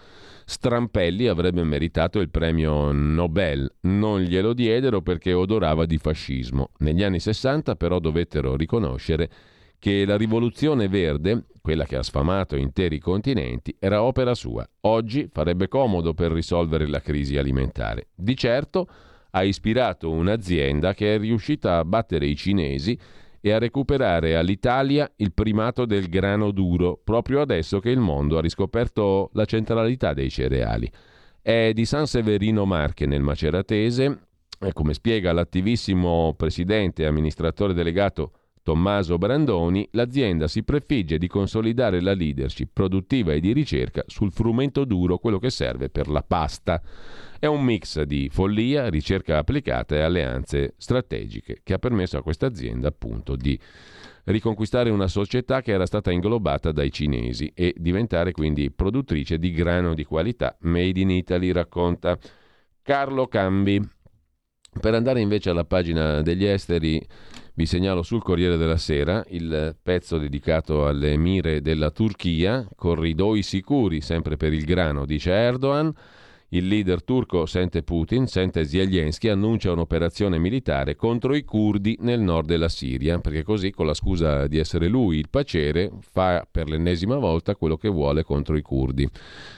Strampelli avrebbe meritato il premio Nobel, non glielo diedero perché odorava di fascismo. Negli anni 60 però dovettero riconoscere che la rivoluzione verde, quella che ha sfamato interi continenti, era opera sua. Oggi farebbe comodo per risolvere la crisi alimentare. Di certo ha ispirato un'azienda che è riuscita a battere i cinesi e a recuperare all'Italia il primato del grano duro, proprio adesso che il mondo ha riscoperto la centralità dei cereali. È di San Severino Marche nel Maceratese, come spiega l'attivissimo presidente e amministratore delegato Tommaso Brandoni, l'azienda si prefigge di consolidare la leadership produttiva e di ricerca sul frumento duro, quello che serve per la pasta. È un mix di follia, ricerca applicata e alleanze strategiche che ha permesso a questa azienda appunto di riconquistare una società che era stata inglobata dai cinesi e diventare quindi produttrice di grano di qualità made in Italy, racconta Carlo Cambi. Per andare invece alla pagina degli esteri vi segnalo sul Corriere della Sera il pezzo dedicato alle mire della Turchia, corridoi sicuri sempre per il grano, dice Erdogan. Il leader turco sente Putin, sente Zelensky, annuncia un'operazione militare contro i curdi nel nord della Siria, perché così con la scusa di essere lui il pacere fa per l'ennesima volta quello che vuole contro i curdi.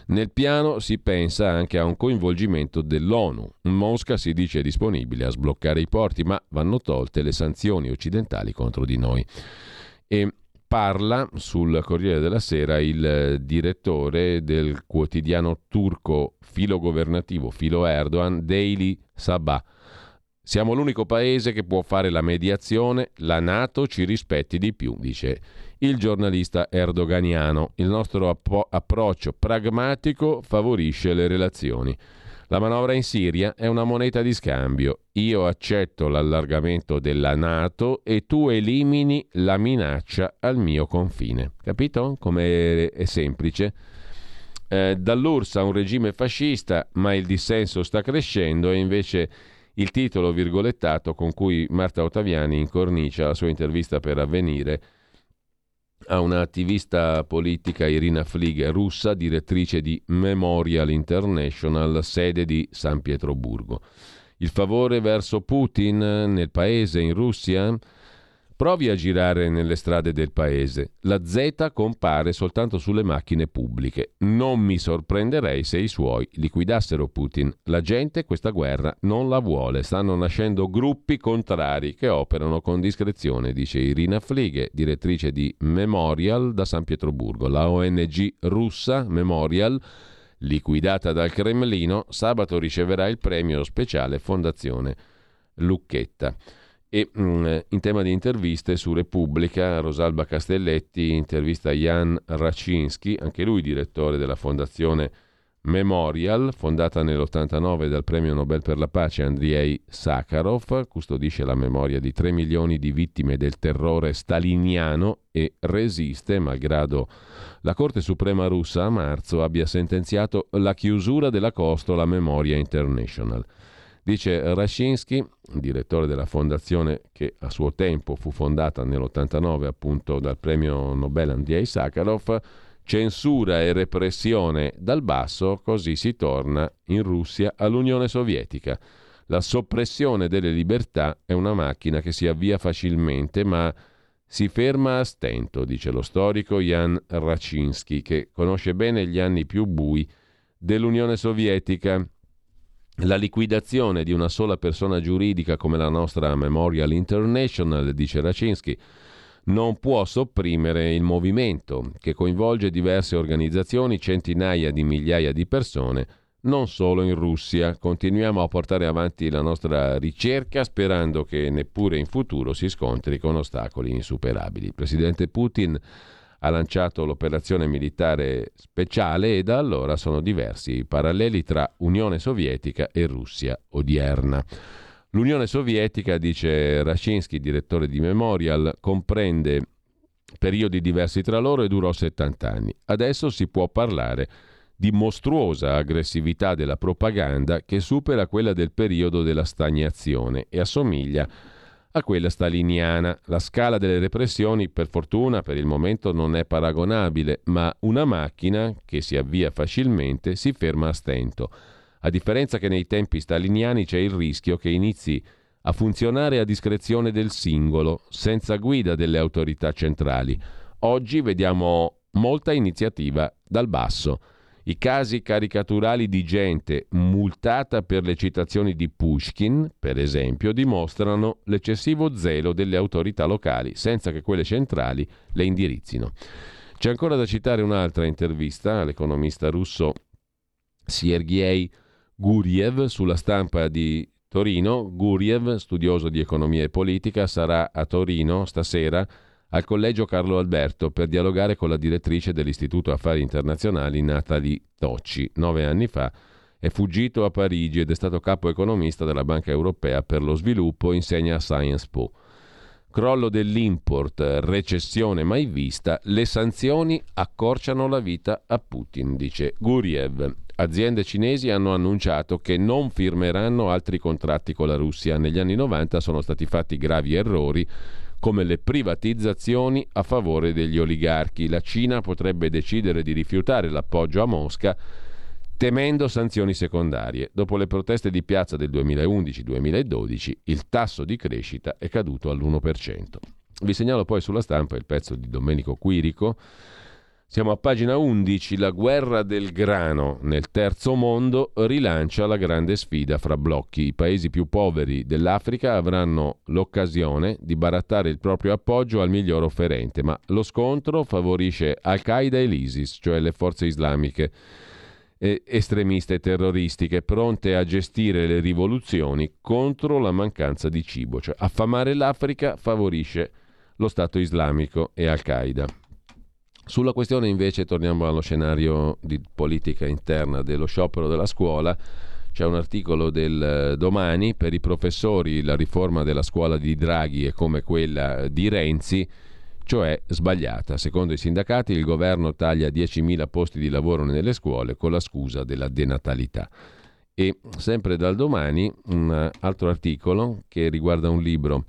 Nel piano si pensa anche a un coinvolgimento dell'ONU. Mosca si dice disponibile a sbloccare i porti, ma vanno tolte le sanzioni occidentali contro di noi. E parla sul Corriere della Sera il direttore del quotidiano turco filogovernativo filo Erdogan, Daily Sabah. Siamo l'unico paese che può fare la mediazione, la Nato ci rispetti di più, dice il giornalista erdoganiano. Il nostro app- approccio pragmatico favorisce le relazioni. La manovra in Siria è una moneta di scambio. Io accetto l'allargamento della Nato e tu elimini la minaccia al mio confine. Capito? Come è semplice. Eh, dall'URSS a un regime fascista, ma il dissenso sta crescendo e invece il titolo virgolettato con cui Marta Ottaviani incornicia la sua intervista per avvenire a un'attivista politica Irina Flig, russa, direttrice di Memorial International, sede di San Pietroburgo. Il favore verso Putin nel paese, in Russia? Provi a girare nelle strade del paese. La Z compare soltanto sulle macchine pubbliche. Non mi sorprenderei se i suoi liquidassero Putin. La gente questa guerra non la vuole. Stanno nascendo gruppi contrari che operano con discrezione, dice Irina Flighe, direttrice di Memorial da San Pietroburgo. La ONG russa Memorial liquidata dal Cremlino, sabato riceverà il premio speciale Fondazione Lucchetta. E mh, mm, in tema di interviste su Repubblica, Rosalba Castelletti intervista Jan Raczynski, anche lui direttore della fondazione Memorial, fondata nell'89 dal premio Nobel per la pace Andrei Sakharov, custodisce la memoria di 3 milioni di vittime del terrore staliniano e resiste, malgrado la Corte Suprema russa a marzo abbia sentenziato la chiusura della costola Memoria International. Dice Rashinsky, direttore della fondazione che a suo tempo fu fondata nell'89 appunto dal premio Nobel Andrei Sakharov, censura e repressione dal basso, così si torna in Russia all'Unione Sovietica. La soppressione delle libertà è una macchina che si avvia facilmente, ma si ferma a stento, dice lo storico Jan Raczynski, che conosce bene gli anni più bui dell'Unione Sovietica la liquidazione di una sola persona giuridica come la nostra Memorial International, dice Raczynski, non può sopprimere il movimento che coinvolge diverse organizzazioni, centinaia di migliaia di persone, non solo in Russia. Continuiamo a portare avanti la nostra ricerca sperando che neppure in futuro si scontri con ostacoli insuperabili. Il presidente Putin ha lanciato l'operazione militare speciale e da allora sono diversi i paralleli tra Unione Sovietica e Russia odierna. L'Unione Sovietica, dice Rashinsky, direttore di Memorial, comprende periodi diversi tra loro e durò 70 anni. Adesso si può parlare di mostruosa aggressività della propaganda che supera quella del periodo della stagnazione e assomiglia a quella staliniana. La scala delle repressioni, per fortuna, per il momento non è paragonabile, ma una macchina che si avvia facilmente si ferma a stento a differenza che nei tempi staliniani c'è il rischio che inizi a funzionare a discrezione del singolo, senza guida delle autorità centrali. Oggi vediamo molta iniziativa dal basso. I casi caricaturali di gente multata per le citazioni di Pushkin, per esempio, dimostrano l'eccessivo zelo delle autorità locali, senza che quelle centrali le indirizzino. C'è ancora da citare un'altra intervista all'economista russo Sergei Guriev sulla stampa di Torino. Guriev, studioso di economia e politica, sarà a Torino stasera al Collegio Carlo Alberto per dialogare con la direttrice dell'Istituto Affari Internazionali Natalie Tocci. Nove anni fa è fuggito a Parigi ed è stato capo economista della Banca Europea per lo Sviluppo, insegna a Science Po. Crollo dell'import, recessione mai vista, le sanzioni accorciano la vita a Putin, dice Guriev. Aziende cinesi hanno annunciato che non firmeranno altri contratti con la Russia. Negli anni 90 sono stati fatti gravi errori come le privatizzazioni a favore degli oligarchi. La Cina potrebbe decidere di rifiutare l'appoggio a Mosca temendo sanzioni secondarie. Dopo le proteste di piazza del 2011-2012 il tasso di crescita è caduto all'1%. Vi segnalo poi sulla stampa il pezzo di Domenico Quirico siamo a pagina 11, la guerra del grano nel terzo mondo rilancia la grande sfida fra blocchi. I paesi più poveri dell'Africa avranno l'occasione di barattare il proprio appoggio al miglior offerente, ma lo scontro favorisce Al-Qaeda e l'ISIS, cioè le forze islamiche estremiste terroristiche pronte a gestire le rivoluzioni contro la mancanza di cibo, cioè affamare l'Africa favorisce lo Stato islamico e Al-Qaeda. Sulla questione invece torniamo allo scenario di politica interna dello sciopero della scuola. C'è un articolo del eh, domani per i professori la riforma della scuola di Draghi è come quella di Renzi, cioè sbagliata. Secondo i sindacati il governo taglia 10.000 posti di lavoro nelle scuole con la scusa della denatalità. E sempre dal domani un altro articolo che riguarda un libro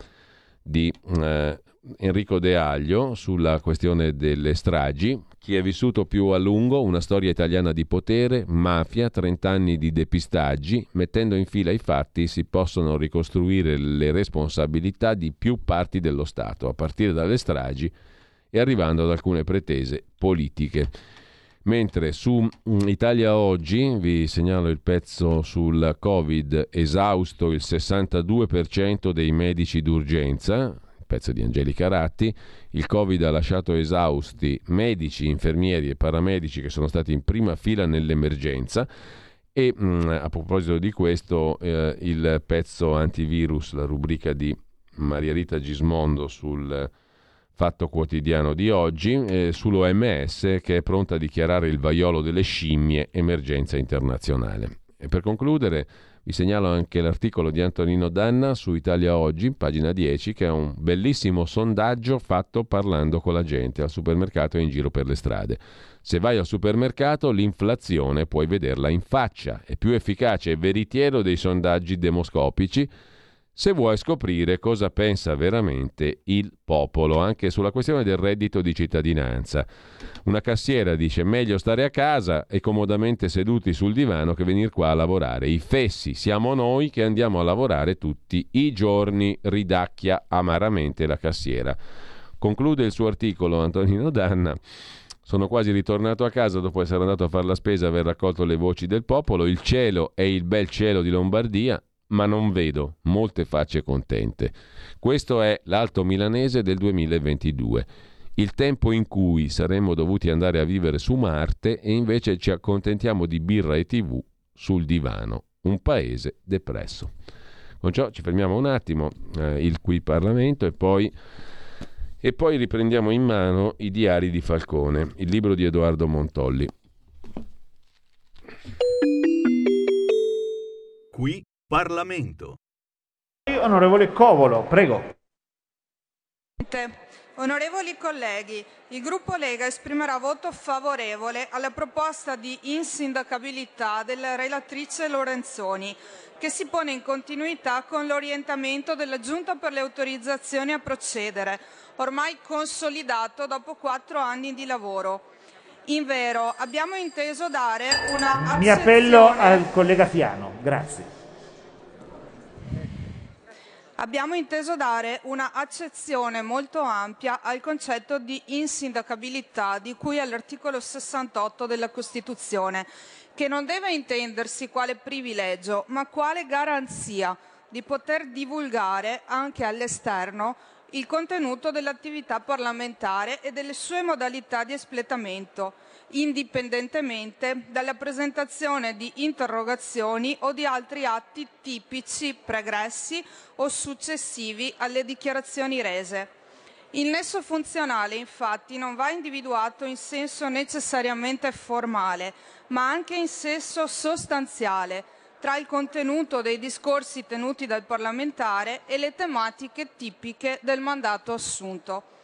di eh, Enrico De Aglio sulla questione delle stragi. Chi è vissuto più a lungo, una storia italiana di potere, mafia, 30 anni di depistaggi, mettendo in fila i fatti si possono ricostruire le responsabilità di più parti dello Stato, a partire dalle stragi e arrivando ad alcune pretese politiche. Mentre su mm, Italia Oggi vi segnalo il pezzo sul Covid, esausto il 62% dei medici d'urgenza, pezzo di Angelica Ratti, il Covid ha lasciato esausti medici, infermieri e paramedici che sono stati in prima fila nell'emergenza e mh, mm, a proposito di questo eh, il pezzo antivirus, la rubrica di Maria Rita Gismondo sul Fatto Quotidiano di oggi, eh, sull'OMS che è pronta a dichiarare il vaiolo delle scimmie emergenza internazionale. E per concludere vi segnalo anche l'articolo di Antonino Danna su Italia Oggi, pagina 10, che è un bellissimo sondaggio fatto parlando con la gente al supermercato e in giro per le strade. Se vai al supermercato l'inflazione puoi vederla in faccia, è più efficace e veritiero dei sondaggi demoscopici se vuoi scoprire cosa pensa veramente il popolo, anche sulla questione del reddito di cittadinanza. Una cassiera dice meglio stare a casa e comodamente seduti sul divano che venire qua a lavorare. I fessi siamo noi che andiamo a lavorare tutti i giorni, ridacchia amaramente la cassiera. Conclude il suo articolo Antonino Danna. Sono quasi ritornato a casa dopo essere andato a fare la spesa e aver raccolto le voci del popolo. Il cielo è il bel cielo di Lombardia ma non vedo molte facce contente. Questo è l'Alto Milanese del 2022. Il tempo in cui saremmo dovuti andare a vivere su Marte e invece ci accontentiamo di birra e tv sul divano. Un paese depresso. Con ciò ci fermiamo un attimo, eh, il qui Parlamento, e poi, e poi riprendiamo in mano i diari di Falcone, il libro di Edoardo Montolli. Qui Parlamento. onorevole Covolo, prego. Onorevoli colleghi, il gruppo Lega esprimerà voto favorevole alla proposta di insindacabilità della relatrice Lorenzoni, che si pone in continuità con l'orientamento della Giunta per le autorizzazioni a procedere, ormai consolidato dopo quattro anni di lavoro. Invero, abbiamo inteso dare una Mi appello al collega Fiano, grazie. Abbiamo inteso dare una accezione molto ampia al concetto di insindacabilità di cui all'articolo 68 della Costituzione, che non deve intendersi quale privilegio, ma quale garanzia di poter divulgare anche all'esterno il contenuto dell'attività parlamentare e delle sue modalità di espletamento, indipendentemente dalla presentazione di interrogazioni o di altri atti tipici pregressi o successivi alle dichiarazioni rese. Il nesso funzionale, infatti, non va individuato in senso necessariamente formale, ma anche in senso sostanziale, tra il contenuto dei discorsi tenuti dal parlamentare e le tematiche tipiche del mandato assunto.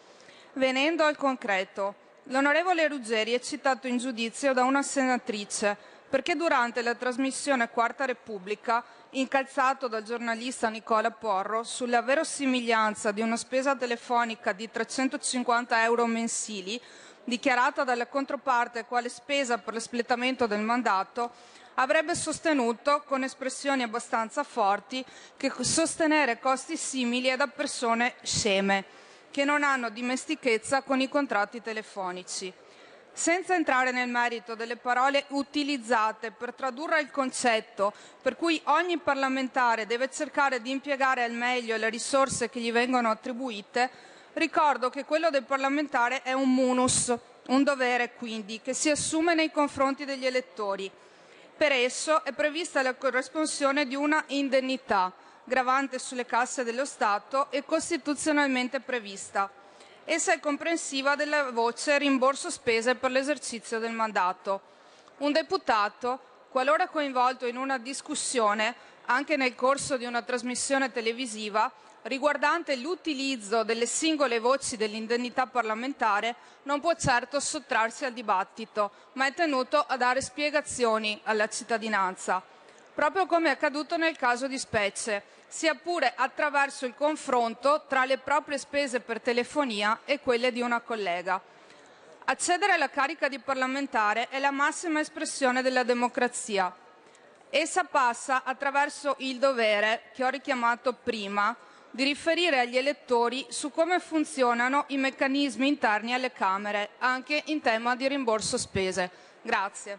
Venendo al concreto, l'onorevole Ruggeri è citato in giudizio da una senatrice perché durante la trasmissione Quarta Repubblica, incalzato dal giornalista Nicola Porro sulla verosimiglianza di una spesa telefonica di 350 euro mensili, dichiarata dalla controparte quale spesa per l'espletamento del mandato, avrebbe sostenuto, con espressioni abbastanza forti, che sostenere costi simili è da persone sceme, che non hanno dimestichezza con i contratti telefonici. Senza entrare nel merito delle parole utilizzate per tradurre il concetto per cui ogni parlamentare deve cercare di impiegare al meglio le risorse che gli vengono attribuite, ricordo che quello del parlamentare è un munus, un dovere quindi, che si assume nei confronti degli elettori. Per esso è prevista la corresponsione di una indennità, gravante sulle casse dello Stato e costituzionalmente prevista. Essa è comprensiva della voce rimborso spese per l'esercizio del mandato. Un deputato, qualora coinvolto in una discussione, anche nel corso di una trasmissione televisiva, riguardante l'utilizzo delle singole voci dell'indennità parlamentare, non può certo sottrarsi al dibattito, ma è tenuto a dare spiegazioni alla cittadinanza, proprio come è accaduto nel caso di specie, sia pure attraverso il confronto tra le proprie spese per telefonia e quelle di una collega. Accedere alla carica di parlamentare è la massima espressione della democrazia. Essa passa attraverso il dovere, che ho richiamato prima, di riferire agli elettori su come funzionano i meccanismi interni alle Camere, anche in tema di rimborso spese. Grazie.